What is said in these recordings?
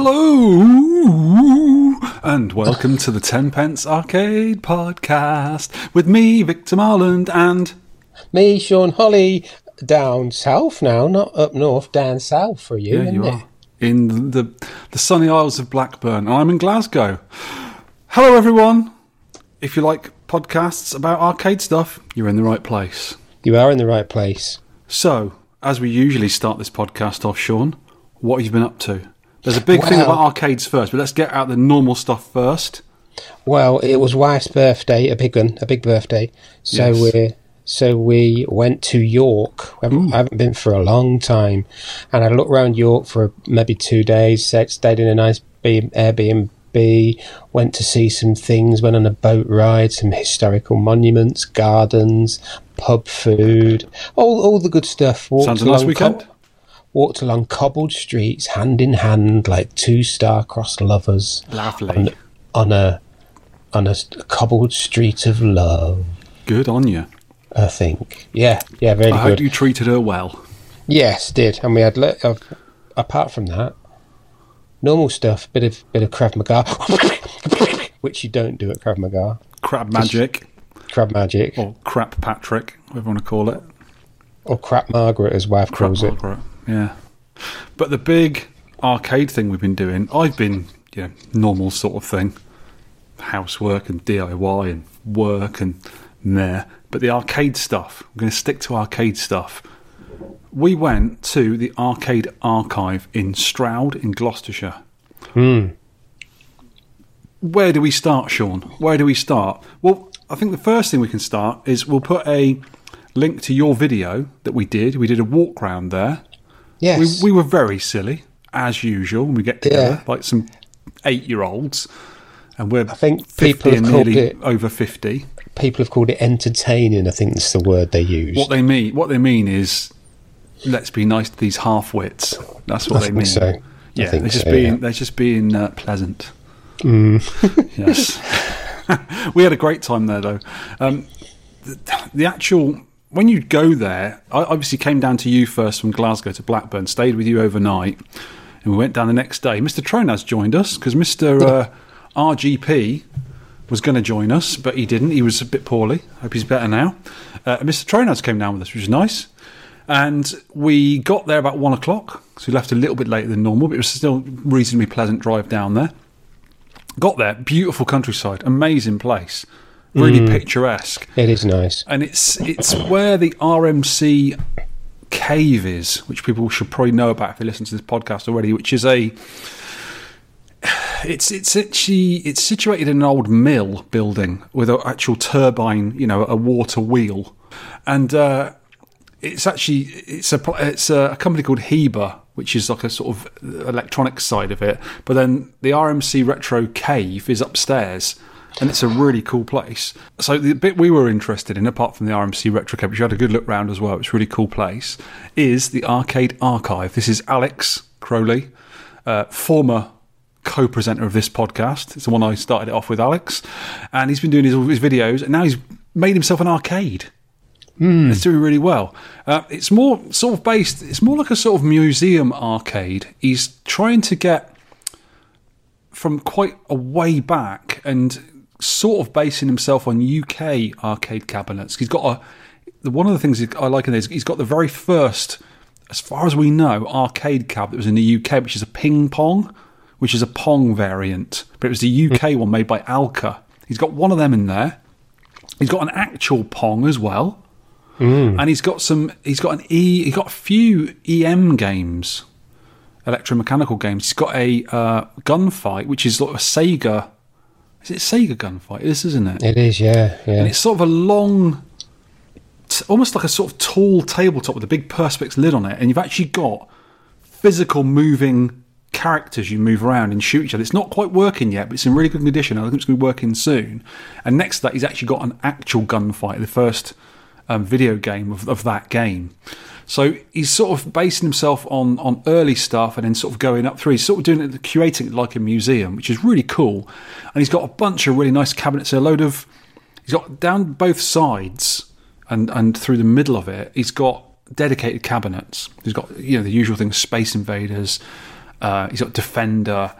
Hello and welcome to the Tenpence Arcade Podcast with me, Victor Marland, and Me, Shaun Holly, down south now, not up north, down south for you, yeah, isn't you it? are in the the sunny Isles of Blackburn. And I'm in Glasgow. Hello, everyone. If you like podcasts about arcade stuff, you're in the right place. You are in the right place. So, as we usually start this podcast off, Shaun, what have you been up to? There's a big thing about arcades first, but let's get out the normal stuff first. Well, it was wife's birthday, a big one, a big birthday. So Yes. we so we went to York. I haven't, hmm. I haven't been for a long time, and I looked around York for maybe two days. Stayed in a nice B- Airbnb. Went to see some things. Went on a boat ride. Some historical monuments, gardens, pub food, all all the good stuff. Walked Sounds a nice weekend. Walked along cobbled streets, hand in hand, like two star-crossed lovers Lovely. on, on a on a cobbled street of love. Good on you. I think, yeah, yeah, really I hope good. you treated her well. Yes, did, and we had le- of apart from that, normal stuff. Bit of bit of Krav Maga, which you don't do at Krav Maga. Crab magic. Crab Magic or Crap Patrick, whatever you want to call it. or Crap Margaret, as wife Crap calls it. Yeah. But the big arcade thing we've been doing, I've been, you know, normal sort of thing. Housework and DIY and work and there. But the arcade stuff, I'm going to stick to arcade stuff. We went to the Arcade Archive in Stroud in Gloucestershire. Hmm. Where do we start, Shaun? Where do we start? Well, I think the first thing we can start is we'll put a link to your video that we did. We did a walk round there. Yes, We, we were very silly, as usual, when we get together, Yeah. like some eight year olds. And we're I think 50 people have and called nearly it- over 50. people have called it entertaining. I think that's the word they use. What they mean, what they mean is, let's be nice to these half wits. That's what I they mean. so. I Yeah, think they're just so, being yeah. Mm. they're just being uh, pleasant. yes, we had a great time there though. Um, the, the actual when you go there, I obviously came down to you first from Glasgow to Blackburn, stayed with you overnight, and we went down the next day. Mr. Tronaz joined us because Mr. Uh, RGP was going to join us, but he didn't. He was a bit poorly. Hope he's better now. Uh, Mr. Tronaz came down with us, which was nice. And we got there about one o'clock, so we left a little bit later than normal, but it was still reasonably pleasant drive down there. Got there, beautiful countryside, amazing place, really picturesque, It is nice. and it's it's where the RMC cave is, which people should probably know about if they listen to this podcast already, which is a it's it's actually it's situated in an old mill building with an actual turbine, you know, a water wheel, and uh, it's actually it's a it's a, company called Heber, which is like a sort of electronic side of it. But then the RMC Retro Cave is upstairs. And it's a really cool place. So the bit we were interested in, apart from the RMC Retro Cave, which you had a good look round as well, it's a really cool place, is the Arcade Archive. This is Alex Crowley, uh, former co-presenter of this podcast. It's the one I started it off with, Alex, and he's been doing his, his videos, and now he's made himself an arcade. It's doing really well. Uh, it's more sort of based. It's more like a sort of museum arcade. He's trying to get from quite a way back and sort of basing himself on UK arcade cabinets. He's got a. One of the things I like in this, he's got the very first, as far as we know, arcade cab that was in the UK, which is a ping pong, which is a Pong variant, but it was the UK one made by Alka. He's got one of them in there. He's got an actual Pong as well, and he's got some. He's got an E. He's got a few EM games, electromechanical games. He's got a uh, gunfight, which is like a Sega. Is it Sega gunfight? This isn't it? It is, yeah, yeah. And it's sort of a long, t- almost like a sort of tall tabletop with a big perspex lid on it, and you've actually got physical moving characters you move around and shoot each other. It's not quite working yet, but it's in really good condition. I think it's going to be working soon. And next to that, he's actually got an actual gunfight, the first um, video game of, of that game. So he's sort of basing himself on on early stuff and then sort of going up through. He's sort of doing it, curating it like a museum, which is really cool. And he's got a bunch of really nice cabinets. A load of he's got down both sides and and through the middle of it, he's got dedicated cabinets. He's got you know the usual things, Space Invaders, Uh, he's got Defender.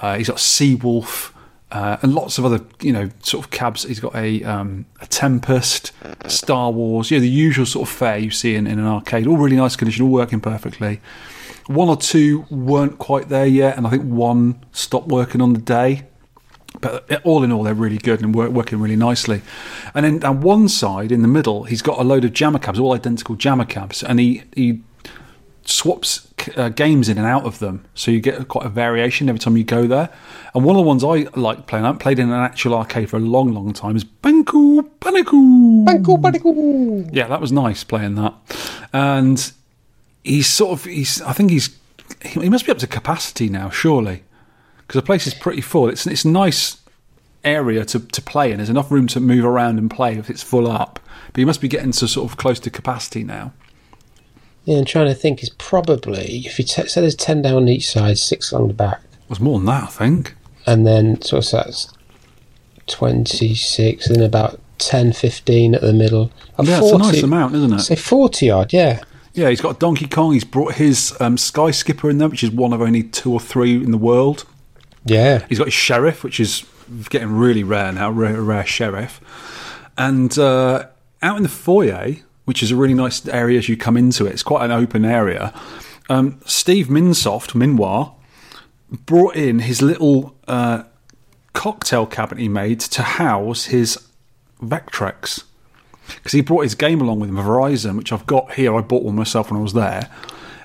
Uh, he's got Seawolf. Uh, and lots of other, you know, sort of cabs. He's got a um, a Tempest, Star Wars, yeah, the usual sort of fare you see in, in an arcade. All really nice condition, all working perfectly. One or two weren't quite there yet, and I think one stopped working on the day. But all in all, they're really good and work, working really nicely. And then on one side, in the middle, he's got a load of jammer cabs, all identical jammer cabs, and he he swaps uh, games in and out of them, so you get quite a variation every time you go there. And one of the ones I like playing, I haven't played in an actual arcade for a long, long time, is Banco Panico. Banco Panico. Yeah, that was nice playing that. And he's sort of, he's, I think he's, he must be up to capacity now, surely, because the place is pretty full. It's it's nice area to, to play in. There's enough room to move around and play if it's full up. But he must be getting to sort of close to capacity now. Yeah, I'm trying to think. Is probably if you t- say there's ten down each side, six along the back, was more than that, I think. and then so what's that? Twenty six, and then about 10, 15 at the middle. And Yeah, it's a nice amount, isn't it? Say forty odd, yeah. Yeah, he's got Donkey Kong. He's brought his um, Sky Skipper in there, which is one of only two or three in the world. Yeah. He's got his Sheriff, which is getting really rare now, rare, rare Sheriff. And uh, out in the foyer, which is a really nice area as you come into it, it's quite an open area. Um, Steve Minsoft, Minwar, brought in his little uh, cocktail cabinet he made to house his Vectrex. Because he brought his game along with him, Verizon, which I've got here. I bought one myself when I was there.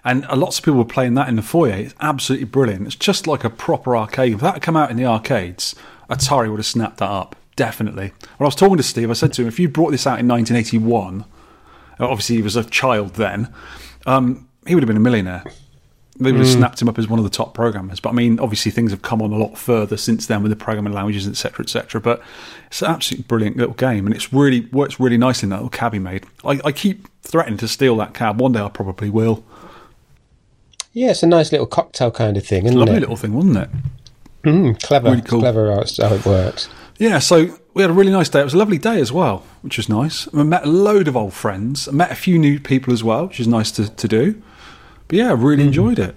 And lots of people were playing that in the foyer. It's absolutely brilliant. It's just like a proper arcade. If that had come out in the arcades, Atari would have snapped that up. Definitely. When I was talking to Steve, I said to him, if you brought this out in 1981, obviously he was a child then, um, he would have been a millionaire. They would have snapped him up as one of the top programmers. But I mean, obviously things have come on a lot further since then with the programming languages, etc., etc. But it's an absolutely brilliant little game, and it's really works really nicely in that little cab he made. I, I keep threatening to steal that cab. One day I probably will. Yeah, it's a nice little cocktail kind of thing, isn't Lovely it? little thing, wasn't it? Mm, clever. Really cool. clever how, how it works. Yeah, so we had a really nice day. It was a lovely day as well, which was nice. I met a load of old friends. I met a few new people as well, which is nice to, to do. But yeah, I really enjoyed it.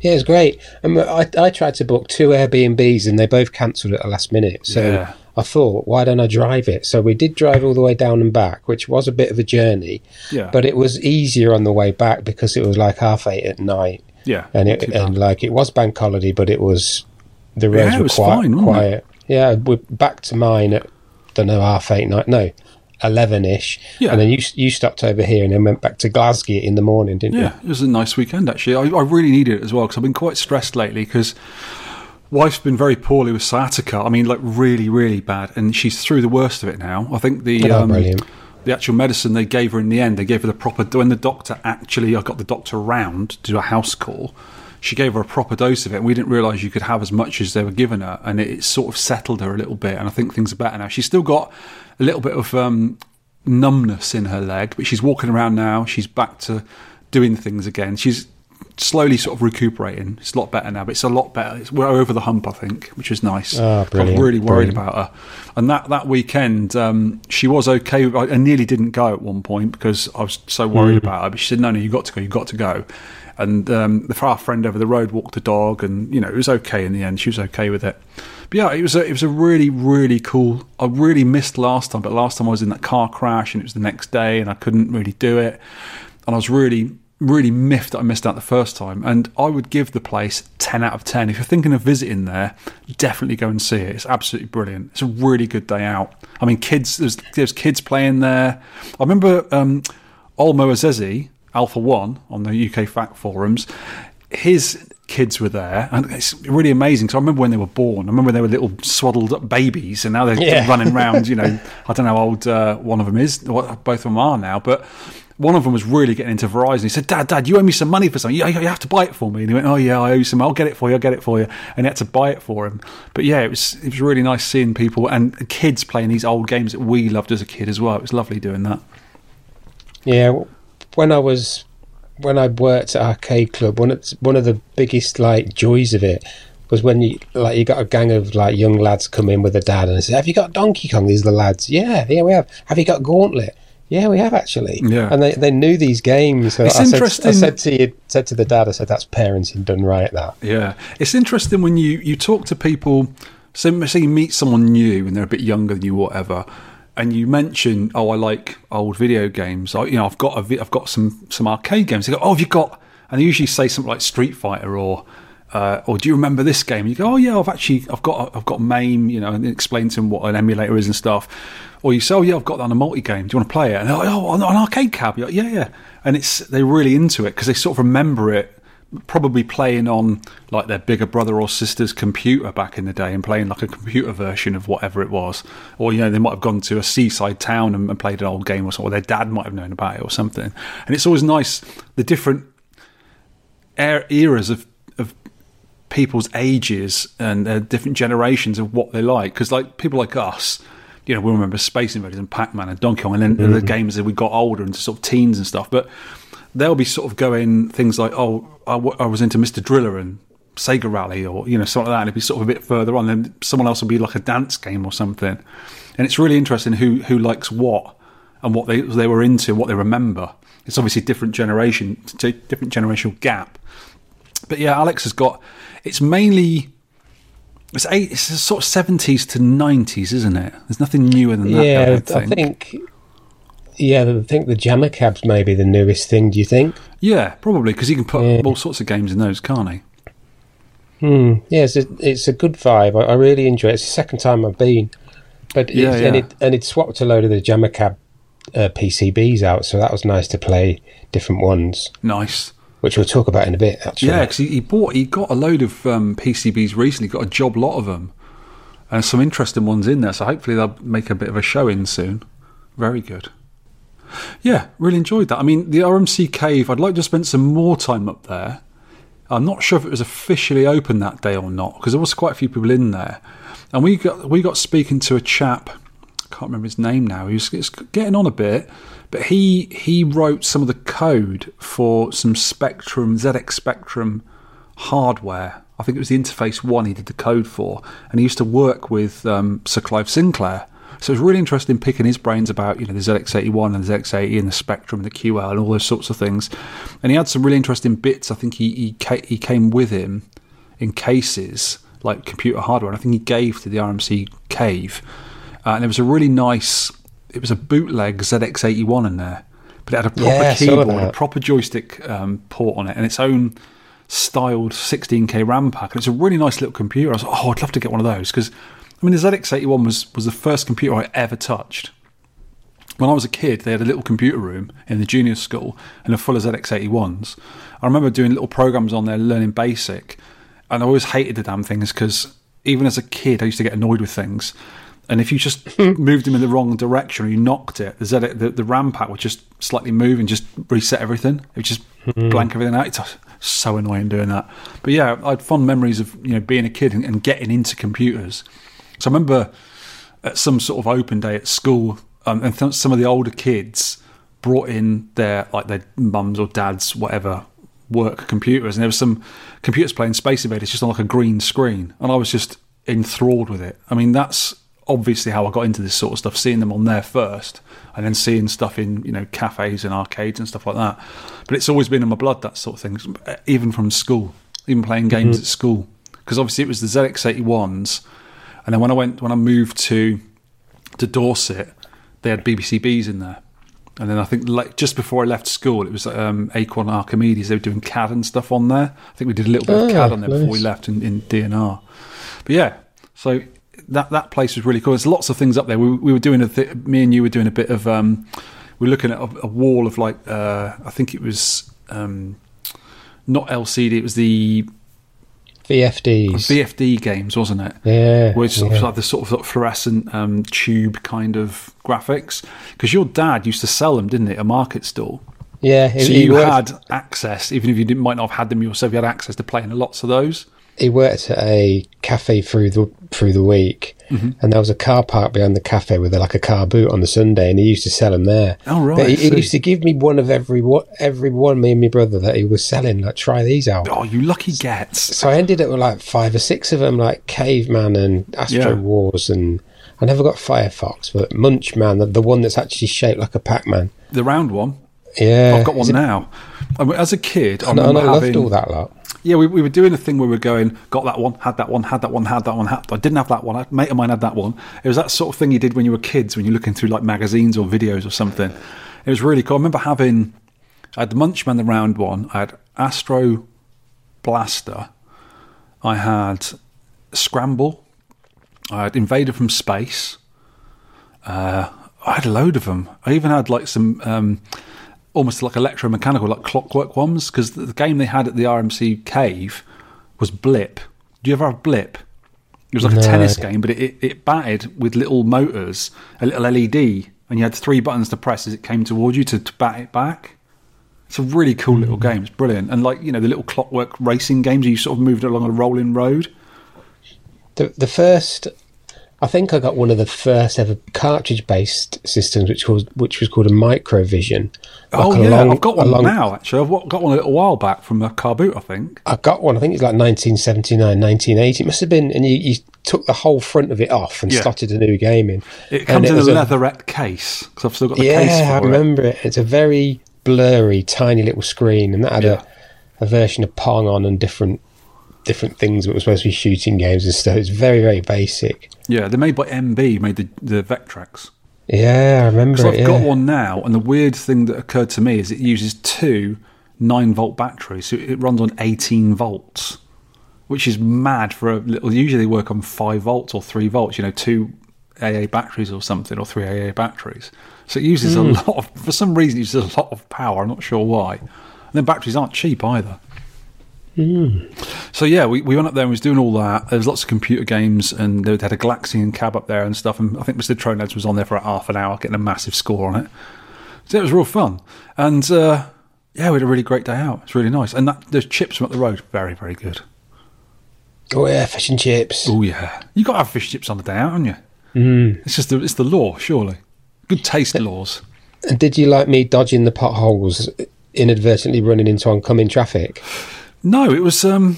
Yeah, it's great. Um, I, I tried to book two Airbnbs and they both cancelled at the last minute. So Yeah. I thought, why don't I drive it? So we did drive all the way down and back, which was a bit of a journey. Yeah. But it was easier on the way back because it was like half eight at night. Yeah. And it and like it was bank holiday, but it was the roads it were was quiet. fine, wasn't it? quiet. Yeah, we're back to mine at don't know half eight night. No, eleven ish. Yeah. And then you you stopped over here and then went back to Glasgow in the morning, didn't you? Yeah, it was a nice weekend actually. I, I really needed it as well because I've been quite stressed lately because wife's been very poorly with sciatica. I mean, like really, really bad, and she's through the worst of it now. I think the Oh, um, the actual medicine they gave her in the end, they gave her the proper. When the doctor actually, I got the doctor round to do a house call. She gave her a proper dose of it, and we didn't realise you could have as much as they were giving her, and it, it sort of settled her a little bit. And I think things are better now. She's still got a little bit of um, numbness in her leg, but she's walking around now. She's back to doing things again. She's slowly sort of recuperating. It's a lot better now, but it's a lot better. It's, we're over the hump, I think, which is nice. Ah, I was really worried brilliant. about her. And that, that weekend, um, she was okay. I I nearly didn't go at one point because I was so worried about her. But she said, "No, no, you got to go. You got to go." And um, the our friend over the road walked the dog, and you know it was okay in the end. She was okay with it. But yeah, it was a, it was a really really cool. I really missed last time, but last time I was in that car crash, and it was the next day, and I couldn't really do it. And I was really really miffed that I missed out the first time. And I would give the place ten out of ten. If you're thinking of visiting there, definitely go and see it. It's absolutely brilliant. It's a really good day out. I mean, kids. There's there's kids playing there. I remember um, Olmo Azezi, Alpha One, on the UKVAC forums. His kids were there, and it's really amazing. Because I remember when they were born. I remember when they were little swaddled up babies, and now they're Yeah. running around. You know, I don't know how old uh, one of them is. What both of them are now, but. One of them was really getting into Verizon. He said, "Dad, Dad, you owe me some money for something. You, you have to buy it for me." And he went, "Oh yeah, I owe you some. I'll get it for you. I'll get it for you." And he had to buy it for him. But yeah, it was it was really nice seeing people and kids playing these old games that we loved as a kid as well. It was lovely doing that. Yeah, when I was when I worked at arcade club, one of one of the biggest like joys of it was when you like you got a gang of like young lads come in with a dad and say, "Have you got Donkey Kong?" These are the lads. Yeah, yeah, we have. Have you got Gauntlet? Yeah, we have actually. Yeah. and they, they knew these games. So It's I interesting- Said, I said to you, said to the dad, I said that's parenting done right. That Yeah, it's interesting when you you talk to people. So, say you meet someone new and they're a bit younger than you, whatever, and you mention, "Oh, I like old video games. I, you know, I've got a, vi- I've got some some arcade games." They go, "Oh, have you got?" And they usually say something like Street Fighter or. Uh, or do you remember this game? And you go, oh yeah, I've actually, I've got, I've got MAME, you know, and explain to them what an emulator is and stuff. Or you say, oh yeah, I've got that on a multi game. Do you want to play it? And they're like, oh, on an arcade cab. Like, yeah, yeah. And it's they're really into it because they sort of remember it probably playing on like their bigger brother or sister's computer back in the day and playing like a computer version of whatever it was. Or, you know, they might have gone to a seaside town and, and played an old game or something, or their dad might have known about it or something. And it's always nice, the different er- eras of, of people's ages and uh, different generations of what they like. Because, like, people like us, you know, we remember Space Invaders and Pac Man and Donkey Kong, and then the games as we got older and sort of teens and stuff. But they'll be sort of going things like, oh, I, w- I was into Mr. Driller and Sega Rally or, you know, something like that. And it'd be sort of a bit further on. Then someone else will be like a dance game or something. And it's really interesting who, who likes what and what they, they were into, what they remember. It's obviously different generation, different generational gap. But yeah, Alex has got. It's mainly. It's eight. It's sort of seventies to nineties, isn't it? There's nothing newer than that. yeah, I, I would think. Yeah, I think the Jammer Cab's maybe the newest thing. Do you think? Yeah, probably because you can put Yeah. all sorts of games in those, can't he? Hmm. Yeah, it's a, it's a good vibe. I, I really enjoy it. It's the second time I've been, but Yeah, it's, and yeah. it and it swapped a load of the Jammer Cab uh, PCBs out, so that was nice to play different ones, Nice. which we'll talk about in a bit. Actually, Yeah, because he, he bought, he got a load of um, PCBs recently. Got a job lot of them, and some interesting ones in there. So hopefully they'll make a bit of a show in soon. Very good. Yeah, really enjoyed that. I mean, the RMC cave. I'd like to spend some more time up there. I'm not sure if it was officially open that day or not because there was quite a few people in there, and we got we got speaking to a chap. I can't remember his name now. He was, getting on a bit, but he he wrote some of the code for some Spectrum ZX Spectrum hardware. I think it was the interface one he did the code for, and he used to work with um, Sir Clive Sinclair. So it was really interesting picking his brains about you know the ZX81 and the ZX80 and the Spectrum and the QL and all those sorts of things. And he had some really interesting bits. I think he he, he came with him in cases like computer hardware. And I think he gave to the RMC cave, uh, and there was a really nice. It was a bootleg ZX81 in there, but it had a proper Yeah, keyboard, a proper joystick um, port on it, and its own styled 16k RAM pack. And it's a really nice little computer. I was like, oh, I'd love to get one of those because, I mean, the ZX81 was was the first computer I ever touched. When I was a kid, they had a little computer room in the junior school and they're full of ZX81s. I remember doing little programs on there, learning BASIC, and I always hated the damn things because even as a kid, I used to get annoyed with things. And if you just moved them in the wrong direction or you knocked it, the, Z, the, the RAM pack would just slightly move and just reset everything. It would just hmm. blank everything out. It's so annoying doing that. But yeah, I had fond memories of you know being a kid and, and getting into computers. So I remember at some sort of open day at school, um, and th- some of the older kids brought in their like their mums or dads, whatever, work computers, and there was some computers playing Space Invaders just on like a green screen, and I was just enthralled with it. I mean, that's obviously how I got into this sort of stuff, seeing them on there first, and then seeing stuff in you know cafes and arcades and stuff like that. But it's always been in my blood that sort of thing, even from school, even playing games at school, because obviously it was the ZX81s, and then when I went when I moved to to Dorset, they had BBCBs in there. And then I think like just before I left school, it was um, Acorn Archimedes. They were doing CAD and stuff on there. I think we did a little bit of Oh, CAD on there before we left in, in DNR. But yeah, so that that place was really cool. There's lots of things up there. We, we were doing a th- me and you were doing a bit of um, we are looking at a, a wall of like uh, I think it was um, not LCD. It was the VFDs. VFD games, wasn't it? yeah, which yeah. like the sort of fluorescent um, tube kind of graphics. Because your dad used to sell them, didn't it, at a market stall? yeah. He, So you had access, even if you didn't, might not have had them yourself. You had access to playing lots of those. He worked at a cafe through the through the week, Mm-hmm. and there was a car park behind the cafe with like a car boot on the Sunday, and he used to sell them there. Oh, right, But he, I he used to give me one of every what every one me and my brother that he was selling. Like, try these out. Oh, you lucky gets! So I ended up with like five or six of them, like Caveman and Astro Yeah. Wars, and I never got Firefox, but Munchman, the, the one that's actually shaped like a Pac-Man. The round one. Yeah, I've got one it- now. I mean, as a kid, I remember I loved having. all that lot. Yeah, we, we were doing a thing where we were going, got that one, had that one, had that one, had that one. Had, I didn't have that one. A mate of mine had that one. It was that sort of thing you did when you were kids, when you're looking through like magazines or videos or something. It was really cool. I remember having, I had the Munchman, the round one. I had Astro Blaster. I had Scramble. I had Invader from Space. Uh, I had a load of them. I even had like some um, almost like electromechanical, like clockwork ones, because the, game they had at the RMC cave was Blip. Do you ever have Blip? It was like a tennis game, but it, it, batted with little motors, a little LED, and you had three buttons to press as it came towards you to, to bat it back. It's a really cool little hmm. game. It's brilliant. And like, you know, the little clockwork racing games, you sort of moved along a rolling road. The the first, I think I got one of the first ever cartridge-based systems, which was which was called a Microvision. oh, Like a yeah. long- I've got one long- now, actually. I've got one a little while back from a car boot, I think. I got one. I think it's like 1979, 1980. It must have been, and you, you took the whole front of it off and Yeah. slotted a new game in. It comes in a leatherette case, because I've still got the case Yeah, I for it. remember it. It's a very blurry, tiny little screen, and that had Yeah. a, a version of Pong on and different different things that were supposed to be shooting games and stuff. It's very, very basic. Yeah, they're made by MB, made the, the Vectrex. Yeah, I remember So it. I've yeah. got one now, and the weird thing that occurred to me is it uses two 9 volt batteries, so it runs on 18 volts, which is mad for a little. Usually they work on 5 volts or 3 volts, you know, two AA batteries or something, or three AA batteries. So it uses Hmm. a lot of, for some reason, it uses a lot of power. I'm not sure why. And then batteries aren't cheap either. Hmm. So yeah, we, we went up there and was doing all that. There was lots of computer games, and they had a Galaxian cab up there and stuff. And I think Mr. Troneds was on there for a half an hour, getting a massive score on it. So it was real fun, and uh, yeah, we had a really great day out. It's really nice, and that those chips from up the road, very very good. Oh yeah, fish and chips. Oh yeah, you got to have fish and chips on the day out, haven't you? Mm. It's just the, it's the law, surely. Good taste laws. And did you like me dodging the potholes, inadvertently running into oncoming traffic? No, it was um,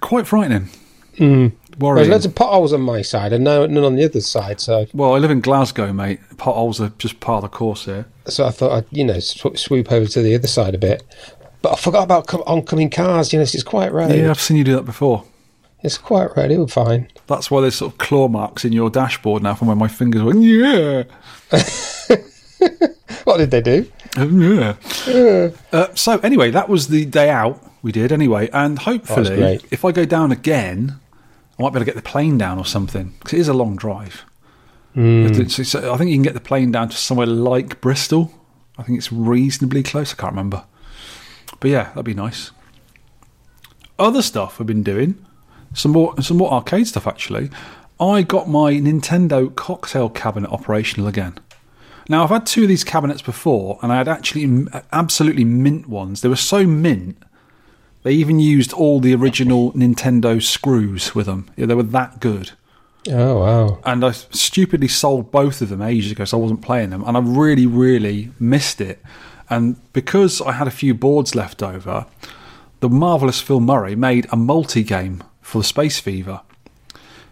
quite frightening. Mm. There's loads of potholes on my side and no, none on the other side. So, well, I live in Glasgow, mate. Potholes are just part of the course here. so I thought I'd you know sw- swoop over to the other side a bit. But I forgot about com- oncoming cars. You know, it's quite rare. Yeah, I've seen you do that before. It's quite rare. It was fine. That's why there's sort of claw marks in your dashboard now from where my fingers went, yeah. What did they do? Yeah. Uh, so anyway, that was the day out we did anyway, and hopefully, great. if I go down again, I might be able to get the plane down or something because it is a long drive. Hmm. So- so I think you can get the plane down to somewhere like Bristol. I think it's reasonably close. I can't remember, but yeah, that'd be nice. Other stuff we've been doing, some more some more arcade stuff actually. I got my Nintendo cocktail cabinet operational again. Now I've had two of these cabinets before, and I had actually absolutely mint ones. They were so mint, they even used all the original Nintendo screws with them. Yeah, they were that good. Oh wow! And I stupidly sold both of them ages ago, so I wasn't playing them, and I really, really missed it. And because I had a few boards left over, the marvelous Phil Murray made a multi-game for the Space Fever.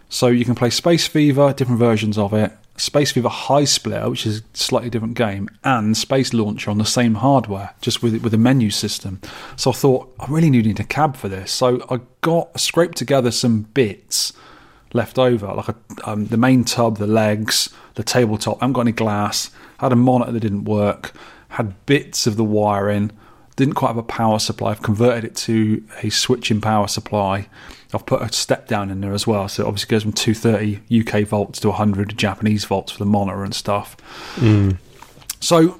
So you can play Space Fever, different versions of it, Space Fever High Splitter, which is a slightly different game, and Space Launcher on the same hardware, just with with a menu system. So I thought I really need a cab for this. So I got scraped together some bits left over, like a, um, the main tub, the legs, the tabletop. I haven't got any glass. Had a monitor that didn't work. Had bits of the wiring. Didn't quite have a power supply. I've converted it to a switching power supply. I've put a step down in there as well, so it obviously goes from 230 UK volts to 100 Japanese volts for the monitor and stuff. Mm. So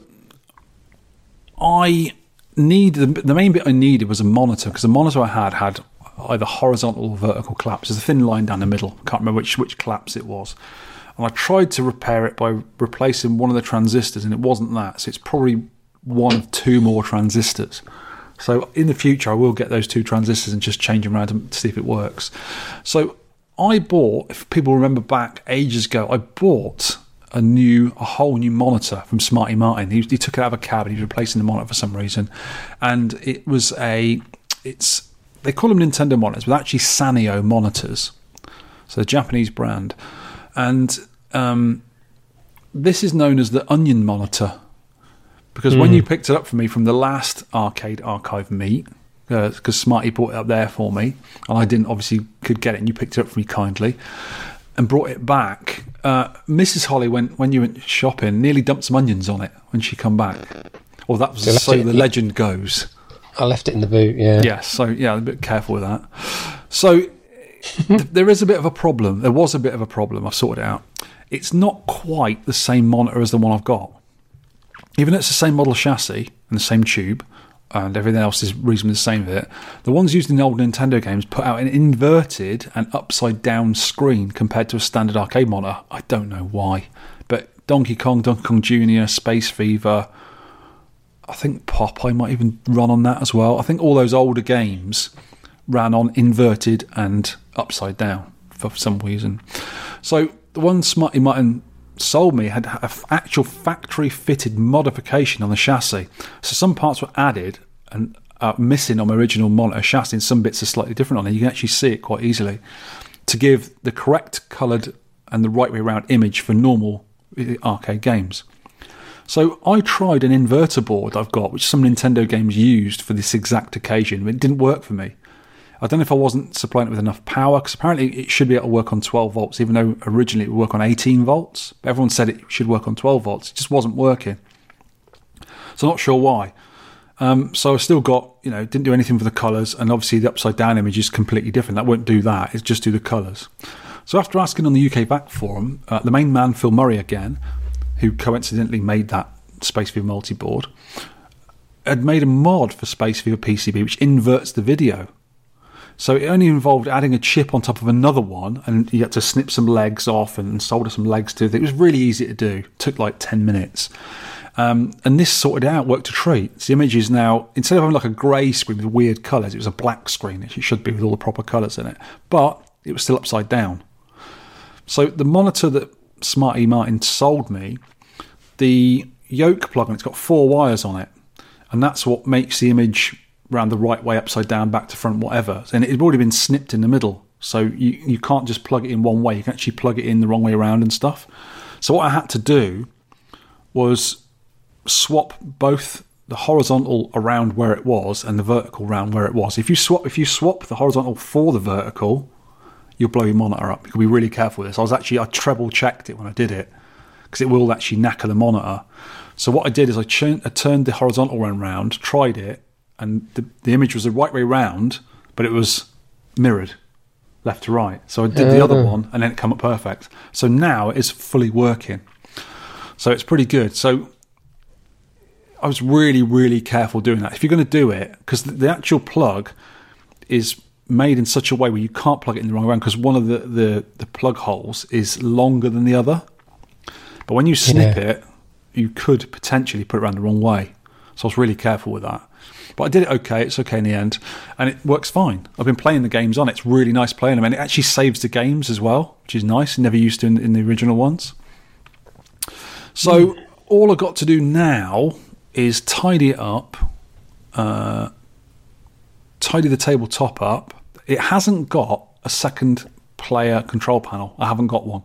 I need the, the main bit I needed was a monitor because the monitor I had had either horizontal or vertical collapse. There's a thin line down the middle. Can't remember which which collapse it was. And I tried to repair it by replacing one of the transistors, and it wasn't that. So it's probably one of two more transistors. So in the future, I will get those two transistors and just change them around to see if it works. So I bought, if people remember back ages ago, I bought a new, a whole new monitor from Smarty Martin. He, he took it out of a cab and he was replacing the monitor for some reason, and it was a, it's they call them Nintendo monitors, but actually Sanyo monitors. So the Japanese brand, and um, this is known as the Onion Monitor because when you picked it up for me from the last arcade archive meet, because Smarty brought it up there for me, and I didn't obviously could get it, and you picked it up for me kindly and brought it back. Uh, Mrs. Holly went when you went shopping, nearly dumped some onions on it when she come back. Or that was So so, the legend goes. I left it in the boot. Yeah. Yeah, so yeah, a bit careful with that. So th- there is a bit of a problem. There was a bit of a problem. I've sorted it out. It's not quite the same monitor as the one I've got. Even though it's the same model chassis and the same tube, and everything else is reasonably the same with it, the ones used in old Nintendo games put out an inverted and upside down screen compared to a standard arcade monitor. I don't know why. But Donkey Kong, Donkey Kong Jr., Space Fever, I think Popeye might even run on that as well. I think all those older games ran on inverted and upside down for some reason. So the one Smarty Martin sold me had an actual factory fitted modification on the chassis. So some parts were added and are missing on my original monitor chassis, and some bits are slightly different on it. You can actually see it quite easily to give the correct coloured and the right way around image for normal uh, arcade games. So I tried an inverter board I've got, which some Nintendo games used for this exact occasion, but it didn't work for me. I don't know if I wasn't supplying it with enough power, because apparently it should be able to work on 12 volts, even though originally it would work on 18 volts. But everyone said it should work on 12 volts. It just wasn't working. So I'm not sure why. Um, so I still got, you know, didn't do anything for the colours, and obviously the upside down image is completely different. That won't do that. It's just do the colours. So after asking on the UKVAC forum, uh, the main man Phil Murray again, who coincidentally made that Space Fever multi board, had made a mod for Space Fever PCB which inverts the video. So it only involved adding a chip on top of another one, and you had to snip some legs off and solder some legs to it. It was really easy to do. took like ten minutes. Um, and this sorted it out, worked a treat. So the image is now, instead of having like a grey screen with weird colours, it was a black screen, it should be with all the proper colours in it. But it was still upside down. So the monitor that Smarty Martin sold me, the yoke plug on it's got four wires on it. And that's what makes the image round the right way, upside down, back to front, whatever. And it had already been snipped in the middle. So you, you can't just plug it in one way. You can actually plug it in the wrong way around and stuff. So what I had to do was swap both the horizontal around where it was and the vertical around where it was. If you swap if you swap the horizontal for the vertical, you'll blow your monitor up. You can be really careful with this. I was actually I treble checked it when I did it because it will actually knacker the monitor. So what I did is I, churned, I turned the horizontal one round, tried it, and the, the image was the right way round, but it was mirrored left to right. So I did the other ah. one, and then it came up perfect. So now it is fully working. So it's pretty good. So I was really, really careful doing that. If you're going to do it, because the, the actual plug is made in such a way where you can't plug it in the wrong way because one of the, the, the plug holes is longer than the other. But when you snip Yeah. it, you could potentially put it around the wrong way. So I was really careful with that. But I did it okay. It's okay in the end, and it works fine. I've been playing the games on it. It's really nice playing them, and it actually saves the games as well, which is nice. Never used to in, in the original ones. So all I've got to do now is tidy it up, uh, tidy the tabletop up. It hasn't got a second player control panel. I haven't got one.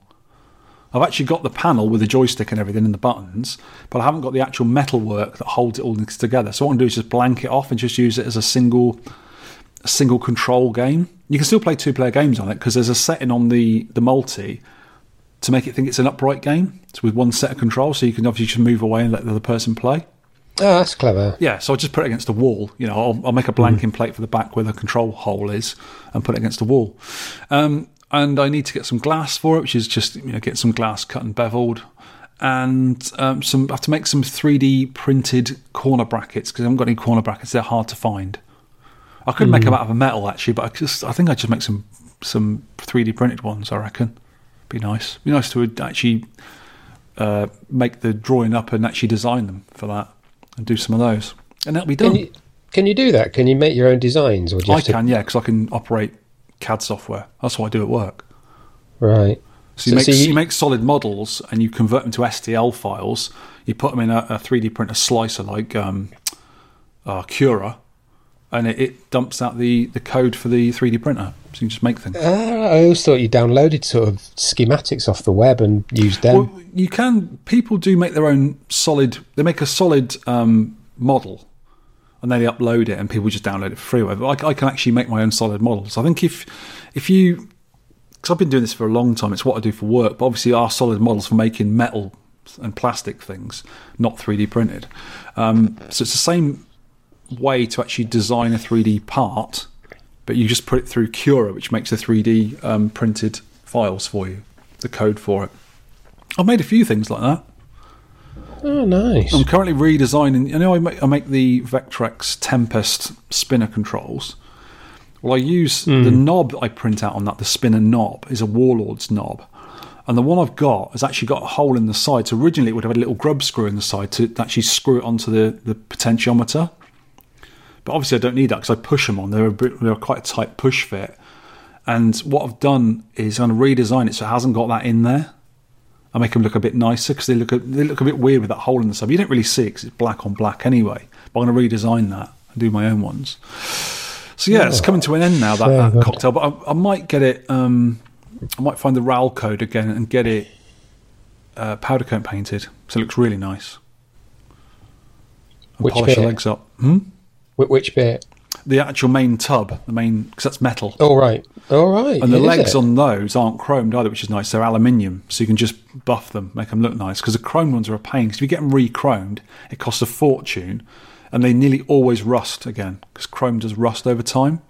I've actually got the panel with the joystick and everything and the buttons, but I haven't got the actual metalwork that holds it all together. So what I'm going to do is just blank it off and just use it as a single a single control game. You can still play two player games on it because there's a setting on the, the multi to make it think it's an upright game. It's with one set of controls, so you can obviously just move away and let the other person play. Oh, that's clever. Yeah, so I'll just put it against the wall. You know, I'll, I'll make a blanking plate for the back where the control hole is and put it against the wall. Um, and I need to get some glass for it, which is just you know get some glass cut and beveled, and um, some. I have to make some 3D printed corner brackets because I haven't got any corner brackets. They're hard to find. I could make them out of a metal actually, but I just I think I just make some some 3D printed ones. I reckon be nice. Be nice to actually uh, make the drawing up and actually design them for that and do some of those, and that'll be done. Can you, can you do that? Can you make your own designs, or I to- can, yeah, because I can operate CAD software. That's what I do at work. Right. So you, So- make, so you- you, make solid models and you convert them to STL files. You put them in a, a 3D printer slicer like um, uh, Cura, and it, it dumps out the, the code for the 3D printer. So you can just make things. Ah, I always thought you downloaded sort of schematics off the web and used them. Well, you can. People do make their own solid. They make a solid um, model, and then they upload it, and people just download it for free. But I, I can actually make my own solid models. I think if if you, because I've been doing this for a long time, it's what I do for work. But obviously, our solid models for making metal and plastic things, not 3D printed. Um, so it's the same way to actually design a 3D part, but you just put it through Cura, which makes the 3D um, printed files for you, the code for it. I've made a few things like that. Oh, nice. I'm currently redesigning. You know, I make, I make the Vectrex Tempest spinner controls. Well, I use the mm. knob I print out on that. The spinner knob is a Warlord's knob, and the one I've got has actually got a hole in the side. So originally, it would have had a little grub screw in the side to actually screw it onto the the potentiometer. But obviously, I don't need that because I push them on. They're a bit, they're quite a tight push fit. And what I've done is I'm going to redesign it so it hasn't got that in there. I make them look a bit nicer because they look a, they look a bit weird with that hole in the side. You don't really see it because it's black on black anyway. But I'm going to redesign that and do my own ones. So yeah, it's coming to an end now that, that cocktail. But I, I might get it. Um, I might find the RAL code again and get it uh, powder coat painted, so it looks really nice. And Which polish the legs up. Hmm? Wh- Which bit? The actual main tub, the main because that's metal. All right. All right. And the legs it? on those aren't chromed either, which is nice. They're aluminium, so you can just buff them, make them look nice. Because the chrome ones are a pain. Because if you get them re-chromed, it costs a fortune, and they nearly always rust again. Because chrome does rust over time,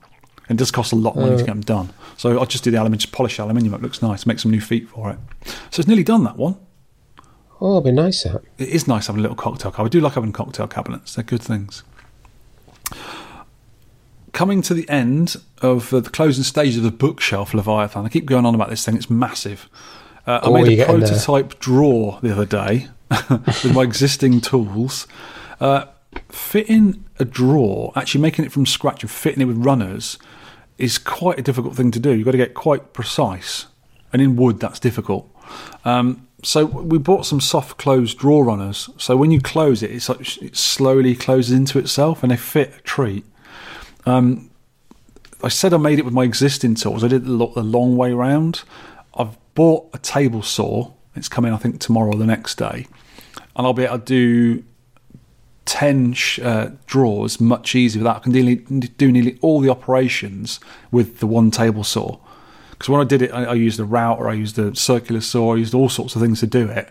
and it does cost a lot of money to uh. get them done. So I'll just do the aluminium, just polish aluminium. It looks nice. Make some new feet for it. So it's nearly done that one. Oh, it'll be nice. That. It is nice having a little cocktail cabinet. I do like having cocktail cabinets. They're good things. Coming to the end of uh, the closing stage of the bookshelf Leviathan. I keep going on about this thing. It's massive. Uh, I Oh, made a prototype drawer the other day with my existing tools. Uh, fitting a drawer, actually making it from scratch and fitting it with runners, is quite a difficult thing to do. You've got to get quite precise, and in wood that's difficult. Um, so we bought some soft close drawer runners. So when you close it, it's like it slowly closes into itself, and they fit a treat. Um, I said I made it with my existing tools. I did lo- the long way round. I've bought a table saw. It's coming, I think, tomorrow or the next day, and I'll be able to do ten sh- uh, drawers much easier with that. I can nearly, do nearly all the operations with the one table saw. Because when I did it, I, I used a router, I used a circular saw, I used all sorts of things to do it.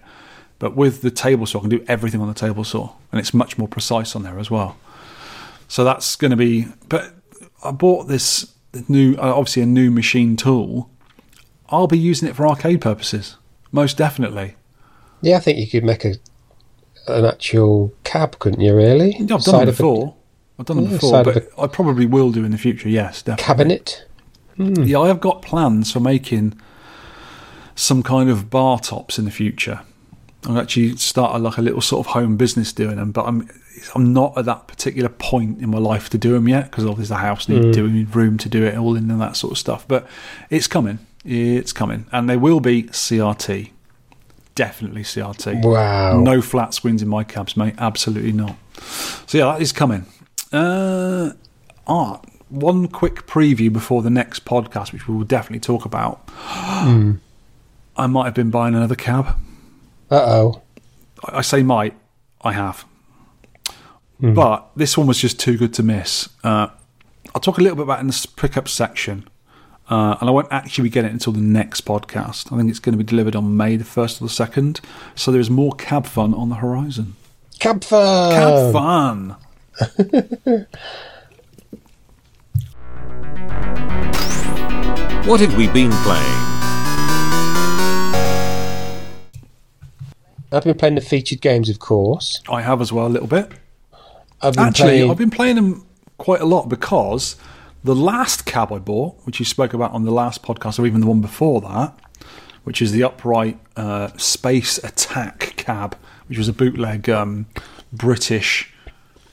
But with the table saw, I can do everything on the table saw, and it's much more precise on there as well. So that's going to be. But I bought this new, uh, obviously a new machine tool. I'll be using it for arcade purposes, most definitely. Yeah, I think you could make a an actual cab, couldn't you? Really? Yeah, I've done Side it before. I've done it Yeah, before, but I probably will do in the future. Yes, definitely. cabinet. Yeah, I have got plans for making some kind of bar tops in the future. I'll actually start a, like a little sort of home business doing them, but I'm I'm not at that particular point in my life to do them yet because obviously the house needs doing, room to do it all in and that sort of stuff. But it's coming, it's coming, and they will be CRT, definitely CRT. Wow. No flat screens in my cabs, mate. Absolutely not. So yeah, that is coming. Uh, ah, one quick preview before the next podcast, which we will definitely talk about. I might have been buying another cab. Uh oh. I say might, I have. But this one was just too good to miss. Uh, I'll talk a little bit about it in the pickup section. Uh, and I won't actually be getting it until the next podcast. I think it's going to be delivered on May the 1st or the 2nd. So there is more cab fun on the horizon. Cab fun. Cab fun! What have we been playing? I've been playing the featured games, of course. I have as well, a little bit. I've been Actually, playing. I've been playing them quite a lot because the last cab I bought, which you spoke about on the last podcast, or even the one before that, which is the upright uh, Space Attack cab, which was a bootleg um, British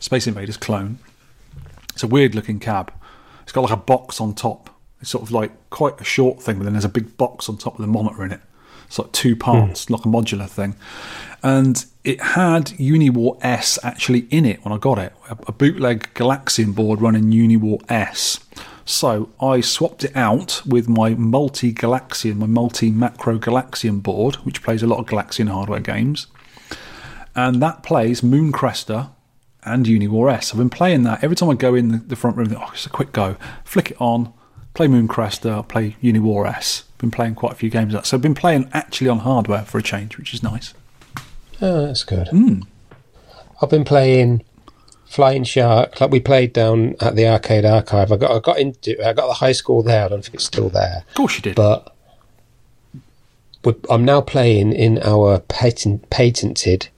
Space Invaders clone. It's a weird looking cab. It's got like a box on top. It's sort of like quite a short thing, but then there's a big box on top with a monitor in it. It's like two parts, hmm. like a modular thing. And it had Uniwar S actually in it when I got it, a, a bootleg Galaxian board running Uniwar S. So I swapped it out with my multi Galaxian, my multi macro Galaxian board, which plays a lot of Galaxian hardware games. And that plays Moon Cresta and Uniwar S. I've been playing that every time I go in the, the front room. Oh, it's a quick go. Flick it on, play Moon Cresta, play Uniwar S. Been playing quite a few games of that. So I've been playing actually on hardware for a change, which is nice. Oh, that's good. I've been playing Flying Shark. Like we played down at the arcade archive. I got I got into I got the high score there. I don't think it's still there, Of course you did. but I'm now playing in our patent, patented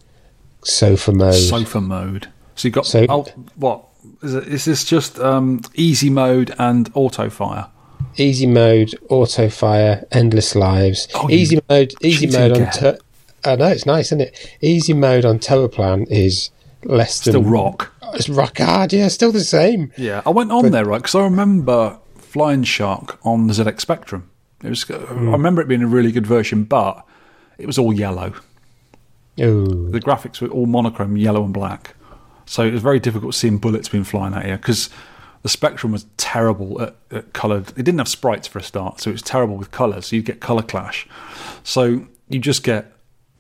sofa mode. Sofa mode. So you've got So- oh, what is it? Is this just um, easy mode and auto fire? Easy mode, auto fire, endless lives. Oh, easy mode, easy mode on. Ter- I know it's nice, isn't it? Easy mode on Tower Plan is less than rock. It's rock hard, yeah, still the same. Yeah, I went on there right because I remember Flying Shark on the ZX Spectrum. It was. Uh, I hmm. remember it being a really good version, but it was all yellow. Ooh, The graphics were all monochrome, yellow and black. So it was very difficult seeing bullets being flying at you because the Spectrum was terrible at, at coloured. It didn't have sprites for a start, so it was terrible with colours. So you'd get colour clash. So you just get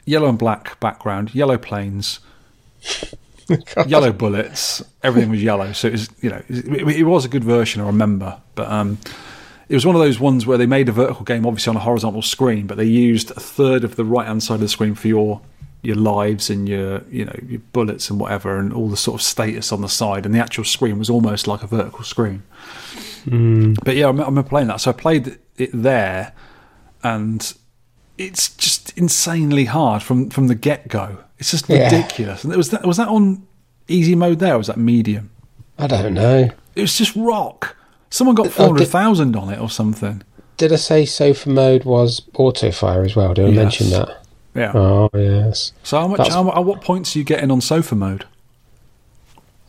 yellow and black background, yellow planes, yellow bullets. Everything was yellow. So it was, you know, it, it was a good version. I remember, but um, it was one of those ones where they made a vertical game, obviously on a horizontal screen, but they used a third of the right hand side of the screen for your your lives and your you know your bullets and whatever, and all the sort of status on the side, and the actual screen was almost like a vertical screen. Hmm. But yeah, I remember, playing that. So I played it there, and it's just insanely hard from from the get go. It's just Yeah. ridiculous. And was that was that on easy mode there? or Was that medium? I don't know. It was just rock. Someone got Oh, four hundred thousand on it or something. Did I say sofa mode was auto fire as well? Did I Yes. mention that? Yeah. Oh yes. so how much? that's- How, at what points are you getting on sofa mode?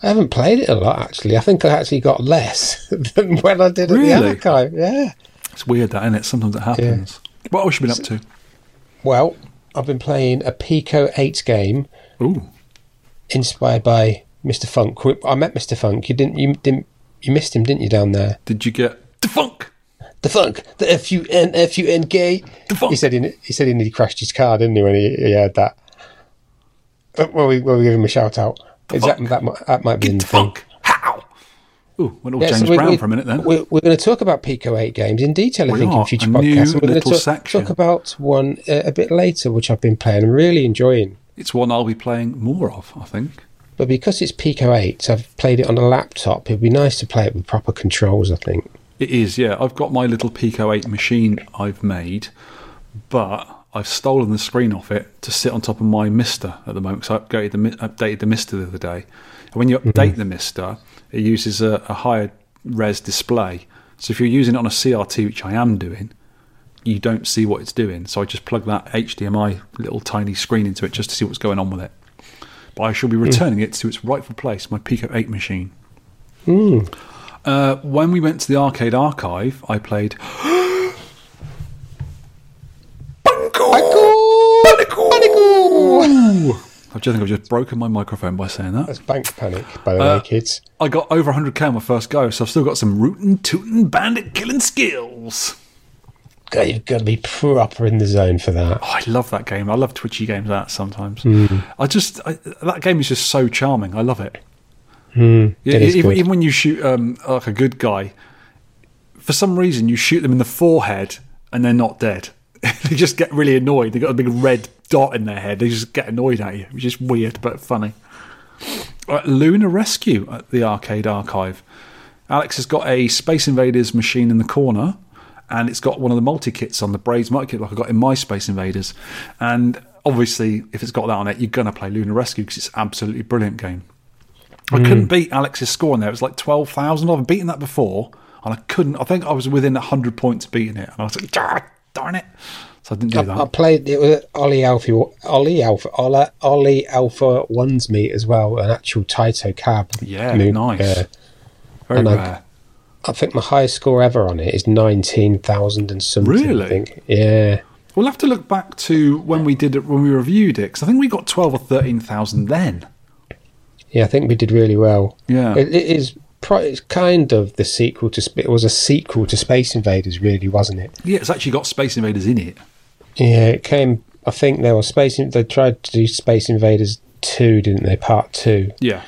I haven't played it a lot actually. I think I actually got less than when I did at Really? the archive. Yeah. It's weird that, isn't it? Sometimes it happens. What else you been up to? Well, I've been playing a Pico 8 game Ooh, inspired by Mr. Funk. I met Mr. Funk. You didn't you didn't you missed him, didn't you, down there? did you get the funk? The Funk, the F U N F U N K. The. He said he, he said he nearly crashed his car, didn't he, when he, he heard that? Well, we, well, we give him a shout out. Is that, that, might- that might be in Get the the thing. funk. How? Ooh, went all Yeah, so we- Brown we- for a minute then. We're, we're going to talk about Pico 8 games in detail, I We think, in future podcasts. And we're going to talk, talk about one uh, a bit later, which I've been playing and really enjoying. It's one I'll be playing more of, I think. But because it's Pico 8, I've played it on a laptop. It'd be nice to play it with proper controls, I think. It is, yeah. I've got my little Pico 8 machine I've made, but I've stolen the screen off it to sit on top of my Mister at the moment. So I updated the, updated the Mister the other day. And when you mm-hmm. update the Mister, it uses a, a higher res display. So if you're using it on a CRT, which I am doing, you don't see what it's doing. So I just plug that HDMI little tiny screen into it just to see what's going on with it. But I shall be mm. returning it to its rightful place, my Pico 8 machine. Mm. Uh, when we went to the arcade archive, I played. Banko Panicle Panical I just think I've just broken my microphone by saying that. That's Bank Panic, by the Uh, way, kids. I got over 100k on my first go, so I've still got some rootin' tootin' bandit killing skills. God, you've got to be proper in the zone for that. Oh, I love that game. I love twitchy games like that sometimes. Hmm. I just I, that game is just so charming. I love it. Mm, Yeah, even, even when you shoot um, like a good guy, for some reason you shoot them in the forehead and they're not dead. they just get really annoyed. They got a big red dot in their head. They just get annoyed at you, which is weird but funny. Uh, Lunar Rescue at the arcade archive. Alex has got a Space Invaders machine in the corner, and it's got one of the multi kits on the Braids multi kit, like I got in my Space Invaders. And obviously, if it's got that on it, you're gonna play Lunar Rescue because it's an absolutely brilliant game. I couldn't beat Alex's score on there. It was like 12,000. I've beaten that before, and I couldn't. I think I was within 100 points of beating it. And I was like, "Ah, darn it. So I didn't do I, that. I played it with Ollie Alpha, Ollie Alpha, Ollie, Ollie Alpha One's meet as well, an actual Taito cab. Yeah, nice. uh, Very and I- rare. I think my highest score ever on it is nineteen thousand and something. Really? I think. Yeah, We'll have to look back to when we did it when we reviewed it because I think we got twelve or thirteen thousand then. Yeah, I think we did really well. Yeah. It, it is. pro- It's kind of the sequel to. Sp- It was a sequel to Space Invaders, really, wasn't it? Yeah, it's actually got Space Invaders in it. Yeah, it came. I think there was Space. In- They tried to do Space Invaders two, didn't they? Part two, Yeah.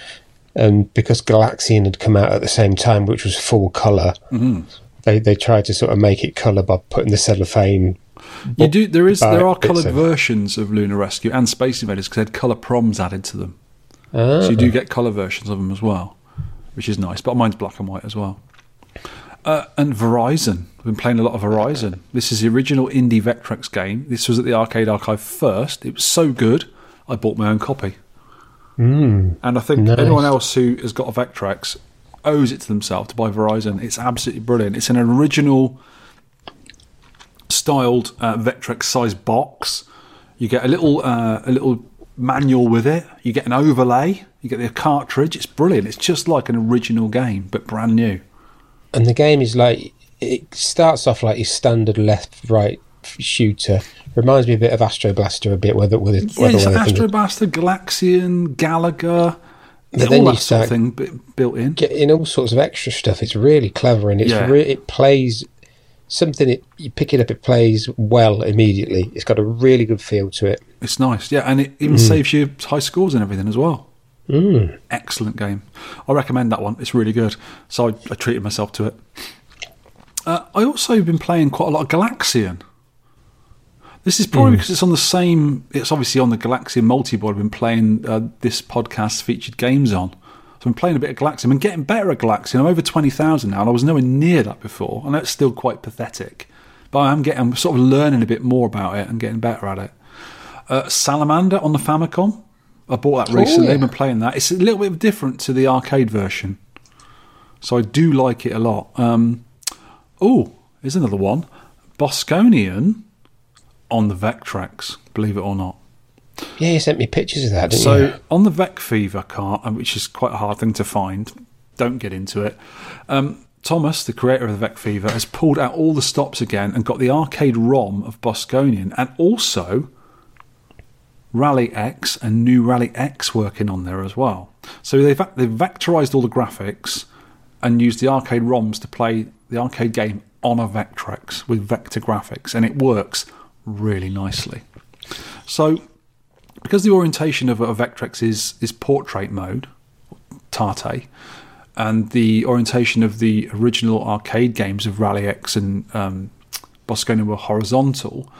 and because Galaxian had come out at the same time, which was full color, Mm-hmm. they they tried to sort of make it color by putting the cellophane. You do. There is. There are coloured versions of Lunar Rescue and Space Invaders because they had colour proms added to them. Ah, So you do get colour versions of them as well, which is nice. But mine's black and white as well. Uh, and Verizon. I've been playing a lot of Verizon. This is the original indie Vectrex game. This was at the Arcade Archive first. It was so good, I bought my own copy. mm, And I think Nice. anyone else who has got a Vectrex owes it to themselves to buy Verizon. It's absolutely brilliant. It's an original styled uh, Vectrex size box. You get a little uh, a little manual with it. You get an overlay. You get the cartridge. It's brilliant. It's just like an original game, but brand new. and the game is like it starts off like your standard left right shooter. Reminds me a bit of Astro Blaster a bit, whether whether, Yeah, it's whether Astro Blaster, Galaxian, Galaga, But all then you that sort of start thing built in. getting all sorts of extra stuff. It's really clever and it's Yeah. re- it plays something. It, you pick it up, it plays well immediately. It's got a really good feel to it. It's nice, yeah, and it even saves you high scores and everything as well. Mm. Excellent game. I recommend that one. It's really good. So I, I treated myself to it. Uh, I also been playing quite a lot of Galaxian. This is probably because it's on the same. It's obviously on the Galaxian multi-board. I've been playing uh, this podcast featured games on. So I'm playing a bit of Galaxian. I'm getting better at Galaxian. I'm over twenty thousand now, and I was nowhere near that before. And that's still quite pathetic, but I am getting. I'm sort of learning a bit more about it and getting better at it. Uh, Salamander on the Famicom. I bought that Oh, recently. I've been playing that. It's a little bit different to the arcade version, so I do like it a lot. Um, oh, here's another one. Bosconian on the Vectrex. Believe it or not. Yeah, you sent me pictures of that, didn't So you? on the Vec Fever cart, uh, which is quite a hard thing to find, don't get into it. Um, Thomas, the creator of the Vec Fever, has pulled out all the stops again and got the arcade ROM of Bosconian and also Rally X and new Rally X working on there as well. So they've they've vectorized all the graphics and used the arcade ROMs to play the arcade game on a Vectrex with vector graphics, and it works really nicely. So because the orientation of a Vectrex is is portrait mode, Tate, and the orientation of the original arcade games of Rally X and um, were horizontal.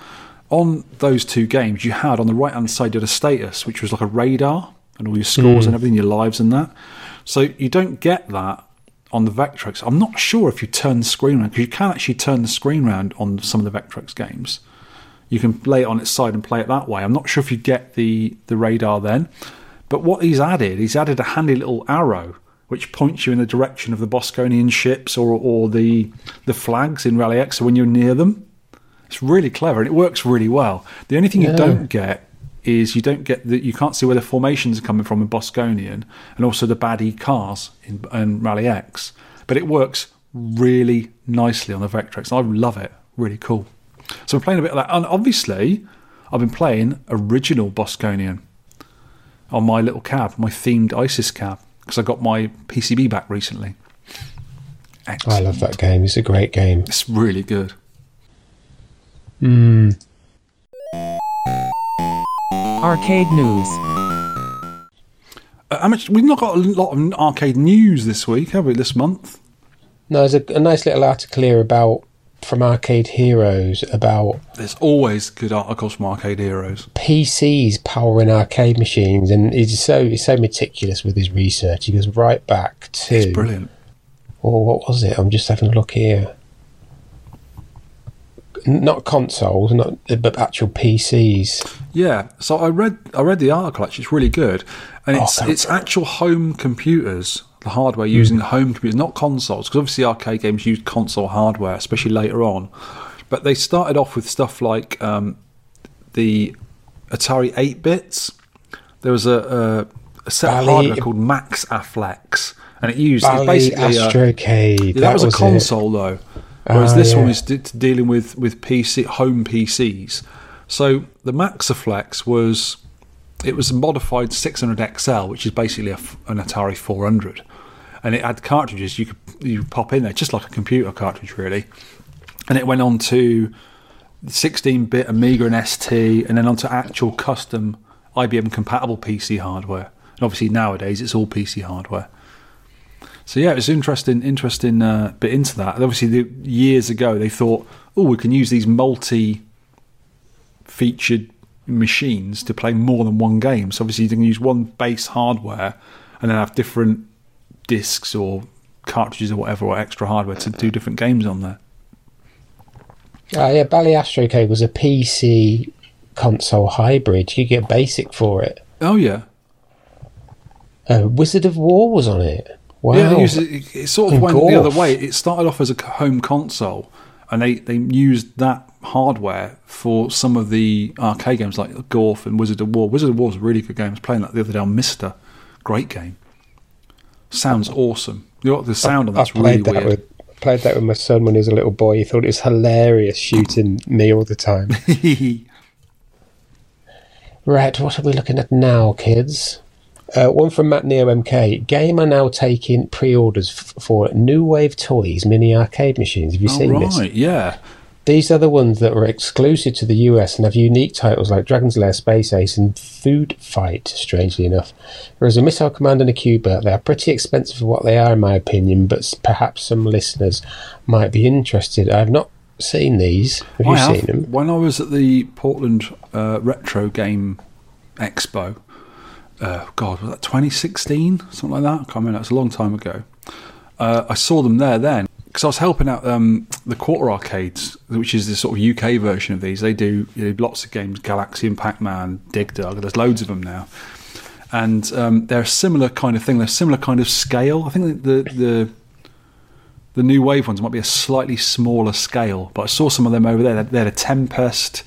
On those two games, you had on the right hand side you had a status, which was like a radar and all your scores and everything, your lives and that. So you don't get that on the Vectrex. I'm not sure if you turn the screen around because you can actually turn the screen around on some of the Vectrex games you can lay it on its side and play it that way. I'm not sure if you get the the radar then, but what he's added, he's added a handy little arrow which points you in the direction of the Bosconian ships or or the the flags in Rally X. So when you're near them, it's really clever and it works really well. The only thing you don't get is you don't get that you can't see where the formations are coming from in Bosconian and also the baddie cars in, in Rally X, but it works really nicely on the Vectrex. I love it. Really cool. So I'm playing a bit of that, and obviously, I've been playing original Bosconian on my little cab, my themed ISIS cab, because I got my PCB back recently. I love that game. It's a great game. It's really good. Mm. Arcade news. Uh, how much? We've not got a lot of arcade news this week, have we? This month? No, there's a, a nice little article here about from Arcade Heroes about There's always good articles from Arcade Heroes. PCs powering arcade machines, and he's so he's so meticulous with his research. He goes right back to It's brilliant. Oh, what was it? I'm just having a look here. Not consoles, not but actual PCs. Yeah, so I read I read the article actually. It's really good, and Oh, it's thank it's actual home computers, the hardware using home computers, not consoles. Because obviously arcade games use console hardware, especially later on. But they started off with stuff like um, the Atari Eight Bits. There was a, a, a set of hardware called Max-A-Flex, and it used Bally basically a, Astrocade. yeah, that, was, a console though. Whereas Ah, this one yeah. is de- dealing with with PC home PCs. So the Max-A-Flex was it was a modified 600 XL, which is basically a an Atari 400, and it had cartridges you could you pop in there, just like a computer cartridge, really. And it went on to 16-bit Amiga and ST, and then onto actual custom IBM compatible PC hardware. And obviously nowadays it's all PC hardware. So yeah, it was interesting, interesting uh, bit into that. And obviously, the, years ago they thought, oh, we can use these multi-featured machines to play more than one game. So obviously, you can use one base hardware and then have different discs or cartridges or whatever or extra hardware to do different games on there. Ah, yeah, Bally Astrocade was a PC console hybrid. You get basic for it. Oh yeah, Uh, Wizard of War was on it. Wow. Yeah, it, used, it, it sort of And went the other way. It started off as a home console, and they, they used that hardware for some of the arcade games like Golf and Wizard of War. Wizard of War was a really good game. I was playing that the other day on Mister. Great game. Sounds awesome. You know, the sound on I that's played really that weird. with played that with my son when he was a little boy. He thought it was hilarious shooting me all the time. right, what are we looking at now, kids? Uh, one from Matt Neo MK. Game are now taking pre-orders f- for New Wave Toys mini arcade machines. Have you oh, seen this? right, yeah. These are the ones that were exclusive to the US and have unique titles like Dragon's Lair, Space Ace, and Food Fight, strangely enough. Whereas a Missile Command and a Q*bert, they are pretty expensive for what they are, in my opinion, but perhaps some listeners might be interested. I've not seen these. Have you have. seen them? When I was at the Portland uh, Retro Game Expo, uh, God, was that 2016? Something like that? I can't remember. It's a long time ago. Uh, I saw them there then because I was helping out um, the Quarter Arcades, which is the sort of UK version of these. They do you know, lots of games Galaxian Pac Man, Dig Dug, there's loads of them now. And um, they're a similar kind of thing, they're a similar kind of scale. I think the, the the new wave ones might be a slightly smaller scale, but I saw some of them over there. They had a Tempest,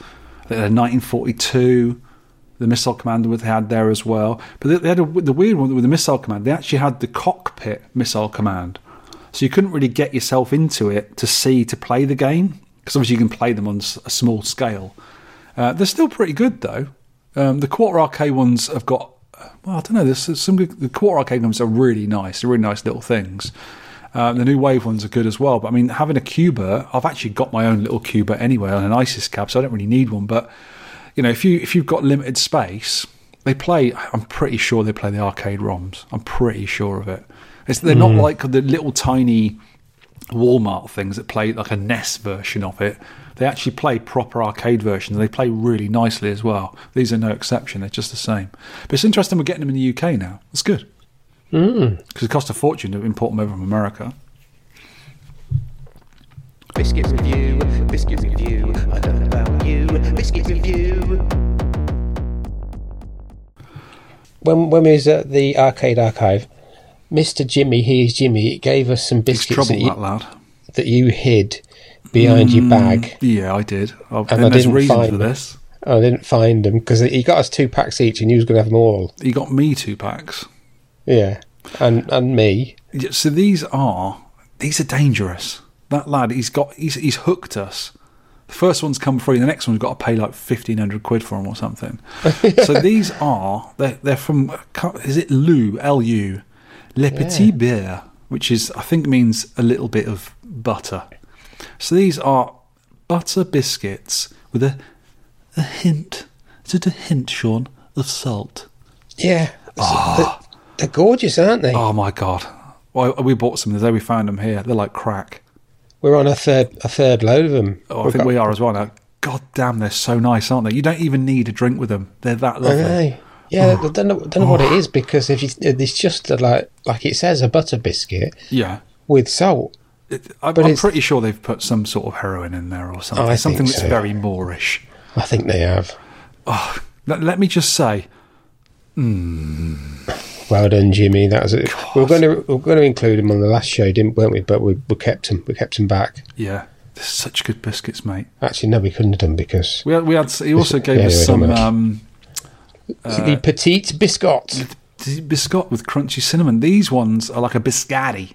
they had a 1942, the Missile Commander they had there as well. But they- they had a, the weird one with the Missile Command. They actually had the cockpit Missile Command, so you couldn't really get yourself into it to see to play the game because obviously you can play them on a small scale. Uh, they're still pretty good though. Um, the quarter arcade ones have got well, I don't know. There's some good, the quarter arcade ones are really nice. They're really nice little things. Um, the new wave ones are good as well. But I mean, having a Q*bert, I've actually got my own little Q*bert anyway on an ISIS cab, so I don't really need one. But you know, if you if you've got limited space, they play. I'm pretty sure they play the arcade ROMs. I'm pretty sure of it. It's, they're not hmm. like the little tiny Walmart things that play like a NES version of it. They actually play proper arcade versions. They play really nicely as well. These are no exception. They're just the same. But it's interesting we're getting them in the UK now. It's good hmm. because it costs a fortune to import them over from America. Biscuit review, biscuit review. I learn about you. Biscuit review. When, when we was at the arcade archive, Mr. Jimmy, he is Jimmy, it gave us some biscuits trouble that you, that lad. that you hid behind your mm, bag. Yeah, I did. I, And and I didn't reason find this. I didn't find them because he got us two packs each, and he was going to have them all. He got me two packs. Yeah, and and me. Yeah, So these are these are dangerous. That lad, he's got he's he's hooked us. The first one's come free. The next one's got to pay like fifteen hundred quid for them or something. so these are they're, they're from is it Lu L U Le Petit Beer, which is I think means a little bit of butter. So these are butter biscuits with a a hint. Is it a hint, Sean, of salt? Yeah, they're, ah. they're gorgeous, aren't they? Oh my god! Well, we bought some the day we found them here. They're like crack. We're on a third a third load of them. Oh, I We've think got- we are as well now. God damn, they're so nice, aren't they? You don't even need a drink with them. They're that lovely. Yeah, oh. I don't know, don't know what it oh. is because if you, it's just like like it says a butter biscuit Yeah. with salt. It, I, But I'm pretty sure they've put some sort of heroin in there or something. Think something that's so. very moreish. I think they have. Oh, let, let me just say, hmm. Well done, Jimmy. That was it. We were going to we were going to include him on the last show, didn't weren't we? But we, we kept him. We kept him back. yeah, they're such good biscuits, mate. Actually, no, we couldn't have done because We had, we had he also gave us some don't um, the petite biscuit. Biscotte with crunchy cinnamon. These ones are like a biscotti,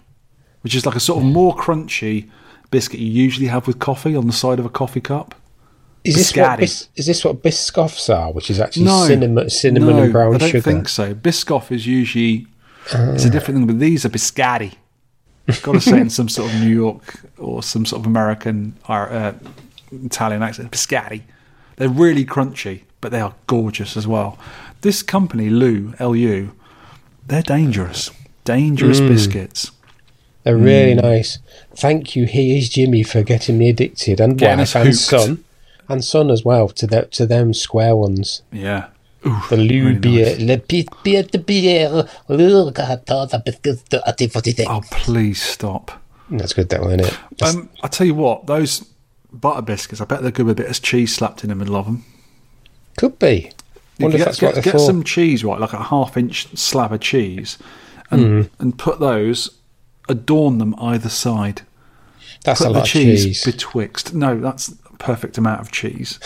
which is like a sort of more crunchy biscuit you usually have with coffee on the side of a coffee cup. Is this, what bis- is this what Biscoffs are, which is actually No, cinnamon, cinnamon no, and brown sugar? I don't sugar? think so. Biscoff is usually it's a different thing, but these are biscotti. It's got to say in some sort of New York or some sort of American or uh, Italian accent. Biscotti. They're really crunchy, but they are gorgeous as well. This company, Lu Lu, they're dangerous. Dangerous Mm. biscuits. They're really nice. Thank you, he is Jimmy, for getting me addicted, and Getting wife and hooked. son, and son as well to the, to them square ones. Yeah. The Lou really beer, nice. le pit beer de beer, look the biscuits, the atty thing. Oh, please stop. That's good, that one, isn't it? Just- Um, I tell you what, those butter biscuits, I bet they're good with a bit of cheese slapped in the middle of them. Could be. Wonder if get, that's what get, they're get for. some cheese, right, like a half inch slab of cheese, and, Hmm. and put those, adorn them either side. That's Put a the lot of cheese, cheese. betwixt. No, that's a perfect amount of cheese.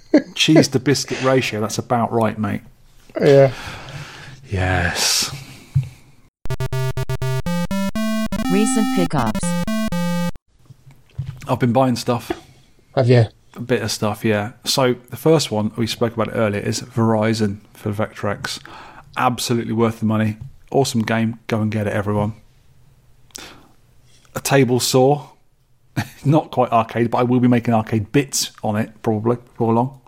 cheese to biscuit ratio, that's about right, mate. yeah. Yes. Recent pickups. I've been buying stuff, Have you? A bit of stuff, yeah. So the first one, we spoke about earlier, is Verizon for Vectrex. Absolutely worth the money. Awesome game. Go and get it, everyone. A table saw. Not quite arcade, but I will be making arcade bits on it probably before long.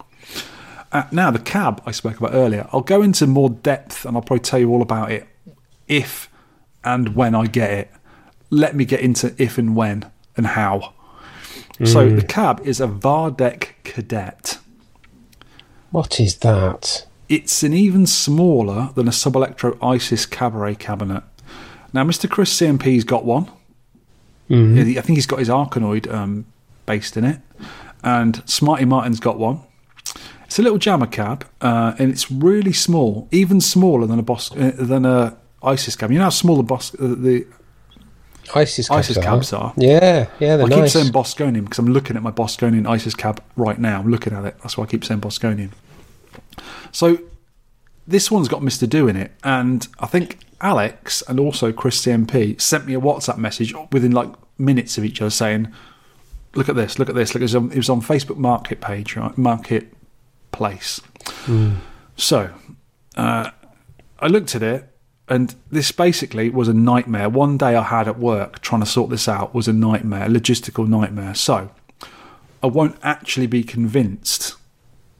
Uh, now, the cab I spoke about earlier, I'll go into more depth and I'll probably tell you all about it if and when I get it. Let me get into if and when and how. So, the cab is a Vardek Kadet. What is that? It's an even smaller than a Sub Electro Isis Cabaret cabinet. Now, Mr. Chris CNP's got one. Yeah, I think he's got his Arkanoid um, based in it. And Smarty Martin's got one. It's a little jammer cab, uh, and it's really small, even smaller than a boss uh, than a Isis cab. You know how small the boss uh, the ISIS cabs, ISIS cabs are. Yeah, yeah, they're I nice. keep saying Bosconian because I'm looking at my Bosconian ISIS cab right now. I'm looking at it. That's why I keep saying Bosconian. So this one's got Mr. Do in it, and I think Alex and also Chris CNP sent me a WhatsApp message within like minutes of each other saying, "Look at this! Look at this! Look, it was on, it was on Facebook Market page, right? Marketplace." So uh, I looked at it, and this basically was a nightmare. One day I had at work trying to sort this out was a nightmare, a logistical nightmare. So I won't actually be convinced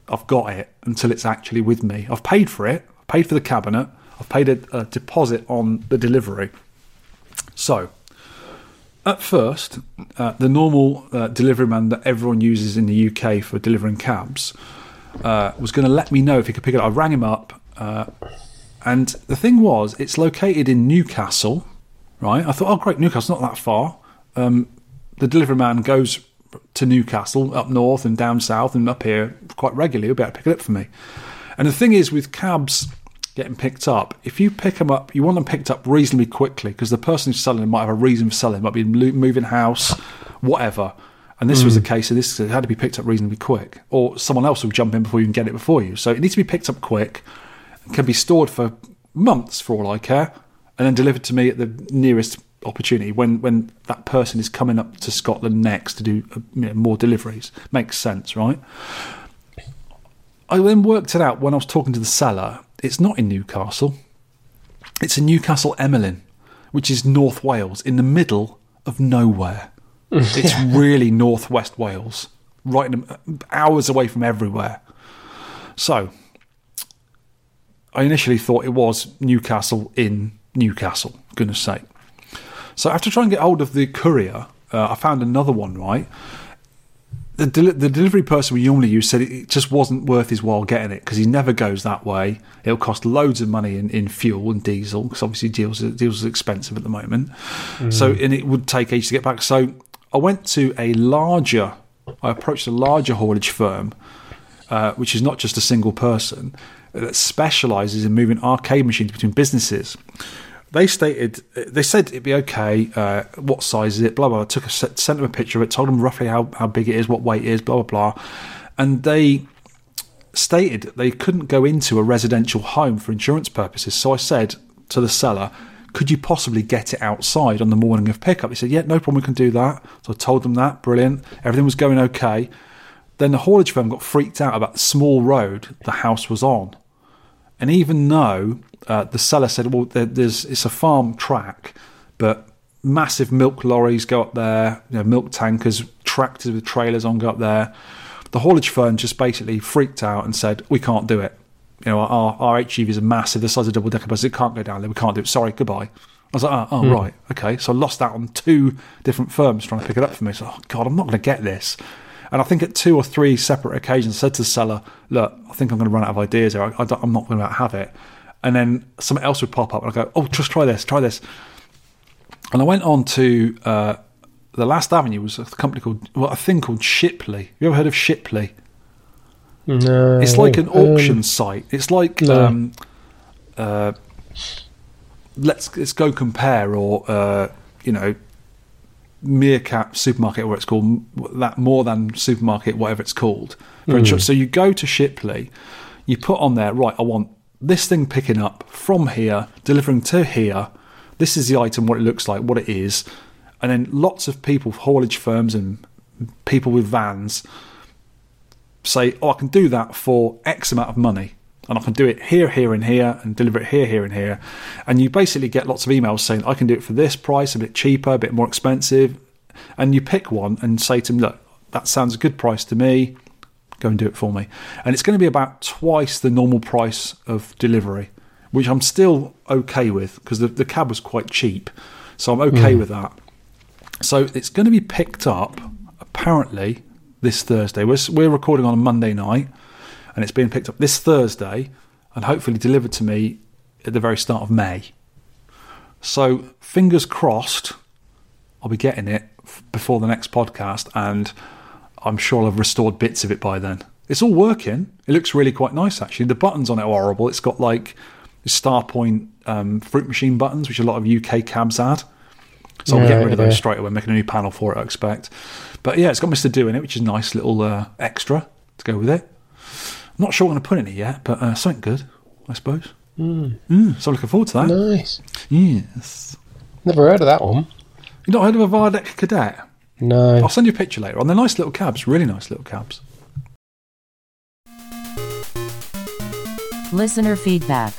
I've got it until it's actually with me. I've paid for it, I've paid for the cabinet, I've paid a, a deposit on the delivery. So, at first, uh, the normal uh, delivery man that everyone uses in the UK for delivering cabs uh, was going to let me know if he could pick it up. I rang him up, uh, and the thing was, it's located in Newcastle, right? I thought, oh, great, Newcastle's not that far. Um, the delivery man goes to Newcastle, up north and down south and up here quite regularly. He'll be able to pick it up for me. And the thing is, with cabs getting picked up, if you pick them up, you want them picked up reasonably quickly because the person who's selling them might have a reason for selling. Might be moving house, whatever. And this was the case. So this it had to be picked up reasonably quick, or someone else will jump in before you can get it before you. So it needs to be picked up quick. Can be stored for months, for all I care, and then delivered to me at the nearest opportunity when when that person is coming up to Scotland next to do uh, you know, more deliveries. Makes sense, right? I then worked it out when I was talking to the seller. It's not in Newcastle. It's in Newcastle Emlyn, which is North Wales, in the middle of nowhere. it's really northwest Wales, right in, hours away from everywhere. So, I initially thought it was Newcastle in Newcastle, goodness sake. So after trying to get hold of the courier, uh, I found another one, right? The, del- the delivery person we normally use said it, it just wasn't worth his while getting it because he never goes that way. It'll cost loads of money in, in fuel and diesel because obviously deals deals are expensive at the moment. So and it would take ages to get back. So I went to a larger. I approached a larger haulage firm, uh, which is not just a single person that specialises in moving arcade machines between businesses. They stated they said it'd be okay. Uh, what size is it? Blah blah. I took a sent them a picture of it. Told them roughly how, how big it is, what weight it is. Blah blah blah. And they stated they couldn't go into a residential home for insurance purposes. So I said to the seller, Could you possibly get it outside on the morning of pickup? He said, Yeah, no problem, we can do that. So I told them that, brilliant. Everything was going okay. Then the haulage firm got freaked out about the small road the house was on. And even though uh, the seller said, well, there, there's it's a farm track, but massive milk lorries go up there, you know, milk tankers, tractors with trailers on go up there. The haulage firm just basically freaked out and said, we can't do it. You know, our, our HGVs are massive, the size of double decker buses. It can't go down there. We can't do it. Sorry, goodbye. I was like, oh, oh right, okay. So I lost out on two different firms trying to pick it up for me. So, oh, God, I'm not going to get this. And I think at two or three separate occasions, I said to the seller, "Look, I think I'm going to run out of ideas here. I, am not going to have it." And then something else would pop up, and I go, "Oh, just try this, try this." And I went on to uh, the last avenue was a company called well, a thing called Shiply. You ever heard of Shiply? No, It's like an um, auction site. It's like no. um, uh, let's let's go compare or uh, you know Meerkat supermarket, where it's called that more than supermarket, whatever it's called. Hmm. Insurance. So you go to Shiply, you put on there, right? I want this thing picking up from here, delivering to here. This is the item, what it looks like, what it is, and then lots of people, haulage firms and people with vans, say, "Oh, I can do that for X amount of money." And I can do it here, here, and here, and deliver it here, here, and here. And you basically get lots of emails saying, I can do it for this price, a bit cheaper, a bit more expensive. And you pick one and say to them, Look, that sounds a good price to me. Go and do it for me. And it's going to be about twice the normal price of delivery, which I'm still okay with because the, the cab was quite cheap. So I'm okay mm. with that. So it's going to be picked up apparently this Thursday. We're, we're recording on a Monday night, and it's being picked up this Thursday, and hopefully delivered to me at the very start of May. So fingers crossed, I'll be getting it f- before the next podcast, and I'm sure I'll have restored bits of it by then. It's all working. It looks really quite nice actually. The buttons on it are horrible. It's got like Star Point um, fruit machine buttons, which a lot of UK cabs had. So I'm getting rid of those yeah. straight away, making a new panel for it, I expect. But yeah, it's got Mr. Do in it, which is a nice little uh, extra to go with it. I'm not sure what I'm going to put in it yet, but uh, something good, I suppose. Mm. so I'm looking forward to that. Nice. Yes. Never heard of that one. You've not heard of a Vardek Kadet? No. I'll send you a picture later on. They're nice little cabs, really nice little cabs. Listener feedback.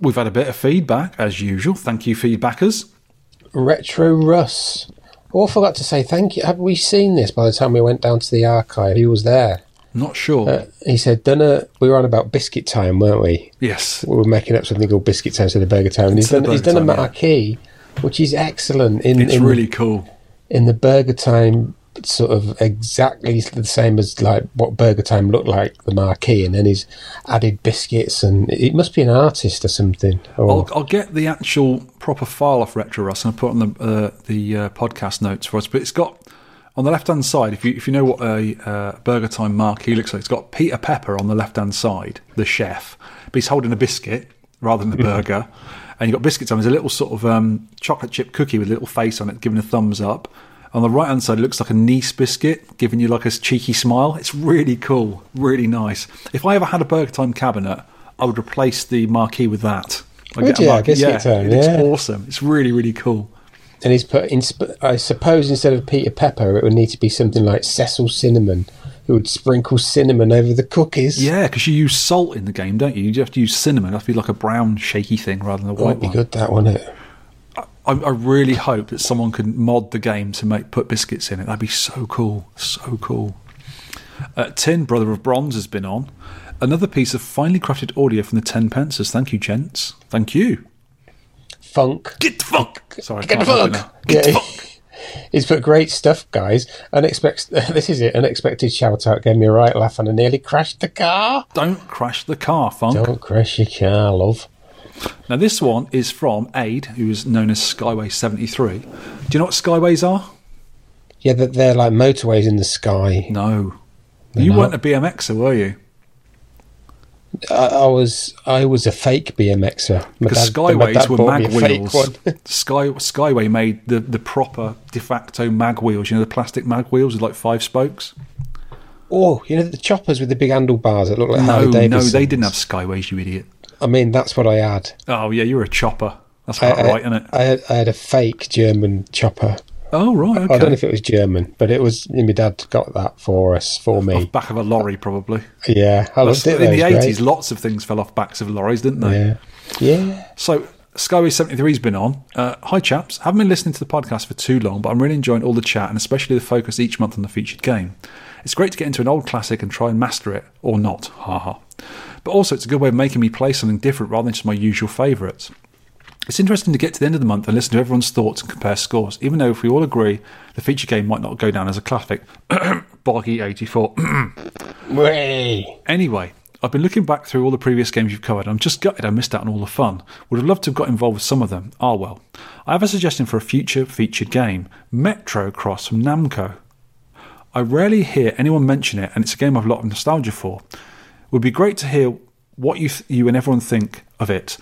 We've had a bit of feedback, as usual. Thank you, feedbackers. Retro Russ. Oh, I forgot to say thank you. Have we seen this by the time we went down to the archive? He was there. Not sure. Uh, he said, done a, we were on about biscuit time, weren't we? yes. We were making up something called biscuit time instead of burger time. And he's done, he's done a time, yeah. marquee, which is excellent in, It's in, really cool. in the burger time sort of exactly the same as like what burger time looked like the marquee and then he's added biscuits and it must be an artist or something or I'll, I'll get the actual proper file off Retro Russ and I'll put on the uh, the uh, podcast notes for us. But it's got on the left hand side, if you if you know what a uh, Burger Time marquee looks like, it's got Peter Pepper on the left hand side, the chef, but he's holding a biscuit rather than the burger. And you've got biscuits on. There's a little sort of um, chocolate chip cookie with a little face on it, giving a thumbs up. On the right hand side, it looks like a Nice biscuit, giving you like a cheeky smile. It's really cool, really nice. If I ever had a Burger Time cabinet, I would replace the marquee with that. I Would a you? marquee- Biscuit yeah, Time, yeah. awesome. It's really, really cool. And he's put in I suppose instead of Peter Pepper it would need to be something like Cecil Cinnamon who would sprinkle cinnamon over the cookies Yeah, because you use salt in the game, don't you? You have to use cinnamon. It has to be like a brown, shaky thing rather than a white one. might be one. good that wouldn't it I, I really hope that someone could mod the game to make put biscuits in it. That'd be so cool, so cool. Uh, Tin, brother of bronze, has been on. Another piece of finely crafted audio from the Ten Pences. Thank you, gents. Thank you. Funk Get the fuck. Sorry, Get the can't help it fuck. now. Get the Yeah. fuck. He's put great stuff, guys. Unexpected. This is it. Unexpected shout out gave me a right laugh, and I nearly crashed the car. Don't crash the car, Funk. Don't crash your car, love. Now, this one is from Aid, who is known as Skyway 73. Do you know what Skyways are? Yeah, that they're like motorways in the sky. No. You not. weren't a BMXer, were you? I, I was I was a fake BMXer. Because Skyways were mag wheels. Sky, Skyway made the, the proper de facto mag wheels. You know, the plastic mag wheels with like five spokes? oh, you know the choppers with the big handlebars that look like No, Harley no, they didn't have Skyways, you idiot. I mean, that's what I had. Oh yeah, you're a chopper. That's I, about I- right, isn't it? I had, I had a fake German chopper. Oh right, okay. I don't know if it was German, but it was. My dad got that for us, for me. Off back of a lorry, probably. Yeah, I loved it. In the though, it was eighties, lots of things fell off backs of lorries, didn't they? Yeah, yeah. So Skyway73's been on. Uh, hi chaps, haven't been listening to the podcast for too long, but I'm really enjoying all the chat and especially the focus each month on the featured game. It's great to get into an old classic and try and master it, or not, haha. But also, it's a good way of making me play something different rather than just my usual favourites. It's interesting to get to the end of the month and listen to everyone's thoughts and compare scores, even though if we all agree the feature game might not go down as a classic. Boggy 84. Anyway, I've been looking back through all the previous games you've covered. And I'm just gutted I missed out on all the fun. Would have loved to have got involved with some of them. Ah, well. I have a suggestion for a future featured game Metro Cross from Namco. I rarely hear anyone mention it, and it's a game I've a lot of nostalgia for. It would be great to hear what you, th- you and everyone think of it.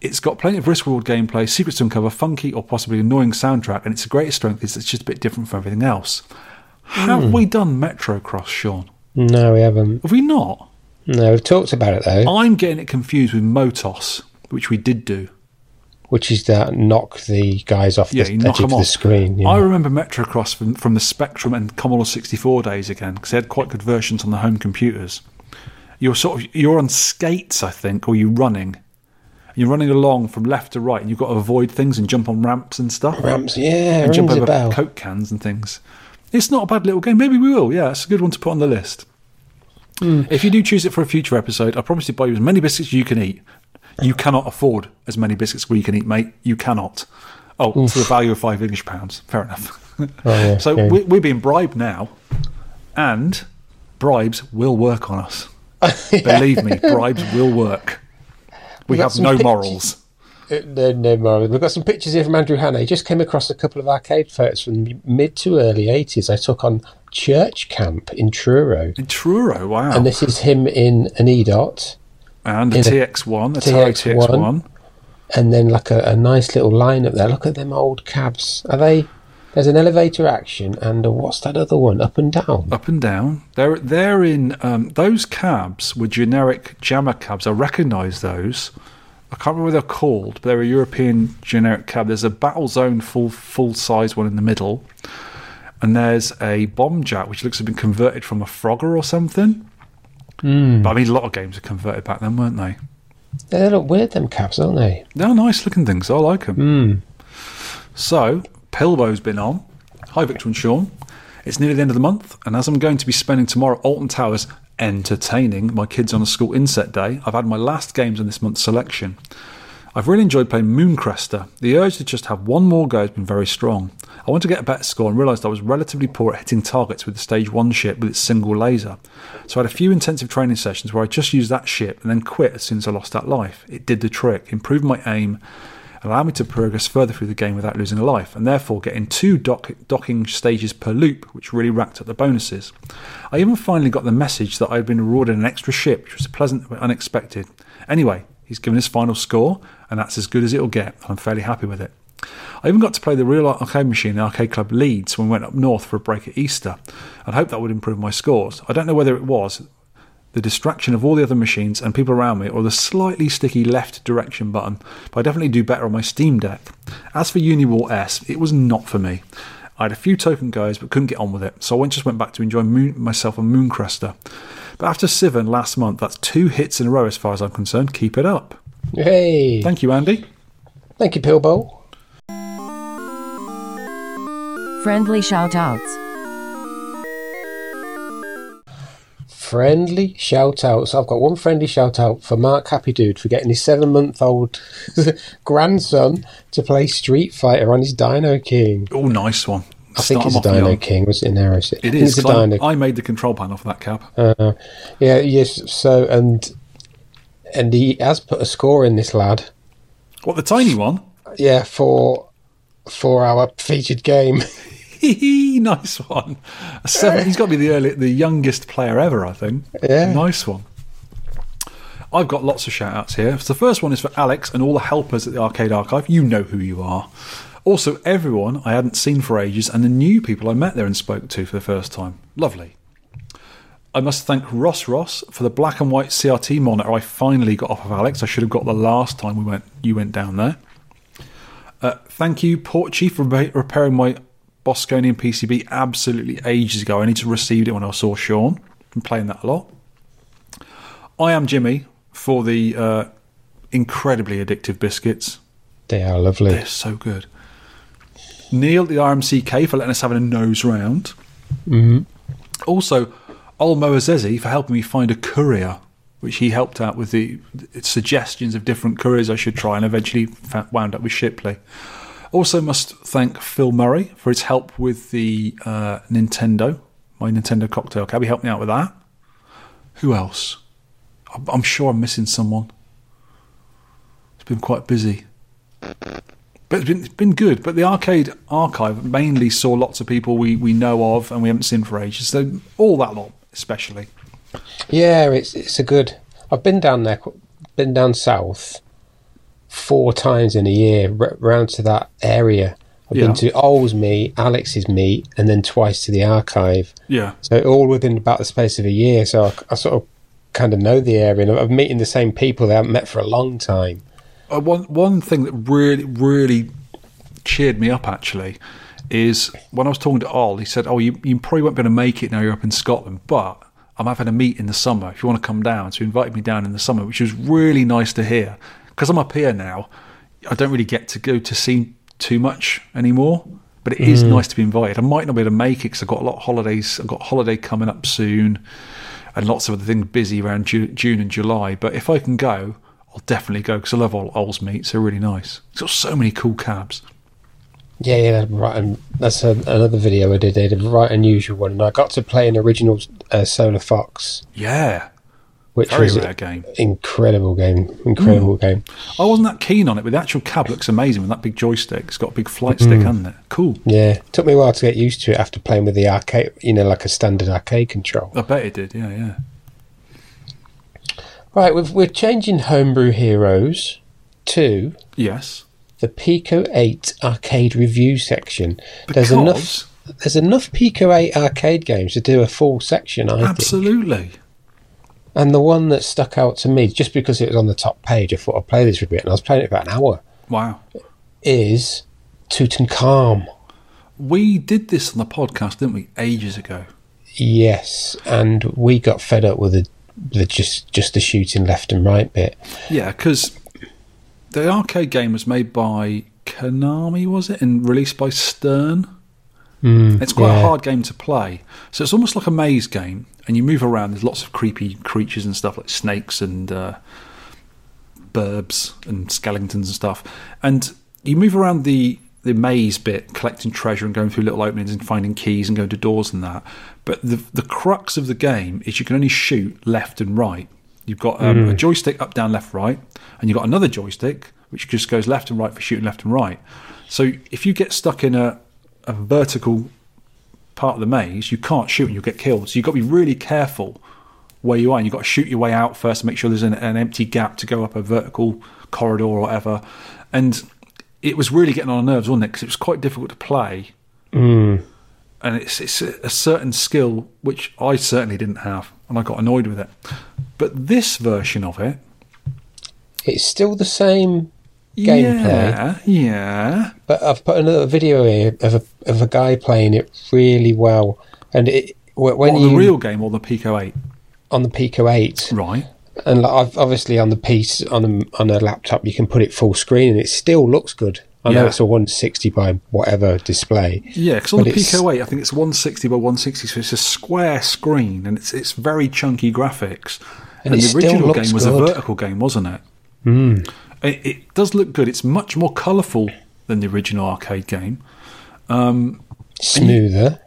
It's got plenty of risk reward gameplay, secrets to uncover, funky or possibly annoying soundtrack, and its greatest strength is it's just a bit different from everything else. Have hmm. we done Metro Cross, Sean? No, we haven't. Have we not? No, we've talked about it though, I'm getting it confused with Motos, which we did do. which is that knock the guys off Yeah, the edge of them the off. screen. Yeah. I remember Metrocross from, from the Spectrum and Commodore 64 days again because they had quite good versions on the home computers. You're sort of you're on skates, I think, or you're running. You're running along from left to right, and you've got to avoid things and jump on ramps and stuff. Ramps, yeah, and jump over coke cans and things. It's not a bad little game. Maybe we will. Yeah, it's a good one to put on the list. Hmm. If you do choose it for a future episode, I promise to buy you as many biscuits as you can eat. You cannot afford as many biscuits as you can eat, mate. You cannot. Oh, for the value of five English pounds. Fair enough. Oh, yeah, so yeah. we, we're being bribed now, and bribes will work on us. Believe me, bribes will work. We have no pictures. morals. Uh, No, no more. We've got some pictures here from Andrew Hannay. He just came across a couple of arcade photos from the mid to early 80s I took on church camp in Truro. In Truro, wow. And this is him in an E EDOT And a TX1, a Atari TX1. TX1. and then like a, a nice little line up there. Look at them old cabs. Are they? There's an elevator action and a, what's that other one? Up and down. Up and down. They're they're in um, those cabs were generic Jammer cabs. I recognise those. I can't remember what they're called, but they're a European generic cab. There's a Battle Zone full full size one in the middle, and there's a Bomb Jack which looks to have been converted from a Frogger or something. Hmm. But I mean, a lot of games are converted back then, weren't they? They look weird, them cabs, don't they? They're nice looking things. I like them. Hmm. So, Pilbo's been on. Hi, Victor and Sean. It's nearly the end of the month, and as I'm going to be spending tomorrow at Alton Towers entertaining my kids on a school inset day, I've had my last games in this month's selection. I've really enjoyed playing Moon Cresta. The urge to just have one more go has been very strong. I want to get a better score and realised I was relatively poor at hitting targets with the Stage 1 ship with its single laser. So I had a few intensive training sessions where I just used that ship and then quit as soon as I lost that life. It did the trick, improved my aim, allow me to progress further through the game without losing a life, and therefore getting two dock- docking stages per loop, which really racked up the bonuses. I even finally got the message that I had been rewarded an extra ship, which was pleasant but unexpected. Anyway, he's given his final score, and that's as good as it'll get, I'm fairly happy with it. I even got to play the real arcade machine in Arcade Club Leeds when we went up north for a break at Easter, and hoped that would improve my scores. I don't know whether it was the distraction of all the other machines and people around me, or the slightly sticky left direction button, but I definitely do better on my Steam Deck. As for Uni War S, it was not for me. I had a few token guys but couldn't get on with it, so I went- just went back to enjoy moon, myself on Moon Cresta. But after Sivan last month, that's two hits in a row as far as I'm concerned. Keep it up. Hey, Thank you, Andy. thank you, Pilbo. Friendly shout Friendly shout out. So I've got one friendly shout out for Mark Happydude for getting his seven month old grandson to play Street Fighter on his Dino King. Oh, nice one. I think it's a Dino. King, was it in Aeros? It is. It's a Dino I made the control panel for that cab. Uh, yeah, yes. So and and he has put a score in this lad. What, the tiny one? Yeah, for for our featured game. nice one. Seven, he's got to be the early, the youngest player ever, I think. Yeah. Nice one. I've got lots of shout outs here. So the first one is for Alex and all the helpers at the Arcade Archive. You know who you are. Also, everyone I hadn't seen for ages and the new people I met there and spoke to for the first time. Lovely. I must thank Ross Ross for the black and white CRT monitor I finally got off of Alex. I should have got the last time we went. You went down there. Uh, thank you, Port Chief, for repairing my Bosconian PCB absolutely ages ago. I need to receive it when I saw Sean. Been playing that a lot. I am Jimmy for the uh, incredibly addictive biscuits. They are lovely. They're so good. Neil, the RMCK, for letting us have a nose round. Mm-hmm. Also, Olmo Azezi for helping me find a courier, which he helped out with the, suggestions of different couriers I should try and eventually wound up with Shiply. Also, must thank Phil Murray for his help with the uh, Nintendo, my Nintendo cocktail cab. He helped me out with that. Who else? I'm- I'm sure I'm missing someone. It's been quite busy. But it's been, it's been good. But the arcade archive mainly saw lots of people we, we know of and we haven't seen for ages. So all that lot, especially. Yeah, it's it's a good. I've been down there, been down south four times in a year, r- round to that area. I've Yeah. been to Oles meet, Alex's meet, and then twice to the archive. Yeah. So all within about the space of a year. So I, I sort of kind of know the area, and I'm meeting the same people that I haven't met for a long time. Uh, one one thing that really really cheered me up actually is when I was talking to Ol, he said, "Oh, you, you probably won't be able to make it now. You're up in Scotland, but I'm having a meet in the summer. If you want to come down, so he invited me down in the summer, which was really nice to hear because I'm up here now. I don't really get to go to see too much anymore." But it is nice to be invited. I might not be able to make it because I've got a lot of holidays. I've got holiday coming up soon, and lots of other things busy around Ju- June and July. But if I can go, I'll definitely go because I love all Ol's meets. They're really nice. It's got so many cool cabs. Yeah, yeah, right. And that's a, another video I did. They did a right unusual one, and I got to play an original uh, Solar Fox, Yeah, which very was rare game. incredible game. Incredible hmm. game. I wasn't that keen on it, but the actual cab looks amazing with that big joystick. It's got a big flight stick, hmm. hasn't it? Cool. Yeah, took me a while to get used to it after playing with the arcade, you know, like a standard arcade control. I bet it did. Yeah, yeah. Right, we've, we're changing Homebrew Heroes to Yes. the Pico 8 arcade review section. There's enough. There's enough Pico 8 arcade games to do a full section, I think. And the one that stuck out to me, just because it was on the top page, I thought I'd play this for a bit, and I was playing it for about an hour, Wow. is Tutankhamun. We did this on the podcast, didn't we, ages ago? Yes, and we got fed up with the, the just just the shooting left and right bit. Yeah, because the arcade game was made by Konami, was it, and released by Stern. Mm, it's quite a hard game to play. So it's almost like a maze game, and you move around. There's lots of creepy creatures and stuff like snakes and uh, burbs and skeletons and stuff. And you move around the the maze bit, collecting treasure and going through little openings and finding keys and going to doors and that. But the the crux of the game is you can only shoot left and right. You've got um, a joystick up, down, left, right, and you've got another joystick which just goes left and right for shooting left and right. So if you get stuck in a, a vertical part of the maze, you can't shoot and you'll get killed. So you've got to be really careful where you are. And you've got to shoot your way out first to make sure there's an, an empty gap to go up a vertical corridor or whatever. And it was really getting on our nerves, wasn't it? Because it was quite difficult to play. Hmm. And it's, it's a certain skill which I certainly didn't have, and I got annoyed with it. But this version of it, It's still the same gameplay, yeah, yeah, but I've put another video here of a of a guy playing it really well, and it when on you the real game or the Pico 8, on the Pico Eight, right? and like, I've, obviously on the piece on a, on a laptop you can put it full screen and it still looks good. I know it's a 160 by whatever display. Yeah, because on the Pico 8, I think it's 160 by 160, so it's a square screen and it's it's very chunky graphics. And And, the original game was good. a vertical game, wasn't it? Mm. It, it does look good. It's much more colourful than the original arcade game. Um, Smoother.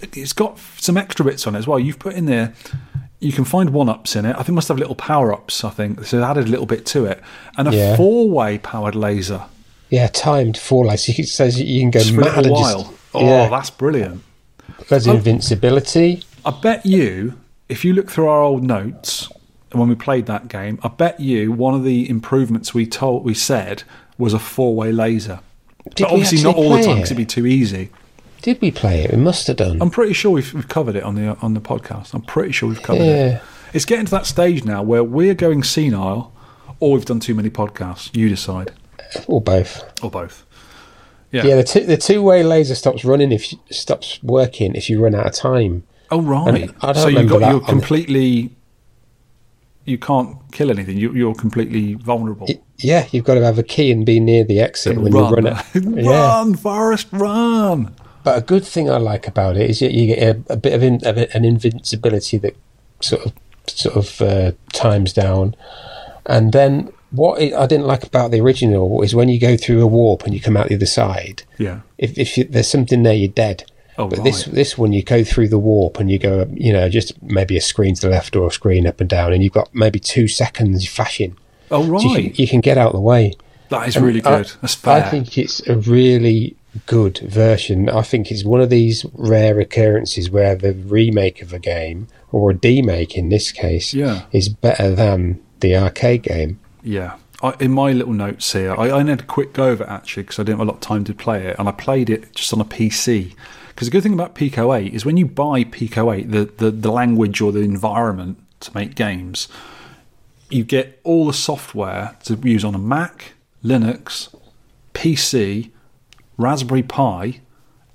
It's got some extra bits on it as well. You've put in there. You can find one ups in it. I think it must have little power ups. I think so. Added a little bit to it, and a Yeah. four way powered laser Yeah, timed like so it says you can go just for a while. just oh, yeah. that's brilliant. There's invincibility. I bet you, if you look through our old notes when we played that game, I bet you one of the improvements we told we said was a four way laser. Did but obviously not all the time because it'd be too easy. Did we play it? We must have done. I'm pretty sure we've, we've covered it on the on the podcast. I'm pretty sure we've covered Yeah. it. It's getting to that stage now where we're going senile, or we've done too many podcasts. You decide, or both. or both. Yeah. Yeah, the two the two way laser stops running if you, stops working if you run out of time. Oh right. And I don't so you got you're completely. You can't kill anything. You, you're completely vulnerable. Yeah, you've got to have a key and be near the exit when run, you run it. Yeah, run, Forest, run. but a good thing I like about it is that you get a, a bit of, in, of an invincibility that sort of sort of uh, times down, and then what I didn't like about the original is when you go through a warp and you come out the other side. Yeah. If, if you, there's something there, you're dead. Oh, but this right. this one, you go through the warp and you go, you know, just maybe a screen to the left or a screen up and down, and you've got maybe two seconds flashing. Oh So you, right. can, you can get out of the way. that is And really I- good. That's fair. I think it's a really good version. I think it's one of these rare occurrences where the remake of a game, or a demake in this case, Yeah. is better than the arcade game. Yeah. I, in my little notes here, I, I had a quick go of it actually because I didn't have a lot of time to play it, and I played it just on a PC. Because the good thing about Pico 8 is when you buy Pico 8, the, the, the language or the environment to make games, you get all the software to use on a Mac, Linux, PC, Raspberry Pi,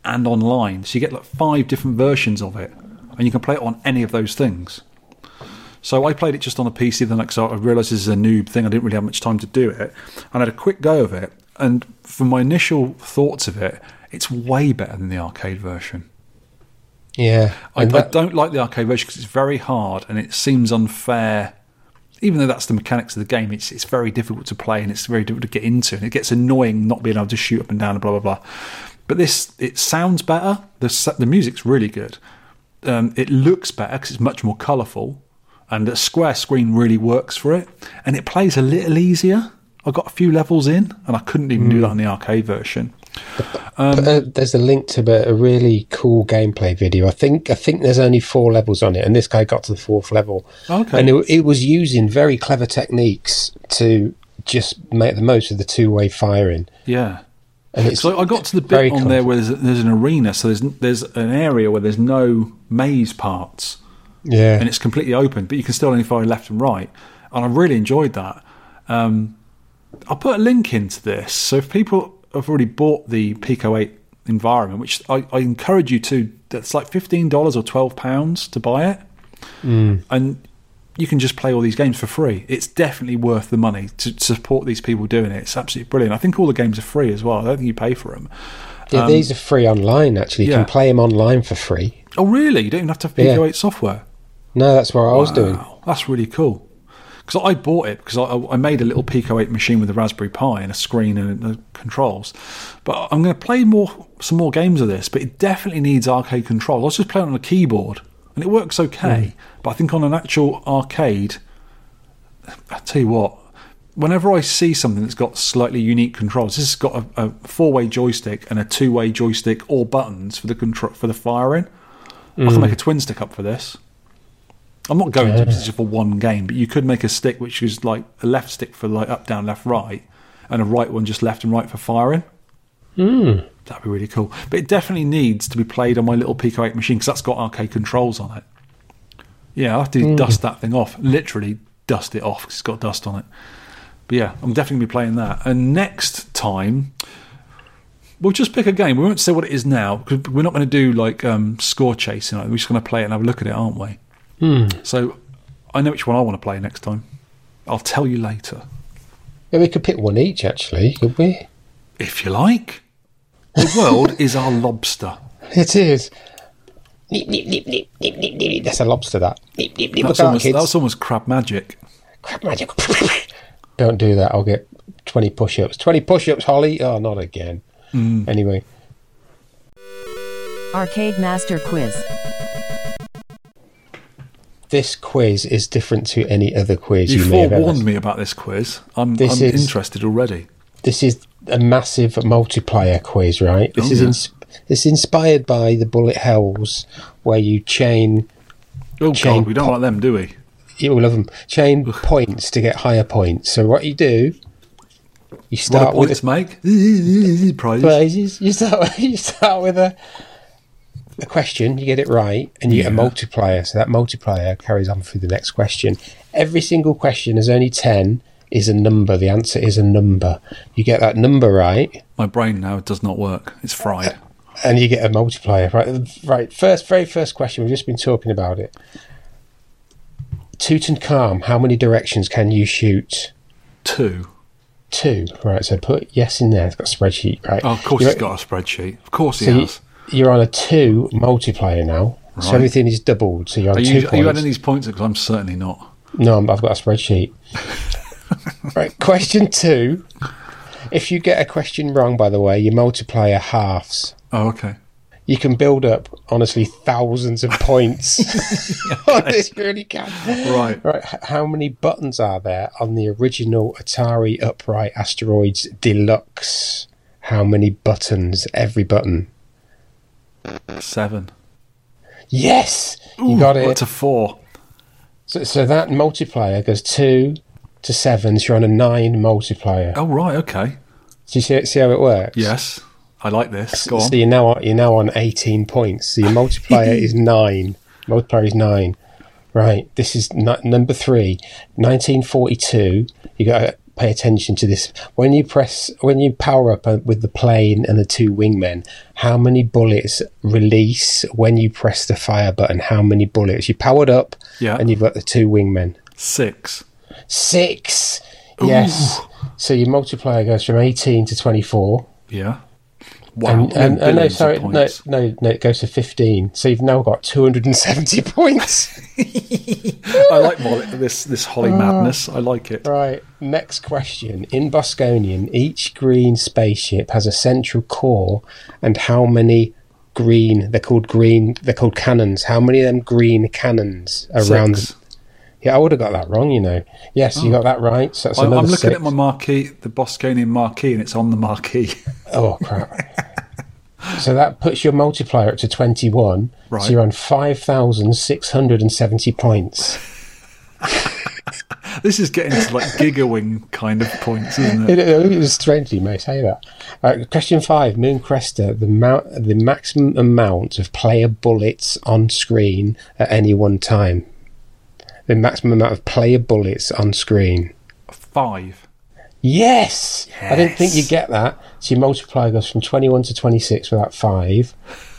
and online. So you get like five different versions of it, and you can play it on any of those things. So I played it just on a PC. Then, like, so I realised this is a noob thing. I didn't really have much time to do it, and I had a quick go of it. And from my initial thoughts of it, it's way better than the arcade version. Yeah, I, and I don't like the arcade version because it's very hard and it seems unfair. Even though that's the mechanics of the game, it's it's very difficult to play and it's very difficult to get into, and it gets annoying not being able to shoot up and down and blah blah blah. But this it sounds better. The the music's really good. Um, it looks better because it's much more colourful, and the square screen really works for it, and it plays a little easier. I got a few levels in, and I couldn't even do that on the arcade version. But, uh, there's a link to a, a really cool gameplay video. I think I think there's only four levels on it, and this guy got to the fourth level. Okay. and it, it was using very clever techniques to just make the most of the two-way firing. Yeah. And it's So I got to the bit on there where there's, there's an arena, so there's there's an area where there's no maze parts, yeah, and it's completely open, but you can still only fire left and right, and I really enjoyed that. Um, I'll put a link into this, so if people have already bought the Pico 8 environment, which I, I encourage you to, that's like fifteen dollars or twelve pounds to buy it, and you can just play all these games for free. It's definitely worth the money to support these people doing it. It's absolutely brilliant. I think all the games are free as well. I don't think you pay for them. yeah. these are free online. Actually, you um, yeah. can play them online for free. Oh, really? You don't even have to have Pico Yeah. 8 software. No, that's what I was doing. That's really cool. Because I bought it because I, I made a little Pico 8 machine with a Raspberry Pi and a screen and the controls. But I'm going to play more some more games of this. But it definitely needs arcade controls. I was just playing on a keyboard and it works okay. Mm. But I think on an actual arcade, I tell you what. Whenever I see something that's got slightly unique controls, this has got a, a four-way joystick and a two-way joystick or buttons for the control for the firing. I can mm. make a twin stick up for this. I'm not going to because it's just for one game, but you could make a stick which is like a left stick for like up, down, left, right, and a right one just left and right for firing. That'd be really cool. But it definitely needs to be played on my little Pico 8 machine because that's got arcade controls on it. Yeah, I have to dust that thing off. Literally dust it off because it's got dust on it. But yeah, I'm definitely going to be playing that. And next time, we'll just pick a game. We won't say what it is now because we're not going to do like um, score chasing. We're just going to play it and have a look at it, aren't we? So I know which one I want to play next time. I'll tell you later. Yeah, we could pick one each. Actually, could we? If you like. The world is our lobster. It is. Nip, nip, nip, nip, nip, nip, nip. That's a lobster. That. Nip, nip, nip. That's almost, that's almost crab magic. Crap magic. Don't do that. I'll get 20 push ups. 20 push ups, Holly. Oh, not again. Mm. Anyway, Arcade Master Quiz. This quiz is different to any other quiz You you, may have ever. forewarned me about this quiz. I'm, This I'm is- interested already. This is a massive multiplier quiz, right? This Oh, is yeah. ins- it's inspired by the bullet hells, where you chain. Oh, Chain God, we don't pop- like them, do we? You will love them. Chain points to get higher points. So what you do, you What start with points a make? Prizes. prizes. You start. You start with a a question, you get it right, and you get a multiplier. So that multiplier carries on through the next question. Every single question is only 10, is a number. The answer is a number. You get that number right, My brain now does not work. It's fried. and you get a multiplier. Right, right. First, very first question. We've just been talking about it. Tutankhamun, how many directions can you shoot? Two. Two. Right. So put yes in there. It's got a spreadsheet. Right. Oh, of course You're- he's got a spreadsheet. Of course he So you, has. You're on a two multiplier now. So everything is doubled. So you're on Are two you, are you adding these points? Because I'm certainly not. No, I'm- I've got a spreadsheet. right, question two. If you get a question wrong, by the way, your multiplier halves. Oh, okay. You can build up, honestly, thousands of points on this. You really can. Right. Right, how many buttons are there on the original Atari Upright Asteroids Deluxe? How many buttons? Every button. Seven. Yes, you got What it. to four? So, so that multiplier goes two to seven. So you're on a nine multiplier. Oh, right. Okay. Do you see, see how it works? Yes. I like this. Go So on. you're now on, you're now on 18 points. So your multiplier is nine. Multiplier is nine. Right. This is nu- number three. 1942. You got pay attention to this. When you press, when you power up uh, with the plane and the two wingmen, how many bullets release when you press the fire button? How many bullets? You powered up, Yeah. and you've got the two wingmen. Six. Six. Yes. So your multiplier goes from 18 to 24. Yeah. Wow. And, and, no, sorry, no, no, no, it goes to 15. So you've now got 270 points. I like this this Holly ah. madness. I like it. right, next question. In Bosconian, each green spaceship has a central core, and how many green, they're called green, they're called cannons. How many of them green cannons around? Six. Yeah, I would have got that wrong, you know. Yes, you oh. got that right. So that's I, I'm looking six. at my marquee, the Bosconian marquee, and it's on the marquee. Oh crap! so that puts your multiplier up to twenty-one. Right. So you're on five thousand six hundred and seventy points. this is getting to like Giga Wing kind of points, isn't It, it? it is strange you may say that. Uh, question five: Moon Cresta, the mount, the maximum amount of player bullets on screen at any one time. The maximum amount of player bullets on screen. Five. Yes! I didn't think you'd get that. So you multiply goes from 21 to 26 without 5.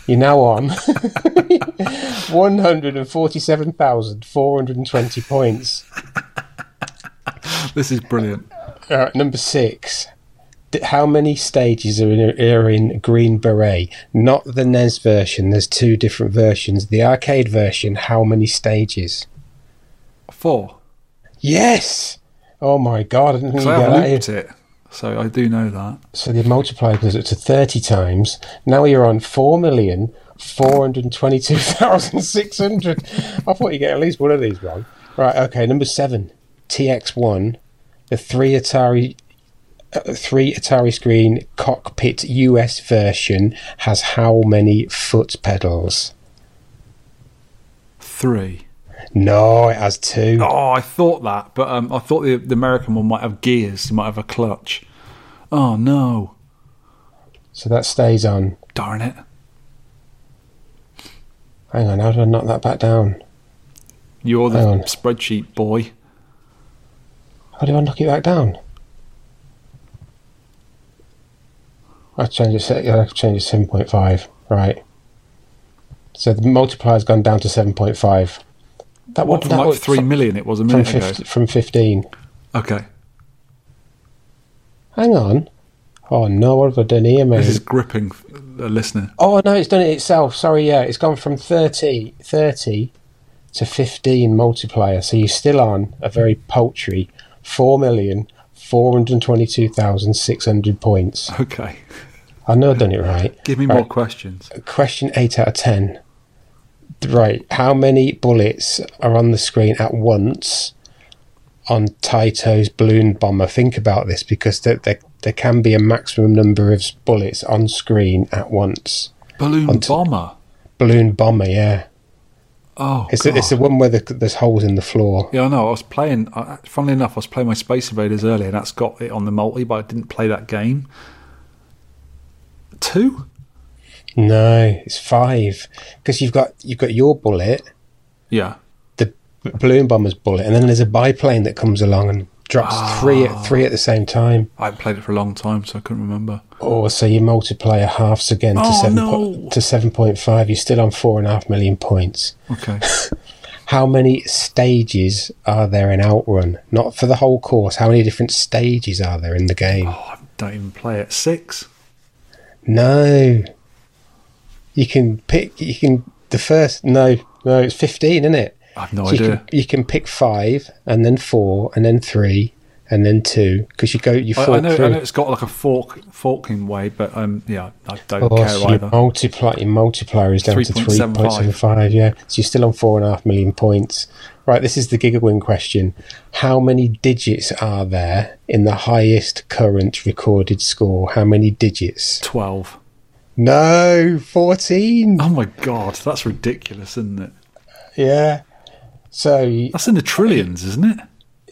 You're now on 147,420 points. This is brilliant. Right, number 6. How many stages are in, are in Green Beret? Not the NES version. There's two different versions. The arcade version, how many stages? Four. Yes! Oh my god, I didn't think you I get that. looped it, so I do know that. So the multiplier goes up to 30 times. Now you're on 4,422,600. I thought you'd get at least one of these wrong. Right, okay, number seven, TX1, the three Atari. Uh, three Atari screen cockpit US version has how many foot pedals? Three. No, it has two. Oh, I thought that, but um, I thought the, the American one might have gears, it might have a clutch. Oh no! So that stays on. Darn it! Hang on, how do I knock that back down? You're the spreadsheet boy. How do I knock it back down? I change it. I change it seven point five. Right. So the multiplier's gone down to seven point five. That What would from that like would- three million? It was a from minute ago. from fifteen. Okay, Hang on. Oh no! What have I done here, mate? this is gripping a listener. Oh no, it's done it itself. Sorry, yeah, it's gone from 30, 30 to fifteen multiplier. So you're still on a very paltry four million four hundred twenty-two thousand six hundred points. Okay, I know I've done it right. give me Right. more questions. Question 8 out of 10. Right. How many bullets are on the screen at once on Taito's balloon bomber? Think about this because there, there, there can be a maximum number of bullets on screen at once. Balloon Onto- bomber. Balloon bomber, yeah. Oh, It's, the, it's the one where the, there's holes in the floor. Yeah, I know. I was playing. Uh, funnily enough, I was playing my Space Invaders earlier, and that's got it on the multi, but I didn't play that game. Two? No, it's five because you've got you've got your bullet, Yeah. the balloon bomber's bullet, and then there's a biplane that comes along and drops ah. three at three at the same time. I haven't played it for a long time, so I couldn't remember. Oh, so your multiplier halves again to Oh, seven no. po- to seven point five. You're still on four and a half million points. Okay. How many stages are there in Outrun? Not for the whole course. How many different stages are there in the game? oh, I don't even play it. Six. No. You can pick. You can the first. No, no. It's fifteen, isn't it? I have no So you idea. can, you can pick five, and then four, and then three, and then two, because you go you I, fork I know. through. I know it's got like a fork, forking way, but um, yeah, I don't Oh, care so either. your, multiply, your multiplier is down to 3.75. 3.75, yeah. So you're still on four and a half million points. Right, this is the Giga Wing question. How many digits are there in the highest current recorded score? How many digits? Twelve. No, 14. Oh my god, that's ridiculous, isn't it? Yeah. So, That's in the trillions, isn't it?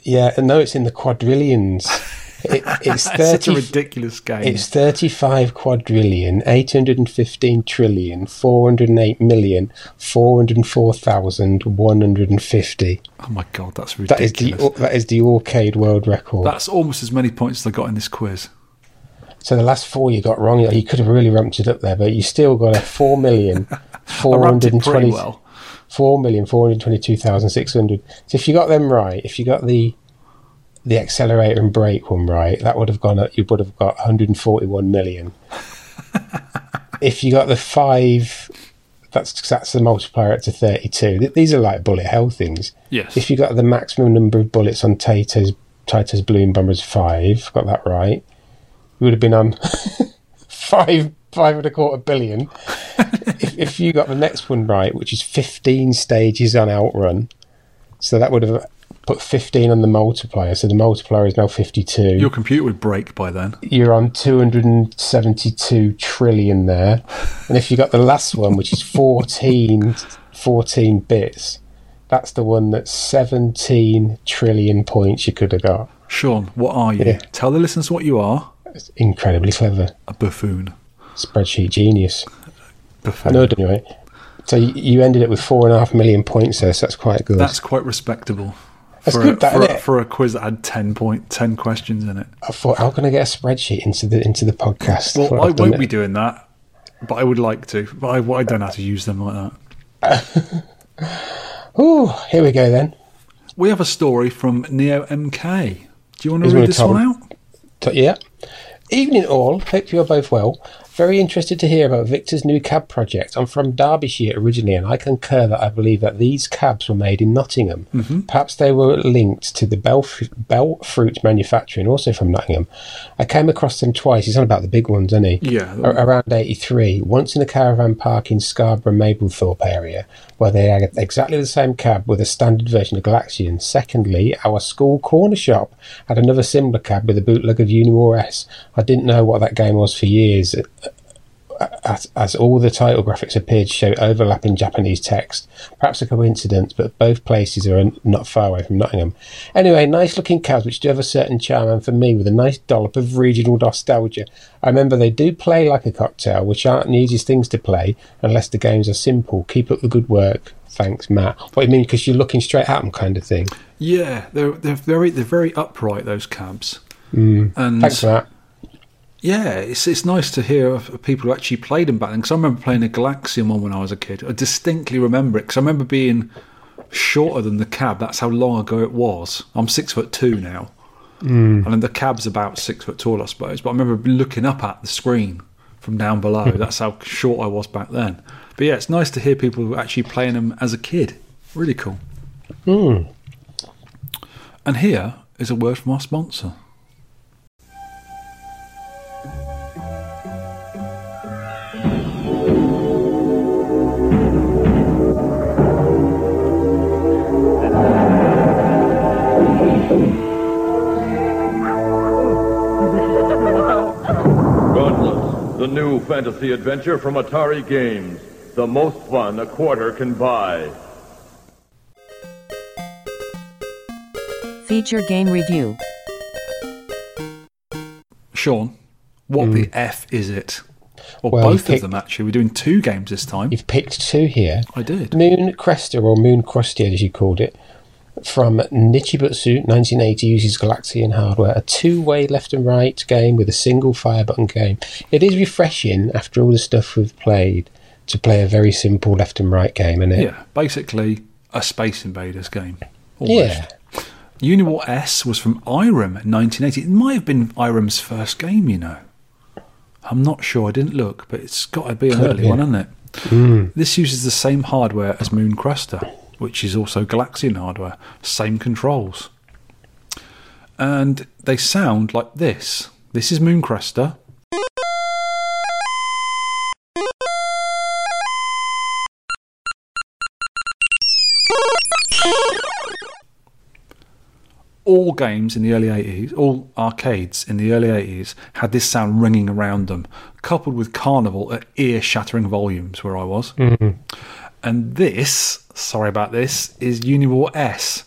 yeah, no, it's in the quadrillions. It, it's That's such a ridiculous game. It's 35 quadrillion, 815 trillion, 408 million, 404,150. oh my god, that's That is ridiculous. the that is the arcade world record. That's almost as many points as I got in this quiz. So the last four you got wrong. You could have really ramped it up there, but you still got a four million four hundred and twenty well. four million four hundred twenty two thousand six hundred. So if you got them right, if you got the the accelerator and brake one right, that would have gone up. You would have got one hundred and forty one million. if you got the five, that's that's the multiplier up to thirty two. These are like bullet hell things. Yes. If you got the maximum number of bullets on Taito's Taito's balloon bombers five, got that right, you would have been on five five and a quarter billion. if, if you got the next one right, which is fifteen stages on Outrun, so that would have put fifteen on the multiplier. So the multiplier is now fifty two. Your computer would break by then. You're on 272 trillion there. And if you got the last one, which is 14, 14 bits, that's the one that's 17 trillion points you could have got. Shaun, what are you? Yeah. Tell the listeners what you are. It's incredibly clever. A buffoon. Spreadsheet genius. I Buffoon. anyway. So you, ended it with four and a half million points there, so that's quite good. That's quite respectable. That's for, good, a, that, for, a, it? for a quiz that had 10, point, 10 questions in it. I thought, how can I get a spreadsheet into the into the podcast? Well, I won't it. be doing that, but I would like to. But I, I don't know how to use them like that. Ooh, here we go then. We have a story from Neo MK. Do you want to He's read this one out? Yeah. Evening all. Hope you're both well. Very interested to hear about Victor's new cab project. I'm from Derbyshire originally, and I concur that I believe that these cabs were made in Nottingham. Mm-hmm. Perhaps they were linked to the Bell, Bell Fruit manufacturing, also from Nottingham. I came across them twice. He's on about the big ones, isn't he? Yeah. A- around 83. Once in a caravan park in Scarborough, Mablethorpe area, where they had exactly the same cab with a standard version of Galaxian. Secondly, our school corner shop had another similar cab with a bootleg of Uni War S. I didn't know what that game was for years, as, as all the title graphics appeared to show overlapping Japanese text. Perhaps a coincidence, but both places are not far away from Nottingham. Anyway, nice looking cabs which do have a certain charm, and for me, with a nice dollop of regional nostalgia. I remember they do play like a cocktail, which aren't the easiest things to play unless the games are simple. Keep up the good work. Thanks, Matt. What do you mean? Because you're looking straight at them, kind of thing. Yeah, they're they're very they're very upright those cabs. And Mm. Thanks, Matt. Yeah, it's it's nice to hear of people who actually played them back then. Because I remember playing a Galaxian one when I was a kid. I distinctly remember it because I remember being shorter than the cab. That's how long ago it was. I'm six foot two now, Mm. and then the cab's about six foot tall, I suppose. But I remember looking up at the screen from down below. That's how short I was back then. But yeah, it's nice to hear people who actually playing them as a kid. Really cool. Hmm. And here is a word from our sponsor. The new fantasy adventure from Atari Games. The most fun a quarter can buy. Feature game review. Shaun, what Hmm. the F is it? Or Well, you both of them, actually. We're doing two games this time. You've picked two here. I did. Moon Cresta, or Moon Crusted as you called it, from Nichibutsu 1980 uses Galaxian hardware, a two way left and right game with a single fire button game. It is refreshing after all the stuff we've played to play a very simple left and right game, isn't it? Yeah, basically a Space Invaders game. Almost. Yeah. Uniwar S was from Irem 1980. It might have been Irem's first game, you know. I'm not sure. I didn't look, but it's got to be an Could early be. one, hasn't it? Hmm. This uses the same hardware as Moon Cresta, which is also Galaxian hardware. Same controls. And they sound like this. This is Moon Cresta. all games in the early 80s, all arcades in the early 80s had this sound ringing around them, coupled with Carnival at ear shattering volumes where I was. Mm-hmm. And this, sorry about this, is Uniwar S.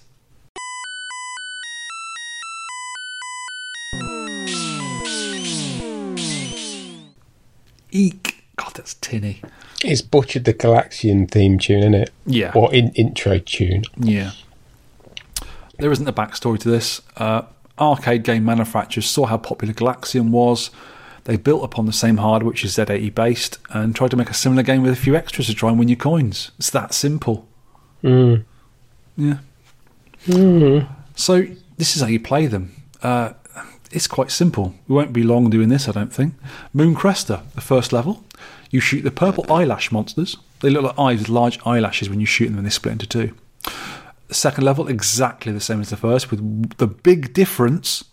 Eek. God, that's tinny. It's butchered the Galaxian theme tune, isn't it? Yeah. Or in, intro tune. Yeah. There isn't a backstory to this. Uh, arcade game manufacturers saw how popular Galaxian was. They built upon the same hardware, which is Z80 based, and tried to make a similar game with a few extras to try and win your coins. It's that simple. Yeah. So, this is how you play them. Uh, it's quite simple. We won't be long doing this, I don't think. Moon Cresta, the first level. You shoot the purple eyelash monsters. They look like eyes with large eyelashes when you shoot them and they split into two. The second level, exactly the same as the first, with the big difference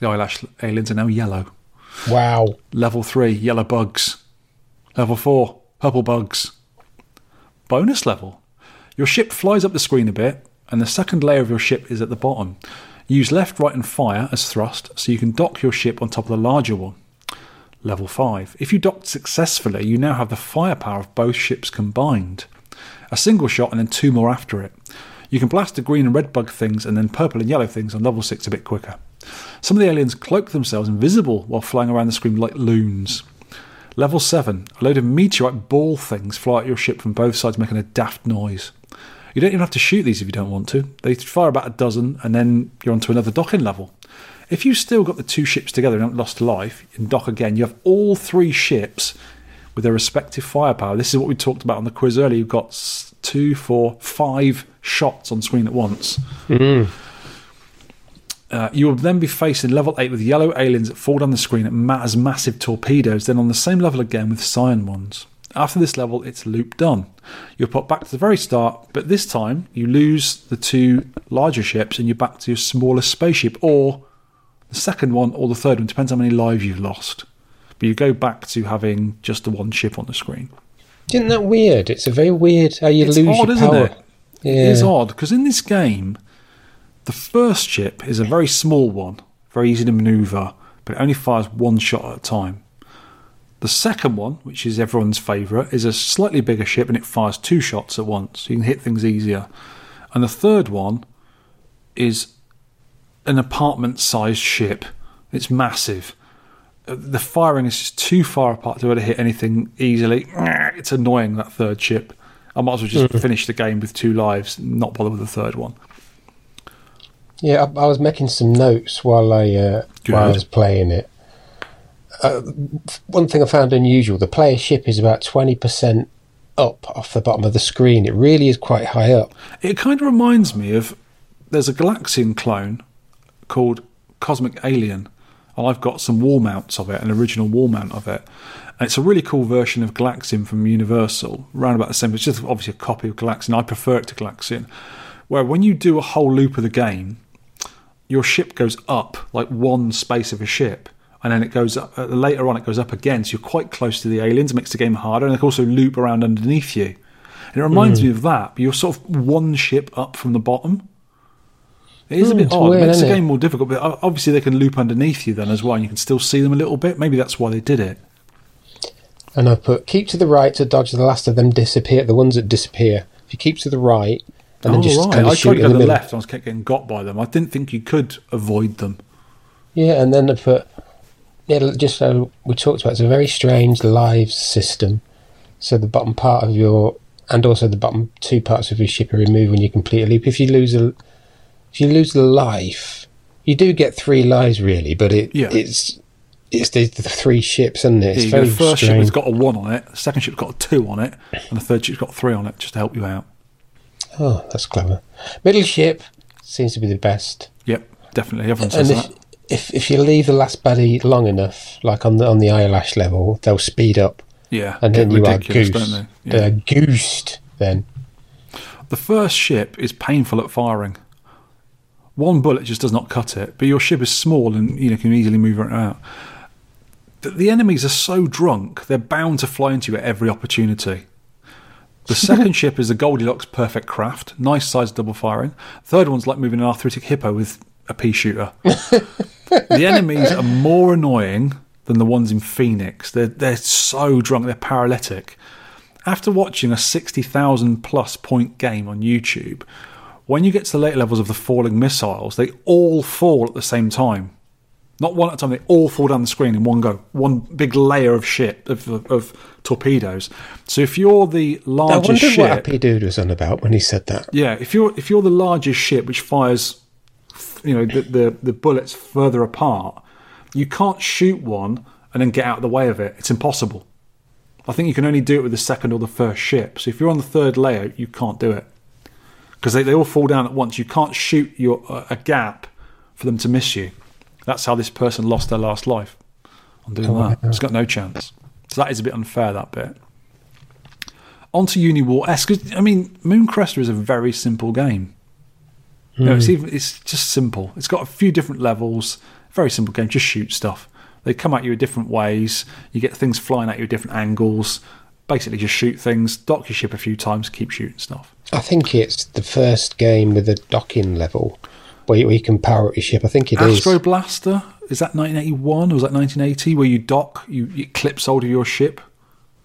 the eyelash aliens are now yellow. Wow. Level 3, yellow bugs. Level 4, purple bugs. Bonus level. Your ship flies up the screen a bit, and the second layer of your ship is at the bottom. Use left, right, and fire as thrust so you can dock your ship on top of the larger one. Level 5. If you docked successfully, you now have the firepower of both ships combined. A single shot and then two more after it. You can blast the green and red bug things and then purple and yellow things on level 6 a bit quicker. Some of the aliens cloak themselves invisible while flying around the screen like loons. Level 7. A load of meteorite ball things fly at your ship from both sides making a daft noise. You don't even have to shoot these if you don't want to. They fire about a dozen and then you're onto another docking level. If you've still got the two ships together and haven't lost life, and dock again, you have all three ships with their respective firepower. This is what we talked about on the quiz earlier. You've got two, four, five shots on screen at once. Mm. Uh, you will then be facing level 8 with yellow aliens that fall down the screen as massive torpedoes, then on the same level again with cyan ones. After this level, it's loop done. You're put back to the very start, but this time you lose the two larger ships and you're back to your smallest spaceship, or the second one or the third one, depends how many lives you've lost. But you go back to having just the one ship on the screen. Isn't that weird? It's a very weird how you It's lose odd, your isn't power. it? Yeah. It is odd because in this game, the first ship is a very small one, very easy to maneuver, but it only fires one shot at a time. The second one, which is everyone's favourite, is a slightly bigger ship and it fires two shots at once. You can hit things easier. And the third one is an apartment sized ship. It's massive. Uh, The firing is just too far apart to be able to hit anything easily. It's annoying, that third ship. I might as well just finish the game with two lives, not bother with the third one. Yeah, I, I was making some notes while I uh, while I was playing it. Uh, one thing I found unusual: the player ship is about twenty percent up off the bottom of the screen. It really is quite high up. It kind of reminds me of there's a Galaxian clone called Cosmic Alien, and I've got some wall mounts of it, an original wall mount of it. And it's a really cool version of Galaxian from Universal, around about the same. It's just obviously a copy of Galaxian. I prefer it to Galaxian, where when you do a whole loop of the game, your ship goes up like one space of a ship. And then it goes up, uh, later on, it goes up again. So you're quite close to the aliens, it makes the game harder. And they can also loop around underneath you. And it reminds me of that, but you're sort of one ship up from the bottom. It is a Hmm, bit odd. weird, it makes the isn't it? game more difficult, but obviously they can loop underneath you then as well, and you can still see them a little bit. Maybe that's why they did it. And I put keep to the right to dodge the last of them disappear. The ones that disappear. If you keep to the right and then oh, just right. kind I of tried to go the to the middle. left, I was kept getting got by them. I didn't think you could avoid them. Yeah, and then I put Yeah, just so we talked about, it's a very strange live system. So the bottom part of your and also the bottom two parts of your ship are removed when you complete a loop. If you lose a if you lose a life, you do get three lives really, but it Yeah. it's it's the, the three ships, isn't it? It's Yeah, very the first ship has got a one on it, the second ship's got a two on it, and the third ship's got a three on it, just to help you out. Oh, that's clever. Middle ship seems to be the best. Yep, definitely. Everyone says And that. if, if if you leave the last buddy long enough, like on the on the eyelash level, they'll speed up, Yeah, and then you are goosed. don't they? Yeah. They're goosed then. The first ship is painful at firing. One bullet just does not cut it, but your ship is small and you know can easily move it out. The, the enemies are so drunk; they're bound to fly into you at every opportunity. The second ship is the Goldilocks perfect craft, nice sized double firing. Third one's like moving an arthritic hippo with a pea shooter. the enemies are more annoying than the ones in Phoenix. They're they're so drunk, they're paralytic. After watching a sixty thousand plus point game on YouTube, when you get to the later levels of the falling missiles, they all fall at the same time. Not one at a time, they all fall down the screen in one go. One big layer of shit of, of, of torpedoes. So if you're the largest I wonder ship, what Happy Dude was on about when he said that. yeah, if you're if you're the largest ship which fires, you know, the, the the bullets further apart, you can't shoot one and then get out of the way of it. It's impossible. I think you can only do it with the second or the first ship. So if you're on the third layer, you can't do it because they, they all fall down at once. You can't shoot your uh, a gap for them to miss you. That's how this person lost their last life on doing that. It's got no chance. So that is a bit unfair. That bit. On to Uniwar S. 'cause, I mean, Moon Cresta is a very simple game. You know, it's hmm. even it's just simple. It's got a few different levels. Very simple game. Just shoot stuff. They come at you in different ways. You get things flying at you at different angles. Basically, just shoot things. Dock your ship a few times. Keep shooting stuff. I think it's the first game with a docking level where you, where you can power up your ship. I think it is. Astro Blaster is that 1981 or was that 1980? Where you dock, you, you clip solder your ship.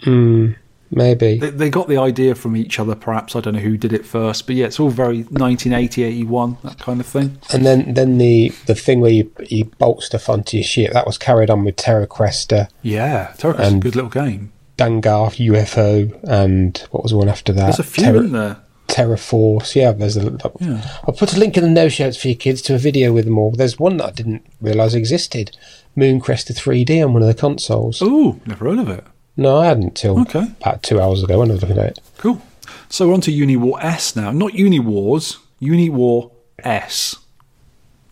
Hmm, maybe. They, they got the idea from each other, perhaps. I don't know who did it first, but yeah, it's all very 1980, 81, that kind of thing. And then, then the, the thing where you, you bolt stuff onto your ship, that was carried on with Terra Cresta, Yeah, Terra's a And- good little game. Dangar UFO, and what was the one after that? There's a few, Terra, isn't there? Terra Force. Yeah, there's a. Yeah. I'll put a link in the no shows for your kids to a video with them all. There's one that I didn't realise existed. Moon Cresta 3D on one of the consoles. Ooh, never heard of it. No, I hadn't till Okay. about two hours ago when I was looking at it. Cool. So we're on to Uniwar S now. Not Uni Uniwars, Uniwar S.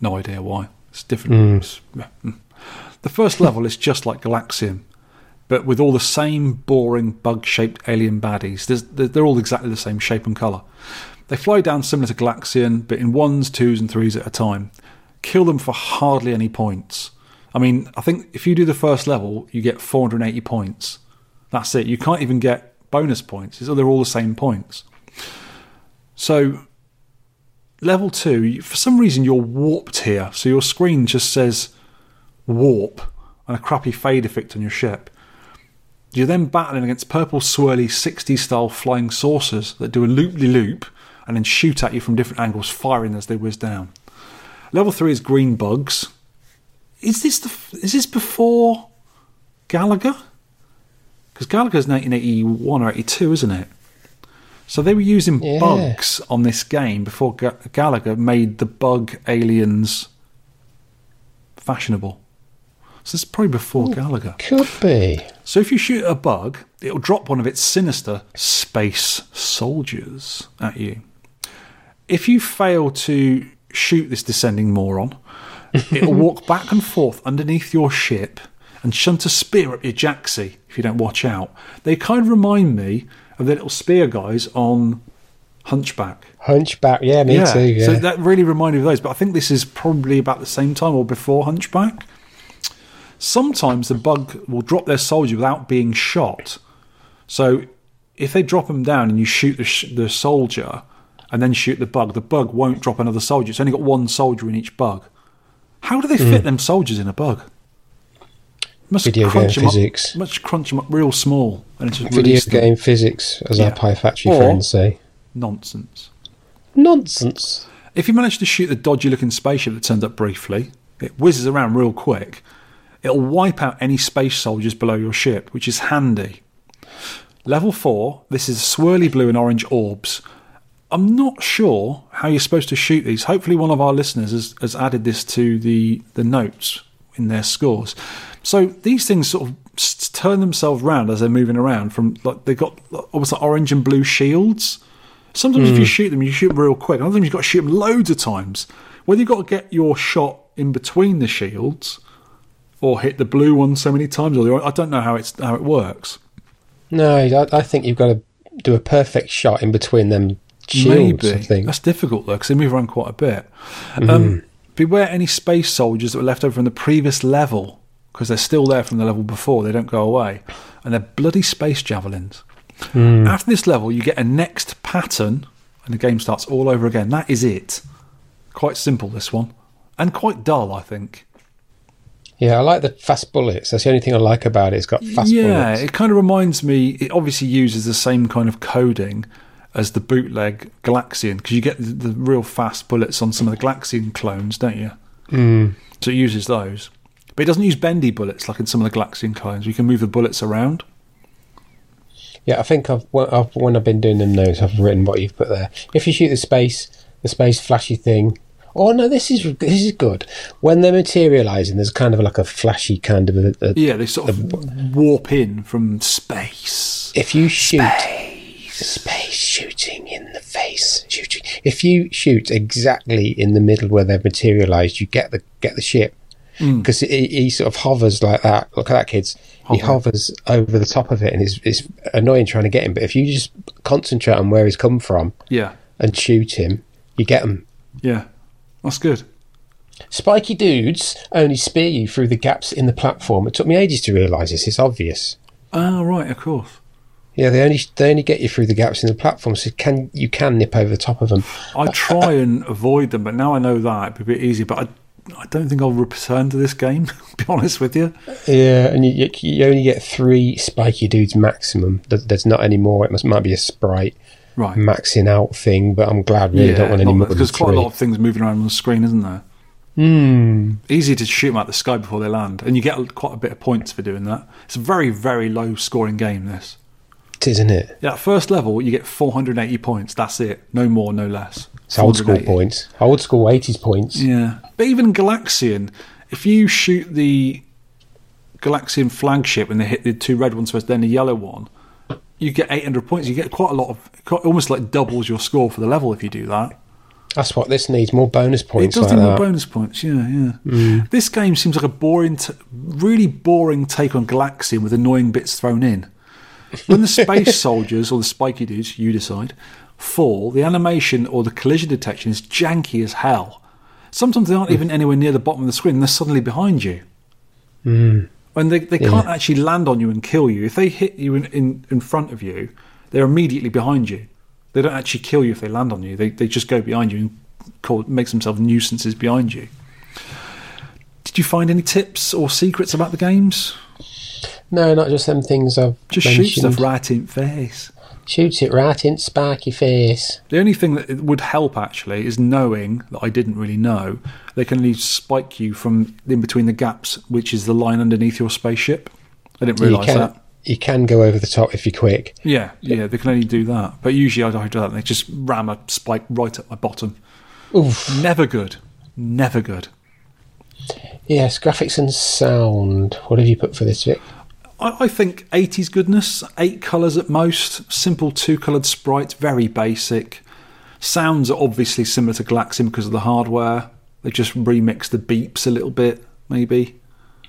No idea why. It's different. Mm. The first level is just like Galaxian, but with all the same boring bug shaped alien baddies. There's, they're all exactly the same shape and colour. They fly down similar to Galaxian, but in ones, twos, and threes at a time. Kill them for hardly any points. I mean, I think if you do the first level, you get 480 points. That's it. You can't even get bonus points. They're all the same points. So, level two, for some reason, you're warped here. So your screen just says warp and a crappy fade effect on your ship. You're then battling against purple swirly 60s style flying saucers that do a loop de loop and then shoot at you from different angles, firing as they whiz down. Level three is green bugs. Is this the is this before Galaga? Because Galaga's 1981 or 82, isn't it? So they were using Yeah. bugs on this game before Ga- Galaga made the bug aliens fashionable. So it's probably before Galaga. Could be. So if you shoot a bug, it'll drop one of its sinister space soldiers at you. If you fail to shoot this descending moron, it'll walk back and forth underneath your ship and shunt a spear up your jacksie if you don't watch out. They kind of remind me of the little spear guys on Hunchback. Hunchback. Yeah, me too. Yeah. So that really reminded me of those. But I think this is probably about the same time or before Hunchback. Sometimes the bug will drop their soldier without being shot. So if they drop them down and you shoot the, sh- the soldier and then shoot the bug, the bug won't drop another soldier. It's only got one soldier in each bug. How do they fit them soldiers in a bug? Must Hmm. Video crunch game 'em up- physics. must crunch them up real small and it's just Video release them. game physics, as Yeah. our Pie Factory Or- friends say. nonsense. Nonsense. If you manage to shoot the dodgy looking spaceship that turns up briefly, it whizzes around real quick. It'll wipe out any space soldiers below your ship, which is handy. Level 4, this is swirly blue and orange orbs. I'm not sure how you're supposed to shoot these. Hopefully, one of our listeners has, has added this to the, the notes in their scores. So these things sort of turn themselves round as they're moving around. From like they've got almost like orange and blue shields. Sometimes if you hmm. shoot them, you shoot them real quick. Other times you've got to shoot them loads of times. Whether you've got to get your shot in between the shields or hit the blue one so many times, or I don't know how it's how it works. No, I, I think you've got to do a perfect shot in between them shields. Maybe that's difficult though because they move around quite a bit. Um, beware any space soldiers that were left over from the previous level because they're still there from the level before. They don't go away, and they're bloody space javelins. After this level, you get a next pattern, and the game starts all over again. That is it. Quite simple this one, and quite dull, I think. Yeah, I like the fast bullets. That's the only thing I like about it. It's got fast yeah, bullets. it kind of reminds me. It obviously uses the same kind of coding as the bootleg Galaxian because you get the, the real fast bullets on some of the Galaxian clones, don't you? Mm. So it uses those, but it doesn't use bendy bullets like in some of the Galaxian clones. You can move the bullets around. Yeah, I think I've when, I've when I've been doing them notes, I've written what you've put there. If you shoot the space, the space flashy thing. Oh no, this is this is good. When they're materialising, there's kind of like a flashy kind of. A, a, Yeah, they sort of warp in from space. If you shoot space shooting in the face, shooting. If you shoot exactly in the middle where they've materialised, you get the get the ship hmm. because he, he sort of hovers like that. Look at that, kids. He hovers over the top of it, and it's it's annoying trying to get him. But if you just concentrate on where he's come from Yeah, and shoot him, you get him. yeah, that's good. Spiky dudes only spear you through the gaps in the platform. It took me ages to realise this. It's obvious. Ah, right, of course. Yeah, they only they only get you through the gaps in the platform, so can you can nip over the top of them. I try and avoid them, but now I know that it'd be a bit easier. But I, I don't think I'll return to this game. be honest with you. Yeah, and you, you, you only get three spiky dudes maximum. There's not any more. It must might be a sprite Right. maxing out thing, but I'm glad really don't want any more Because quite three. a lot of things moving around on the screen, isn't there? Hmm. Easy to shoot them out of the sky before they land, and you get quite a bit of points for doing that. It's a very, very low scoring game. This, It is, isn't it? yeah, at first level you get 480 points. That's it, no more, no less. It's old school 480. points. Old school 80s points. Yeah, but even Galaxian, if you shoot the Galaxian flagship and they hit the two red ones first, then the yellow one, you get 800 points. You get quite a lot of, quite, almost like doubles your score for the level if you do that. That's what this needs more bonus points it does like need more bonus points, yeah, yeah. Mm. This game seems like a boring, t- really boring take on Galaxian with annoying bits thrown in. When the space soldiers or the spiky dudes, you decide, fall, the animation or the collision detection is janky as hell. Sometimes they aren't hmm. even anywhere near the bottom of the screen; and they're suddenly behind you. Hmm. And they, they can't actually land on you and kill you. If they hit you in, in, in front of you, they're immediately behind you. They don't actually kill you if they land on you. They, they just go behind you and call, makes themselves nuisances behind you. Did you find any tips or secrets about the games? No, not just them things I've Just mentioned. shoot stuff right in face. Shoot it right in Sparky face. The only thing that would help actually is knowing that I didn't really know they can only spike you from in between the gaps, which is the line underneath your spaceship. I didn't realise that. you can go over the top if you're quick. Yeah, yeah, they can only do that. But usually I don't do that. They just ram a spike right at my bottom. Oof. Never good. Never good. Yes, graphics and sound. What have you put for this, Vic? I, I think 80s goodness, eight colours at most, simple two coloured sprites, very basic. Sounds are obviously similar to Galaxian because of the hardware. They just remixed the beeps a little bit, maybe.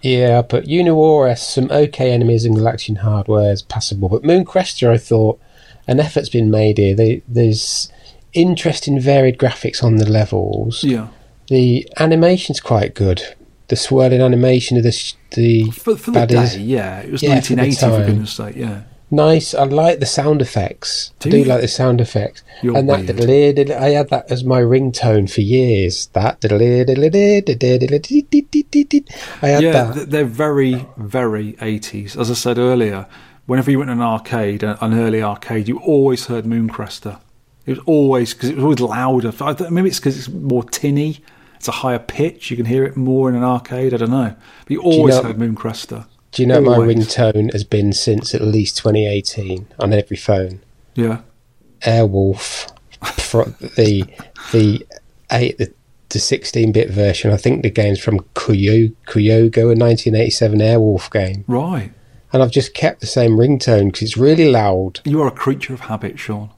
Yeah, but Uni War has some okay enemies and Galaxian hardware is passable. But Moon Cresta, I thought an effort's been made here. They, there's interesting, varied graphics on the levels. Yeah. The animation's quite good. The swirling animation of the the For, for the day, yeah. It was Yeah, for the 1980, for, time. goodness sake, yeah. Nice. I like the sound effects. Do I do you? like the sound effects. You're and that weird. I had that as my ringtone for years. That. I had Yeah, that. they're very, very 80s. As I said earlier, whenever you went to an arcade, an early arcade, you always heard Moon Cresta. It was always, because it was always louder. I Maybe it's because it's more tinny it's a higher pitch. You can hear it more in an arcade. I don't know. But you always know- heard Moon Cresta. Do you know my ringtone has been since at least 2018 on every phone? Yeah. Airwolf, the the eight the, the 16-bit version. I think the game's from Kuyo, Kuyogo, a 1987 Airwolf game, Right. and I've just kept the same ringtone because it's really loud, You are a creature of habit, Shaun.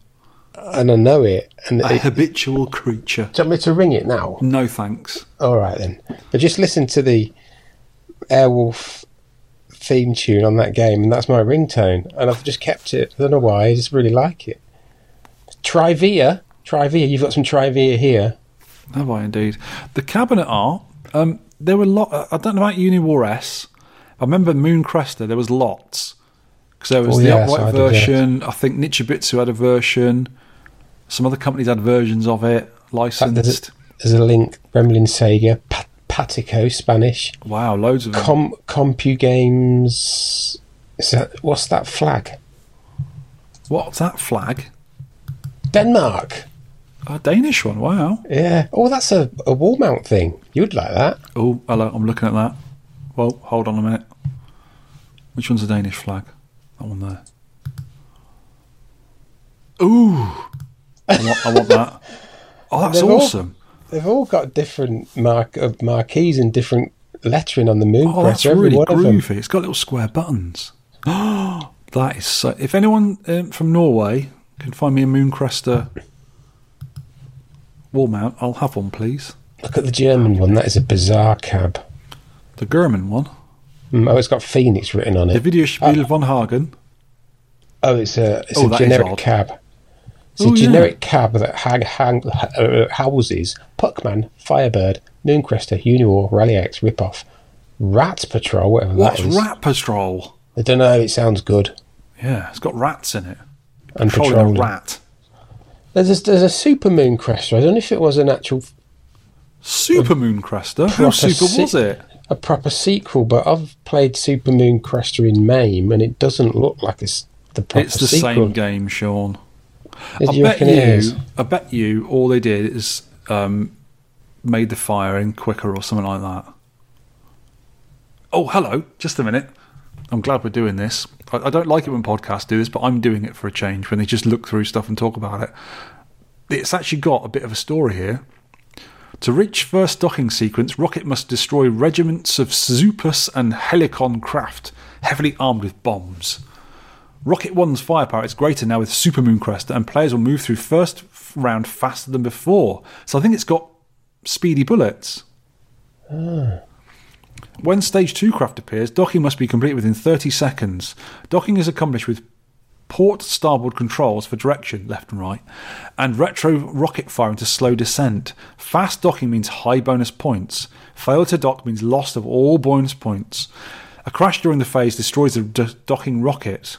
And I know it. And A it, habitual creature. do you want me to ring it now? No thanks. All right then. But just listen to the Airwolf theme tune on that game, and that's my ringtone. And I've just kept it. I don't know why. I just really like it. Trivia, Trivia. You've got some Trivia here. Have I indeed? The cabinet art. Um, there were a lot. I don't know about Uni War S. I remember Moon Cresta. There was lots because there was Oh, the yes, upright I did, yes. version. I think Nichibutsu had a version. Some other companies had versions of it There's licensed. a, there's a link. Gremlin Sega, Pat, Patico, Spanish. Wow, loads of them. Compu Games. Is that, what's that flag? What's that flag? Denmark. A Danish one. Wow. Yeah. Oh, that's a, a wall mount thing. You'd like that. Oh, hello. I'm looking at that. Well, hold on a minute. Which one's the Danish flag? That one there. Ooh. I want, I want that. Oh, that's They've all- awesome. They've all got different mark uh, marquees and different lettering on the moon Oh, that's really of groovy. It's got little square buttons. that is so. If anyone um, from Norway can find me a Moon Cresta wall mount, I'll have one, please. Look at the German one. That is a bizarre cab. The German one. Mm, Oh, it's got Phoenix written on it. The. Videospiel von Hagen. Oh, it's a it's Oh, a generic cab. It's Oh, a yeah. generic cab that hang, hang, uh, houses Puckman, Firebird, Moon Cresta, Unior, Rally X, Ripoff, Rat Patrol, whatever What's that is. Rat Patrol? I don't know. It sounds good. Yeah, it's got rats in it. And patrolling. a rat. There's a, there's a Super Moon Cresta. I don't know if it was an actual Super Moon Cresta? How super se- was it? a proper sequel, but I've played Super Moon Cresta in MAME, and it doesn't look like it's the proper sequel. It's the sequel. same game, Shaun. Did I you bet reckon it is? you. I bet you. All they did is um, made the firing quicker or something like that. Oh, hello. Just a minute. I'm glad we're doing this. I, I don't like it when podcasts do this, but I'm doing it for a change when they just look through stuff and talk about it. It's actually got a bit of a story here. To reach first docking sequence, Rocket must destroy regiments of Zupus and Helicon craft, heavily armed with bombs. Rocket One's firepower is greater now with Super Moon Cresta, and players will move through first round faster than before. So I think it's got speedy bullets. When Stage 2 craft appears, docking must be complete within 30 seconds. Docking is accomplished with port starboard controls for direction, left and right, and retro rocket firing to slow descent. Fast docking means high bonus points. Fail to dock means loss of all bonus points. A crash during the phase destroys the docking rocket.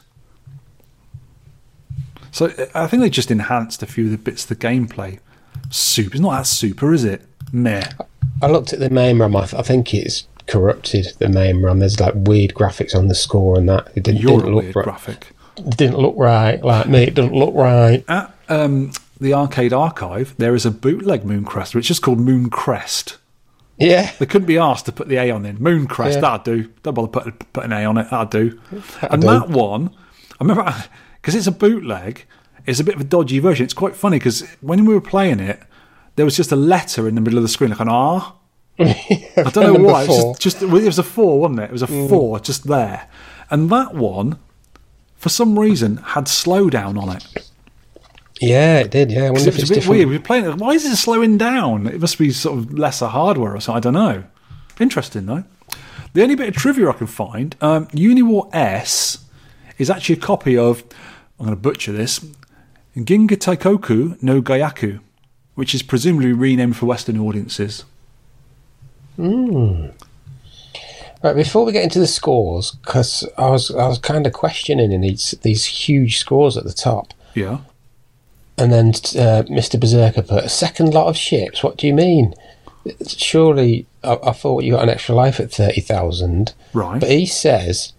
So I think they just enhanced a few of the bits of the gameplay. Super, it's not that super, is it? Meh. I looked at the MAME RAM. I, th- I think it's corrupted. The MAME RAM. There's like weird graphics on the score and that. It didn't, You're didn't look weird right. graphic. Didn't look right. Like me, it doesn't look right. At um, the arcade archive, there is a bootleg Moon Cresta. It's just called Mooncrest. Yeah, They couldn't be asked to put the A on in. Mooncrest, Yeah. that'd do. Don't bother put, put an A on it, that'd do. and do. that one, I remember, because it's a bootleg, it's a bit of a dodgy version. It's quite funny because when we were playing it, there was just a letter in the middle of the screen, like an R. I don't know why. It was just, just it was a four, wasn't it? It was a four just there, and that one, for some reason, had slowdown on it. yeah, it did. Yeah, I wonder It if was it's a bit different. weird. We were playing it. Why is it slowing down? It must be sort of lesser hardware or something. I don't know. Interesting though. The only bit of trivia I can find, um, Uni War S is actually a copy of. I'm going to butcher this. Ginga Taikoku no Gayaku, which is presumably renamed for Western audiences. Right, before we get into the scores, because I was I was kind of questioning in these these huge scores at the top, Yeah. and then uh, Mr. Berserker put a second lot of ships. What do you mean? Surely, I, I thought you got an extra life at thirty thousand. Right. But he says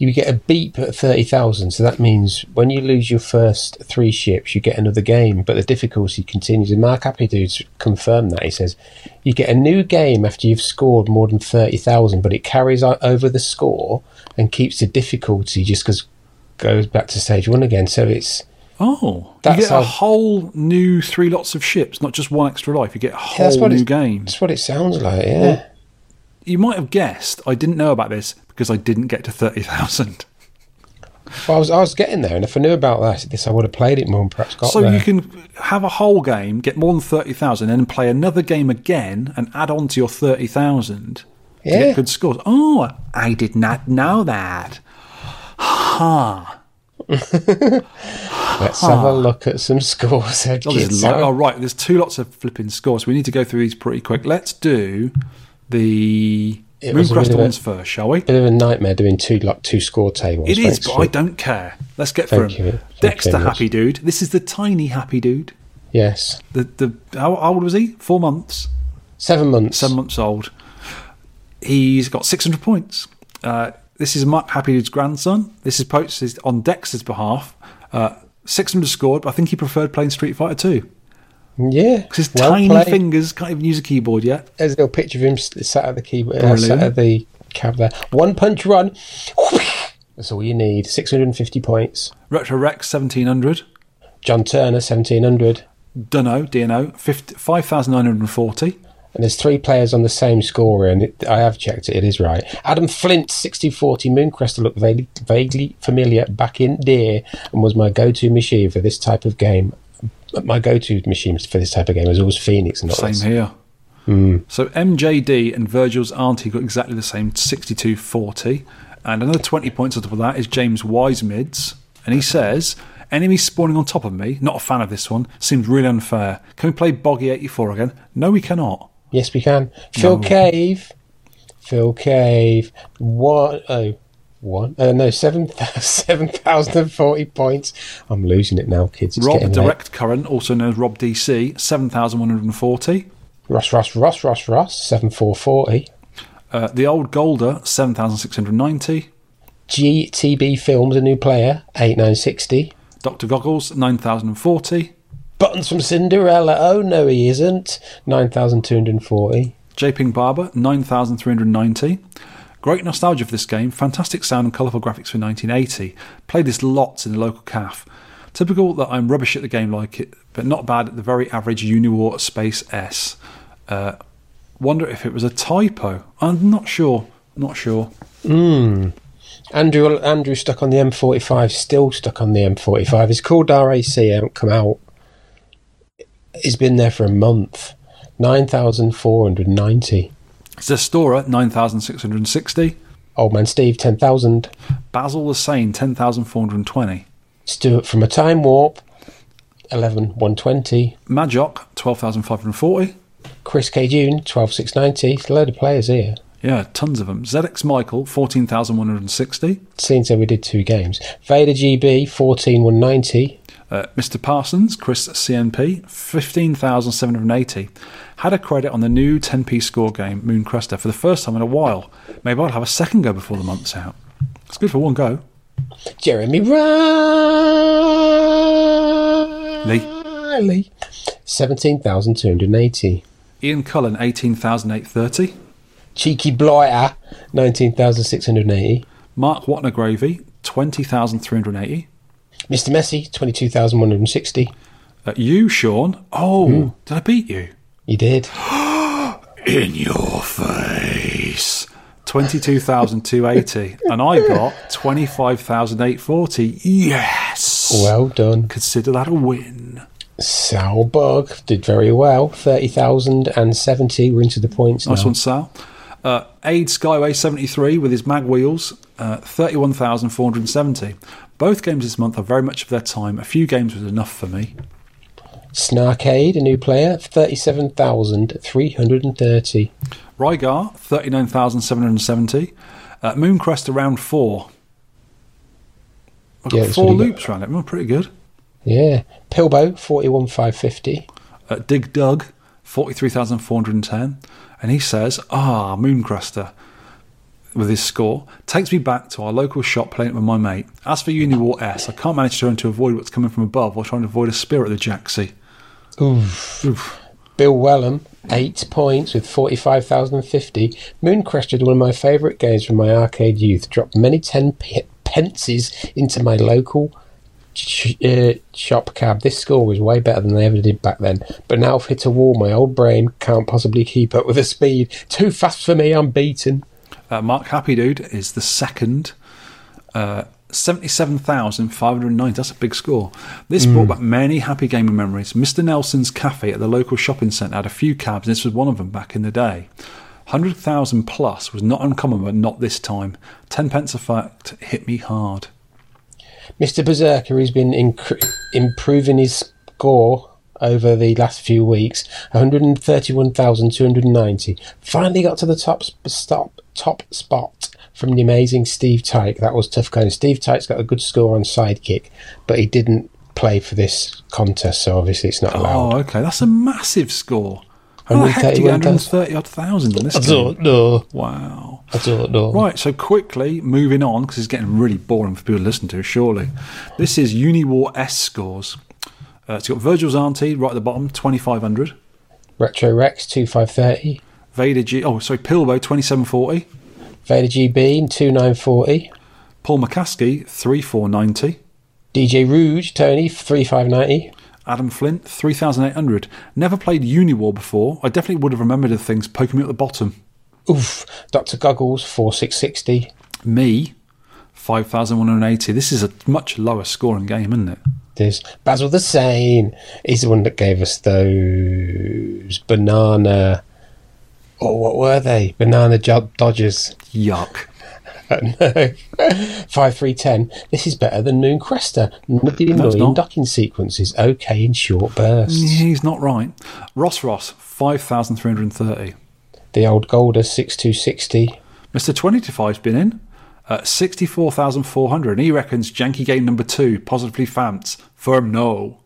you get a beep at 30,000. So that means when you lose your first three ships, you get another game, but the difficulty continues. And Mark Happydude's confirmed that. He says, you get a new game after you've scored more than 30,000, but it carries over the score and keeps the difficulty just because goes back to stage one again. So it's. Oh, That's you get a whole new three lots of ships, not just one extra life. You get a whole what new game. That's what it sounds like, yeah. You might have guessed I didn't know about this because I didn't get to thirty thousand. Well, I was, I was getting there, and if I knew about that, this I would have played it more and perhaps got So there. you can have a whole game, get more than thirty thousand, and then play another game again and add on to your thirty thousand to Yeah. get good scores. Oh, I did not know that. Ha! Let's have a look at some scores. Oh, there's oh, right. There's two lots of flipping scores. We need to go through these pretty quick. Let's do the It Mooncrest of a- ones first, shall we? Bit of a nightmare doing two like two score tables. It is, but I don't care. Let's get through Thank them. you. You Dexter. Happydude. This is the tiny Happydude. Yes, The the how, old was he? Four months. seven months. Seven months old. He's got 600 points. Uh, this is Mark Happydude's grandson. This is posted on Dexter's behalf. Uh, 600 scored, but I think he preferred playing Street Fighter 2. Yeah, Because his well tiny played. fingers can't even use a keyboard yet. There's a little picture of him sat at the keyboard, uh, sat at the cab there. One punch run. That's all you need. Six hundred and fifty points. Retro Rex 1700. Jon Turner seventeen hundred. Dunno, DNO 50 5940. And there's three players on the same score, and it, I have checked it. It is right. Adam Flint, 6040 Mooncrest looked vaguely, vaguely familiar back in there, and was my go-to machine for this type of game. My go-to machine for this type of game is always Phoenix, and not Same here. Hmm. So MJD and Virgil's auntie got exactly the same 6240. And another 20 points on top of that is James Wisemidds. And he says, Enemies spawning on top of me, not a fan of this one, seems really unfair. Can we play Boggy 84 again? No, we cannot. Yes, we can. Phil No. Cave. Phil Cave. One oh one. Uh, no, seven seven thousand and forty points. I'm losing it now, kids. It's Rob getting late. Direct Current, also known as Rob DC, 7140. Ross Ross Ross Ross Ross. Seven four forty. Uh, the Old Golder, 7690. GTB Films, a new player. Eight nine sixty. Dr. Goggles, 9040. Buttons from Cinderella. Oh no, he isn't. Nine thousand two hundred forty. Jayping Barber, 9390. Great nostalgia for this game, fantastic sound and colourful graphics for 1980. Played this lots in the local CAF. Typical that I'm rubbish at the game like it, but not bad at the very average Uniwar Space S. Uh, wonder if it was a typo. I'm not sure. Not sure. Hmm. Andrew Andrew stuck on the M45, still stuck on the M45. He's called RAC, haven't come out. He's been there for a month. 9,490. Zestorer, 9660. Old man Steve, 10,000. Basil the Sane, 10420. Stuart from a time warp, 11,120. Majok, 12540. Chris Kayjoon, 12,690. It's a load of players here. Yeah, tons of them. ZX Michael, 14160. Seeing so we did two games. Vader GB, 14,190. Uh, Mr. Parsons, Chris CNP, 15,780. Had a credit on the new 10p score game, Moon Cresta, for the first time in a while. Maybe I'll have a second go before the month's out. It's good for one go. Jeremy Riley, 17,280. Ian Cullen, 18,830. Cheeky Blighter, 19,680. Mark Wotnogravy, 20,380. Mr. Messy, 22,160. Uh, you, Shaun. Oh, did I beat you? You did. In your face. 22,280. and I got 25,840. Yes. Well done. Consider that a win. Sal Bug did very well. 30,070. We're into the points Nice now. one, Sal. Uh, Aid Skyway 73 with his mag wheels, uh, 31,470. Both games this month are very much of their time. A few games was enough for me. Snarkade, a new player, 37,330. Rygarr, 39,770. Uh, Mooncrest around four. I've got Yeah, four what you got. loops around it. Oh, pretty good. Yeah. Pilbo, 41,550. Uh, Dig Doug, 43,410. And he says, ah, Moon Cresta. with his score. Takes me back to our local shop playing it with my mate. As for Uni War S, I can't manage to to avoid what's coming from above while trying to avoid a spear at the Jaxie. Bill Wellham, eight points with 45,050. Mooncrest one of my favourite games from my arcade youth. Dropped many ten p- pences into my local sh- uh, shop cab. This score was way better than they ever did back then. But now I've hit a wall. My old brain can't possibly keep up with the speed. Too fast for me. I'm beaten. Uh, Mark Happydude is the second. Uh, 77,590. That's a big score. This brought mm. back many happy gaming memories. Mr. Nelson's Cafe at the local shopping centre had a few cabs, and this was one of them back in the day. 100,000 plus was not uncommon, but not this time. 10 pence effect hit me hard. Mr. Berserker has been incre- improving his score over the last few weeks. 131,290. Finally got to the top stop top spot from the amazing Steve Tyke. That was tough going. Steve Tyke's got a good score on sidekick, but he didn't play for this contest, so obviously it's not allowed. Oh, okay, that's a massive score. Oh heck do you get 130 odd thousand this I don't game? know. Wow. I don't know. Right, so quickly moving on because it's getting really boring for people to listen to. Surely, this is Uni War S scores. Uh, it's got Virgil's auntie right at the bottom, 2500. Retro Rex 2530. Vader G. Oh, sorry, Pilbo 2740. Vader G Bean, 2940. Paul McCaskey, 3490. DJ Rouge, Tony, 3590. Adam Flint, 3800. Never played Uni War before. I definitely would have remembered the things poking me at the bottom. Oof. Dr. Goggles, 4660. Me, 5180. This is a much lower scoring game, isn't it? This Basil the Sane is the one that gave us those banana Oh, what were they? Banana jo- Dodgers. Yuck. no. 5310. This is better than Moon Cresta. Of the annoying docking sequences. Okay in short bursts. He's not right. Ross Ross five thousand three hundred thirty. The old Golder 6260. Mr. 2025's been in at 64,400 and he reckons Janky Game number two, positively fants, firm no.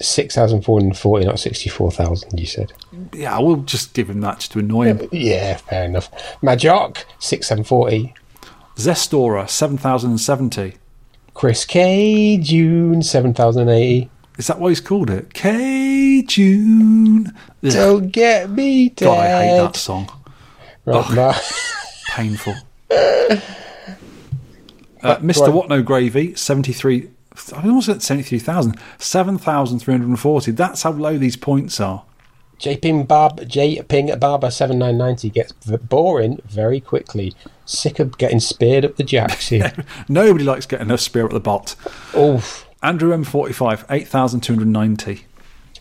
6,440, not 64,000, you said. Yeah, we'll just give him that just to annoy him. Yeah, fair enough. Majok 6740. Zestorer, 7,070. Chris Kayjoon 7080. Is that what he's called it? K June. Ugh, Don't get me dead. God, I hate that song. Right, Ma- Painful. Uh, Mr. What No Gravy, 73. I almost said 73,000. 7,340. That's how low these points are. J Ping Barb Jayping Barber 7990 gets boring very quickly. Sick of getting speared up the jacks here. Nobody likes getting a spear at the bot. Oof. Andrew M45, 8,290.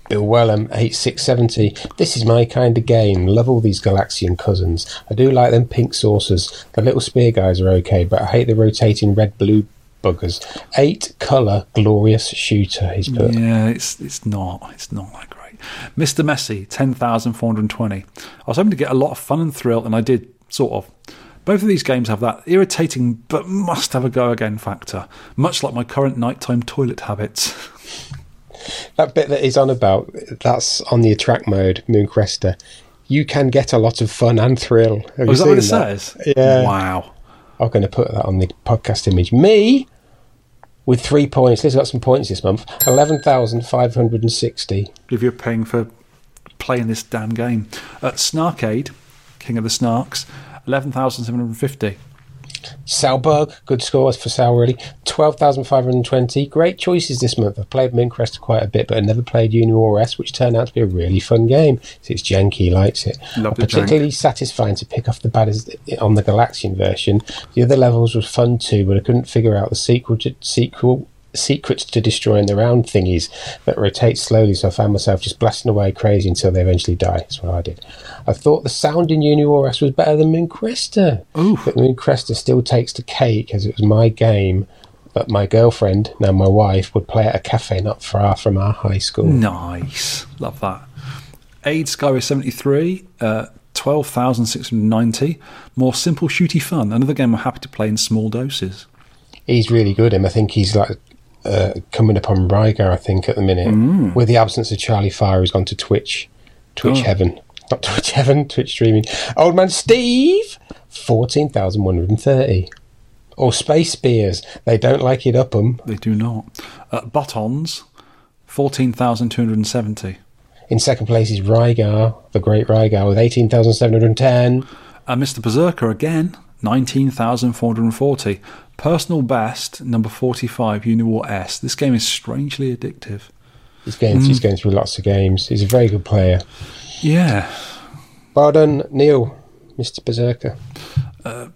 Bill Wellham 8670. This is my kind of game. Love all these Galaxian cousins. I do like them pink saucers. The little spear guys are okay, but I hate the rotating red blue buggers. Eight colour glorious shooter. He's put. Yeah, it's it's not. It's not that great. Mr. Messy, 10,420. I was hoping to get a lot of fun and thrill, and I did, sort of. Both of these games have that irritating but must have a go again factor, much like my current nighttime toilet habits. That bit that he's on about, that's on the attract mode, Moon Mooncrester. You can get a lot of fun and thrill. Have Oh, is you that what it that? says? Yeah. Wow. I'm going to put that on the podcast image. Me with three points. Liz got some points this month. 11,560. If you're paying for playing this damn game. Uh, Snarkade, King of the Snarks, 11,750. Sal Bug, good scores for Sal, really. 12,520. Great choices this month. I've played Mooncrest quite a bit, but I never played Uni War S, which turned out to be a really fun game. It's janky, likes it. Particularly satisfying to pick off the baddest on the Galaxian version. The other levels was fun too, but I couldn't figure out the sequel to, sequel secrets to destroying the round thingies that rotate slowly, so I found myself just blasting away crazy until they eventually die. That's what I did. I thought the sound in Uni War was better than Moon Cresta. Ooh. But Moon Cresta still takes the cake as it was my game But my girlfriend, now my wife, would play at a cafe not far from our high school. Nice. Love that. Aid Skyway 73, uh, 12,690. More simple, shooty fun. Another game I'm happy to play in small doses. He's really good, him. I think he's like uh, coming up on Rygarr, I think, at the minute. With the absence of Charlie Fire, who's gone to Twitch. Twitch Oh. Heaven. Not Twitch Heaven, Twitch streaming. Old man Steve, 14,130. Or Space Beers. They don't like it up 'em. They do not. Uh, Buttons, 14,270. In second place is Rygarr, the Great Rygarr, with 18,710. And Mr. Berserker again, 19,440. Personal best, number 45, Uni War S. This game is strangely addictive. He's going, he's going through lots of games. He's a very good player. Yeah. Well done, Neil, Mr. Berserker.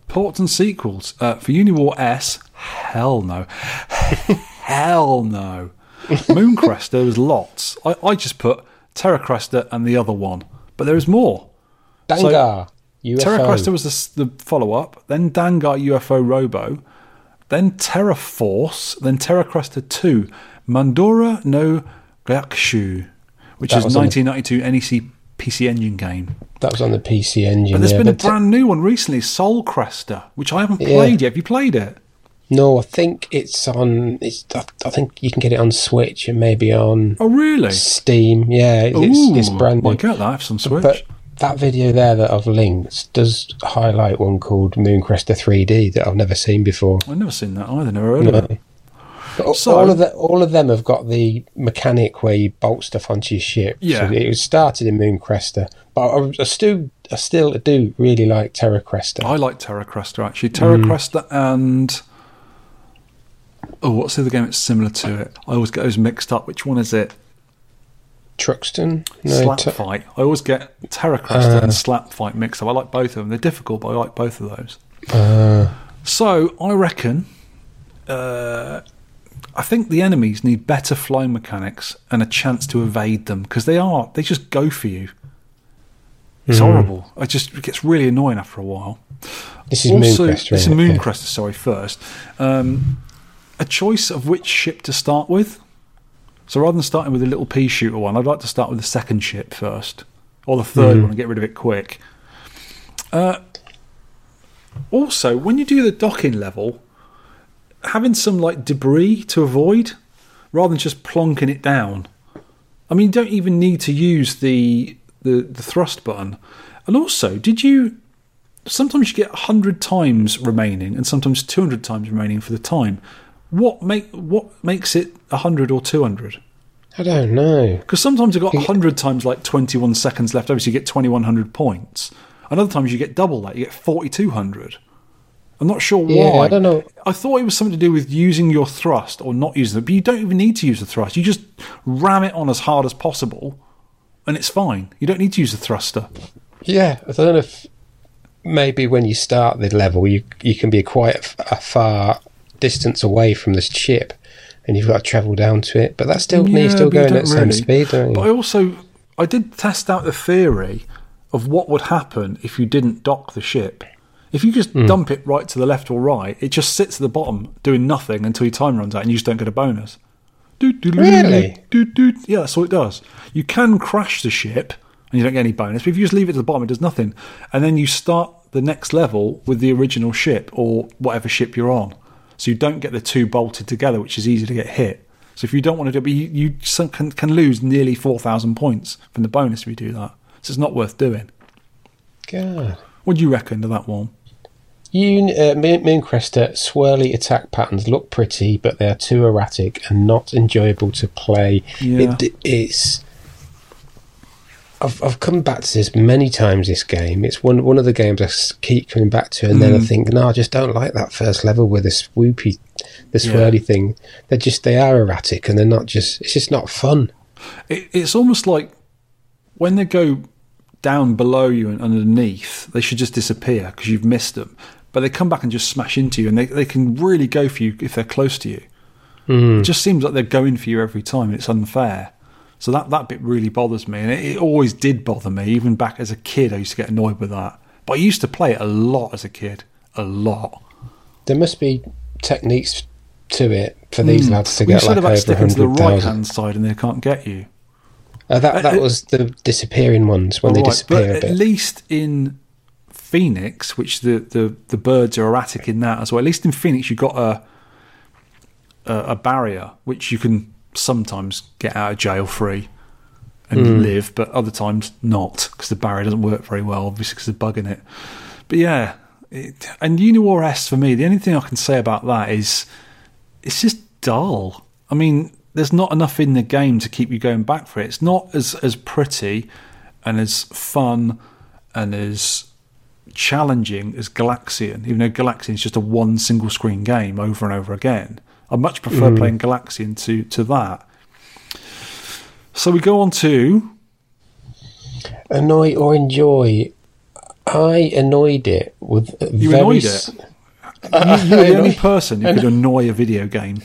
Ports and sequels. Uh, for Uni War S, hell no. hell no. Mooncrest, there was lots. I, I just put Terra Cresta and the other one. But there is more. Dangar, UFO. Terra Cresta was the, the follow up, then Dangar UFO Robo, then Terra Force, then Terra Cresta 2, Mandora no Gyakushu, which That is was on 1992 NEC PC Engine game. That was on the PC engine. But there's yeah, been a but te- brand new one recently, Soul Cresta, which I haven't Yeah. played yet. Have you played it? No, I think it's on. It's. I, I think you can get it on Switch and maybe on Oh, really? Steam. Yeah, it's, it's brand new. Might get that. Have some Switch. But that video there that I've linked does highlight one called Moon Cresta 3D that I've never seen before. I've never seen that either. Never heard of it. So- all of the, all of them have got the mechanic where you bolt stuff onto your ship. Yeah. So it was started in Moon Cresta, but I, I still I still do really like Terra Cresta. I like Terra Cresta actually. Terra Mm. Cresta and oh, what's the other game that's similar to it? I always get those mixed up. Which one is it? Truxton, Slap Te- Fight. I always get Terra Cresta and Slap Fight mixed up. I like both of them. They're difficult, but I like both of those. uh, So I reckon, uh, I think the enemies need better flying mechanics and a chance to evade them because they are they just go for you. It's horrible. It just it gets really annoying after a while. this is also, Moon Cresta. this is isn't it? Sorry, first, um, a choice of which ship to start with. So rather than starting with a little pea shooter one, I'd like to start with the second ship first, or the 3rd one and get rid of it quick. Uh, also, when you do the docking level, having some like debris to avoid, rather than just plonking it down. I mean, you don't even need to use the the, the thrust button. And also, did you sometimes you get 100 times remaining and sometimes 200 times remaining for the time what make what makes it 100 or 200 I don't know. because sometimes you've got 100 times like 21 seconds left. Over so you get 2100 points. And other times you get double that. You get 4200 i'm not sure why Yeah, I don't know. i thought it was something to do with using your thrust or not using it but you don't even need to use the thrust. You just ram it on as hard as possible and it's fine. You don't need to use the thruster. Yeah, I don't know if maybe when you start the level, you you can be quite a far distance away from this ship, and you've got to travel down to it. But that's still Yeah, still but you going don't at the same speed, don't But I also I did test out the theory of what would happen if you didn't dock the ship. If you just hmm. dump it right to the left or right, it just sits at the bottom doing nothing until your time runs out and you just don't get a bonus. Really? Yeah, that's all it does. You can crash the ship and you don't get any bonus, but if you just leave it to the bottom, it does nothing. And then you start the next level with the original ship or whatever ship you're on. So you don't get the two bolted together, which is easy to get hit. So if you don't want to do it, but you, you can, can lose nearly 4,000 points from the bonus if you do that. So it's not worth doing. God. What do you reckon to that one? You, uh, Moon- Mooncrester swirly attack patterns look pretty, but they are too erratic and not enjoyable to play. Yeah. It, it's. I've, I've come back to this many times. This game, it's one one of the games I keep coming back to, and then Mm. I think, no, I just don't like that first level with the swoopy, the Yeah. swirly thing. They're just they are erratic, and they're not just. It's just not fun. It, it's almost like when they go down below you and underneath, they should just disappear because you've missed them. But they come back and just smash into you, and they, they can really go for you if they're close to you. It just seems like they're going for you every time. and It's unfair. So that, that bit really bothers me, and it, it always did bother me. Even back as a kid, I used to get annoyed with that. But I used to play it a lot as a kid, a lot. There must be techniques to it for these lads to you get like about over sticking to the right hand side, and they can't get you. Uh, that that Uh, was the disappearing ones when they Right, disappear but at least in Phoenix, which the, the, the birds are erratic in that as well. At least in Phoenix, you've got a, a a barrier which you can sometimes get out of jail free and Hmm. live, but other times not because the barrier doesn't work very well, obviously because they're bugging it. But yeah, It, and Uni War S for me, the only thing I can say about that is it's just dull. I mean, there's not enough in the game to keep you going back for it. It's not as as pretty and as fun and as challenging as Galaxian, even though Galaxian is just a one single screen game over and over again. I much prefer playing Galaxian to to that. So we go on to Annoy or enjoy. I annoyed it with You very annoyed it? you, you're the only person who could annoy a video game.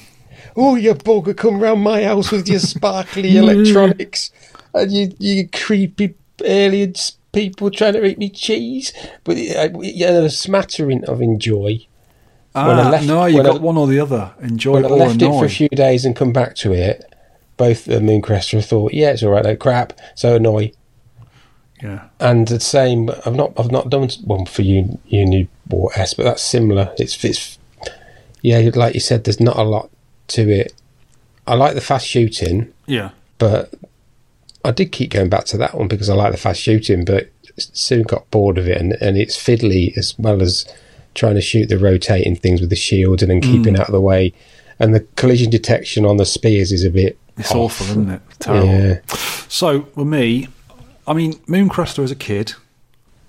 Oh, you bugger, come round my house with your sparkly electronics and you, you creepy aliens people trying to eat me cheese. But uh, yeah, a smattering of enjoy. When I Ah, left- no, you when I- got one or the other. Enjoy When I left it for a few days and come back to it, both the Moon Cresta thought, yeah, it's all right, no crap. So annoy. yeah. And the same, I've not, I've not done one for you, Uni War S, but that's similar. It's, it's, yeah, like you said, there's not a lot to it. I like the fast shooting, Yeah. but I did keep going back to that one because I like the fast shooting, but soon got bored of it, and, and it's fiddly as well as trying to shoot the rotating things with the shield and then keeping mm. out of the way. And the collision detection on the spears is a bit. It's off. awful, isn't it? Terrible. Yeah. So, with me, I mean, Moon Cresta as a kid,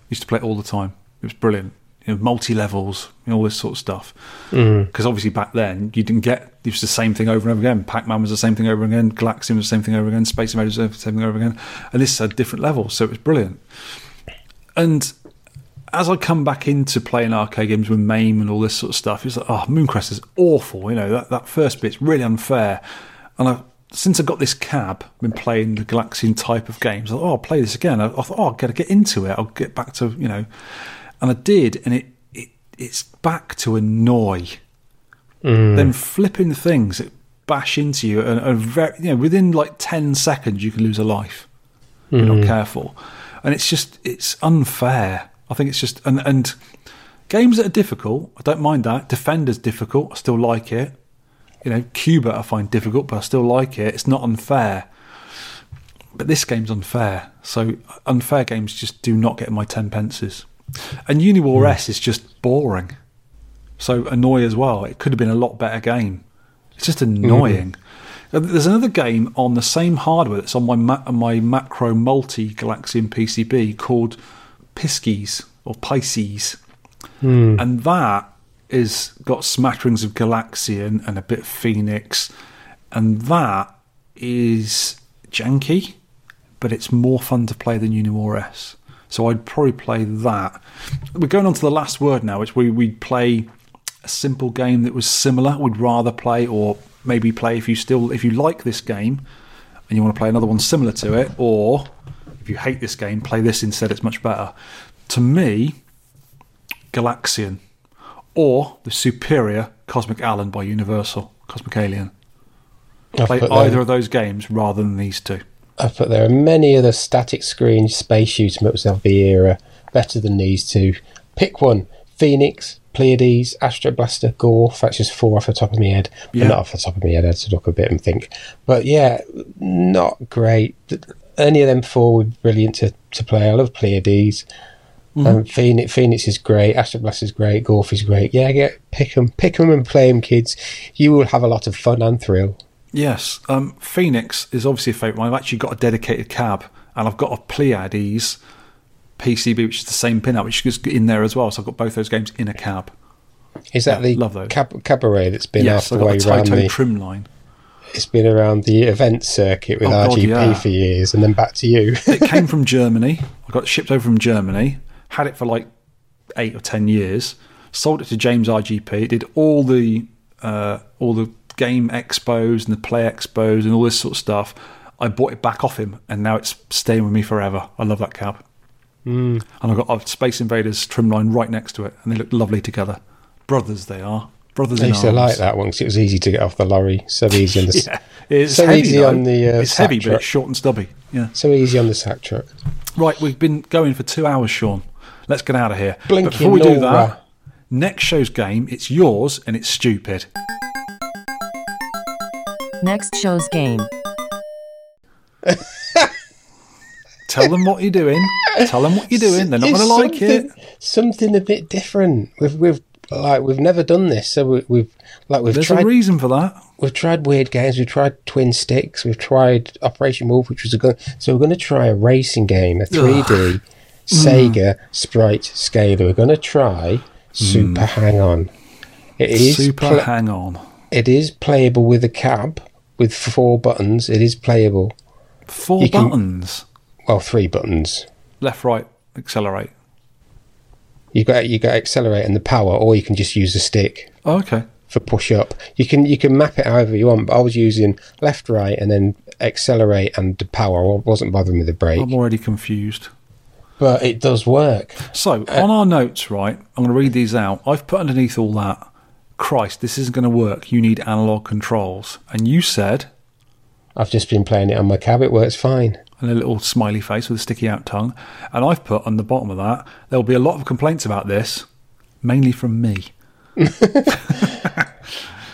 used to play it all the time. It was brilliant. You know, multi levels, you know, all this sort of stuff. Mm. Because obviously back then, you didn't get, it was the same thing over and over again. Pac Man was the same thing over again. Galaxian was the same thing over again. Space Invaders was the same thing over again. And this had different levels, so it was brilliant. And as I come back into playing arcade games with MAME and all this sort of stuff, it's like, oh, Mooncrest is awful. You know, that, that first bit's really unfair. And I, since I got this cab, I've been playing the Galaxian type of games. I thought, oh, I'll play this again. I, I thought, oh, I've got to get into it. I'll get back to, you know. And I did, and it, it it's back to annoy. Mm. Then flipping things that bash into you, and, and very, you know, within like 10 seconds, you can lose a life if you're not mm. careful. And it's just it's unfair. I think it's just and and games that are difficult, I don't mind that. Defender's difficult, I still like it. You know, Cuba I find difficult, but I still like it. It's not unfair. But this game's unfair. So unfair games just do not get my ten pences. And Uni War S is just boring. So annoy as well. It could have been a lot better game. It's just annoying. Uh, There's another game on the same hardware that's on my ma- my macro multi Galaxian PCB called Piskies or Pisces, hmm. and that is got smatterings of Galaxian and a bit of Phoenix, and that is janky, but it's more fun to play than Uni War S. So I'd probably play that. We're going on to the last word now, which we we'd play a simple game that was similar. We'd rather play, or maybe play if you still if you like this game and you want to play another one similar to it, or if you hate this game, play this instead. It's much better. To me, Galaxian or the superior Cosmic Alien by Universal, Cosmic Alien. I've Play either there, of those games rather than these two. I've put there are many other static screen space shoot 'em ups of the era better than these two. Pick one: Phoenix, Pleiades, Astro Blaster, Gorf. That's just four off the top of my head. But not off the top of my head. I had to look a bit and think. But yeah, not great. Any of them four would be brilliant to, to play. I love Pleiades. Mm-hmm. Um, Phoenix, Phoenix is great. Astro Blaster is great. Gorf is great. Yeah, get pick them, pick them, and play them, kids. You will have a lot of fun and thrill. Yes, um, Phoenix is obviously a favourite. I've actually got a dedicated cab, and I've got a Pleiades PCB, which is the same pin out, which is in there as well. So I've got both those games in a cab. Is that Yeah, the love those. cab- cabaret that's been yes, I've the way around the? trim line. It's been around the event circuit with Oh, God, RGP yeah. for years, and then back to you. It came from Germany. I got it shipped over from Germany. Had it for like eight or ten years. Sold it to James RGP. Did all the uh, all the game expos and the play expos and all this sort of stuff. I bought it back off him, and now it's staying with me forever. I love that cab. Mm. And I've got a Space Invaders trim line right next to it, and they look lovely together. Brothers, they are brothers. I in used to like that one because it was easy to get off the lorry. So easy on the Yeah, it's So heavy. easy though. on the, uh, it's heavy, sack but it's short and stubby. Yeah. so easy on the sack truck. Right, we've been going for two hours, Shaun. Let's get out of here. Blinking but before we do Nora. that, next show's game, it's yours and it's stupid. Next show's game. Tell them what you're doing. Tell them what you're doing. They're not going to like it. something- Something a bit different. We've we've like we've never done this, so we, we've like we've There's tried a reason for that. we've tried weird games. We've tried Twin Sticks. We've tried Operation Wolf, which was a good. So we're going to try a racing game, a 3D hmm. Sega sprite scaler. We're going to try Super hmm. Hang On. It is Super pla- hang on. it is playable with a cab with four buttons. It is playable. Four You can- buttons. Well, three buttons. Left, right, accelerate. You got you got accelerate and the power, or you can just use the stick Oh, okay. for push up. You can you can map it however you want. But I was using left, right, and then accelerate and the power. I wasn't bothering with the brake, I'm already confused. but it does work. So, Uh, on our notes, right, I'm going to read these out. I've put underneath all that, Christ, this isn't going to work. You need analog controls. And you said, I've just been playing it on my cab. It works fine. And a little smiley face with a sticky out tongue. And I've put on the bottom of that, there'll be a lot of complaints about this, mainly from me.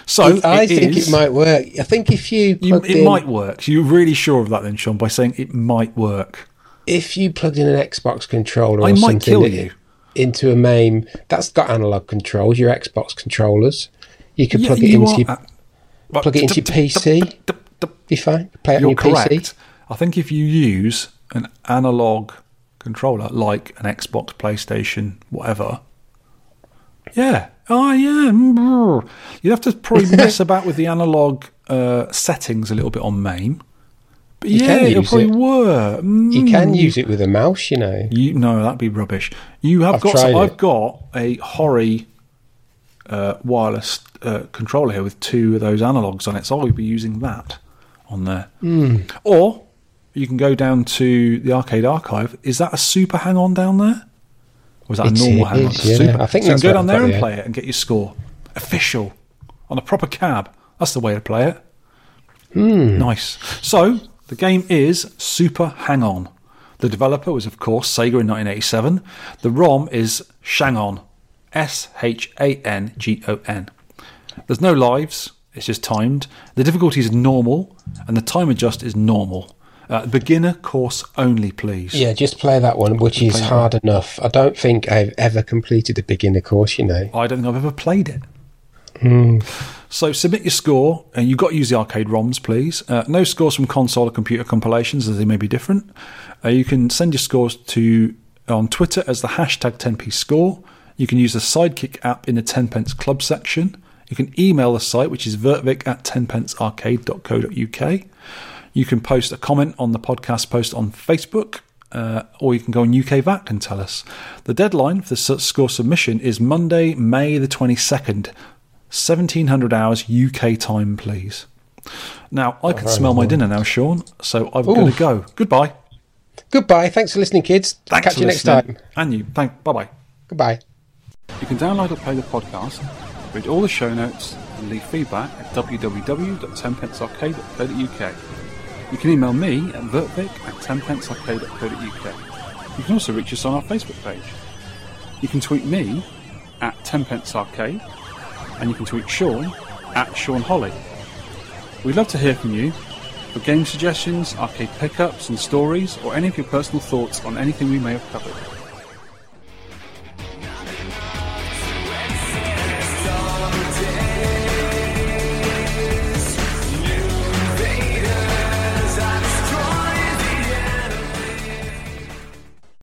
so, I think is- it might work. I think if you You, it in, might work. You're really sure of that then, Shaun, by saying it might work. if you plugged in an Xbox controller or I might something kill you. into a MAME that's got analog controls, your Xbox controllers, you could Yeah, plug it you into are- your, plug it into your PC. Be fine. Play it on You're your PC. I think if you use an analog controller like an Xbox, PlayStation, whatever, yeah, oh yeah, mm, you'd have to probably mess about with the analog uh, settings a little bit on MAME. But You yeah, it'll probably it. work. You can Mm. use it with a mouse, you know. You no, that'd be rubbish. You have I've got. tried I've got a Hori uh, wireless uh, controller here with two of those analogs on it, so I'll be using that on there. Hmm. Or you can go down to the arcade archive. Is that a super hang on down there? Or is that a normal hang on? yeah. Super. I think so you can go down there and play it and get your score official on a proper cab. That's the way to play it. Hmm. Nice. So the game is Super Hang On. The developer was, of course, Sega in 1987. The ROM is Shangon, S H A N G O N. There's no lives. It's just timed. The difficulty is normal, and the time adjust is normal. Uh, beginner course only, please. Yeah, just play that one, which is play hard enough. I don't think I've ever completed a beginner course, you know. I don't think I've ever played it. Hmm. So submit your score, and you've got to use the arcade ROMs, please. Uh, no scores from console or computer compilations, as they may be different. Uh, you can send your scores to on Twitter as the hashtag 10p score. You can use the Sidekick app in the 10 pence club section. You can email the site, which is vertvic at 10pencearcade.co.uk. You can post a comment on the podcast post on Facebook, uh, or you can go on UKVAC and tell us. The deadline for the score submission is Monday, May the 22nd, 1700 hours UK time, please. Now, I can smell my dinner now, Shaun, so I'm going to go. Goodbye. Goodbye. Thanks for listening, kids. Thanks Catch for you next listening. time. And you. Thank. Bye bye. Goodbye. You can download or play the podcast, read all the show notes, and leave feedback at www.tenpencearcade.co.uk. You can email me at vertvic at tenpencearcade.co.uk. You can also reach us on our Facebook page. You can tweet me at tenpencearcade, and you can tweet Shaun at Shaun Holly. We'd love to hear from you for game suggestions, arcade pickups and stories, or any of your personal thoughts on anything we may have covered.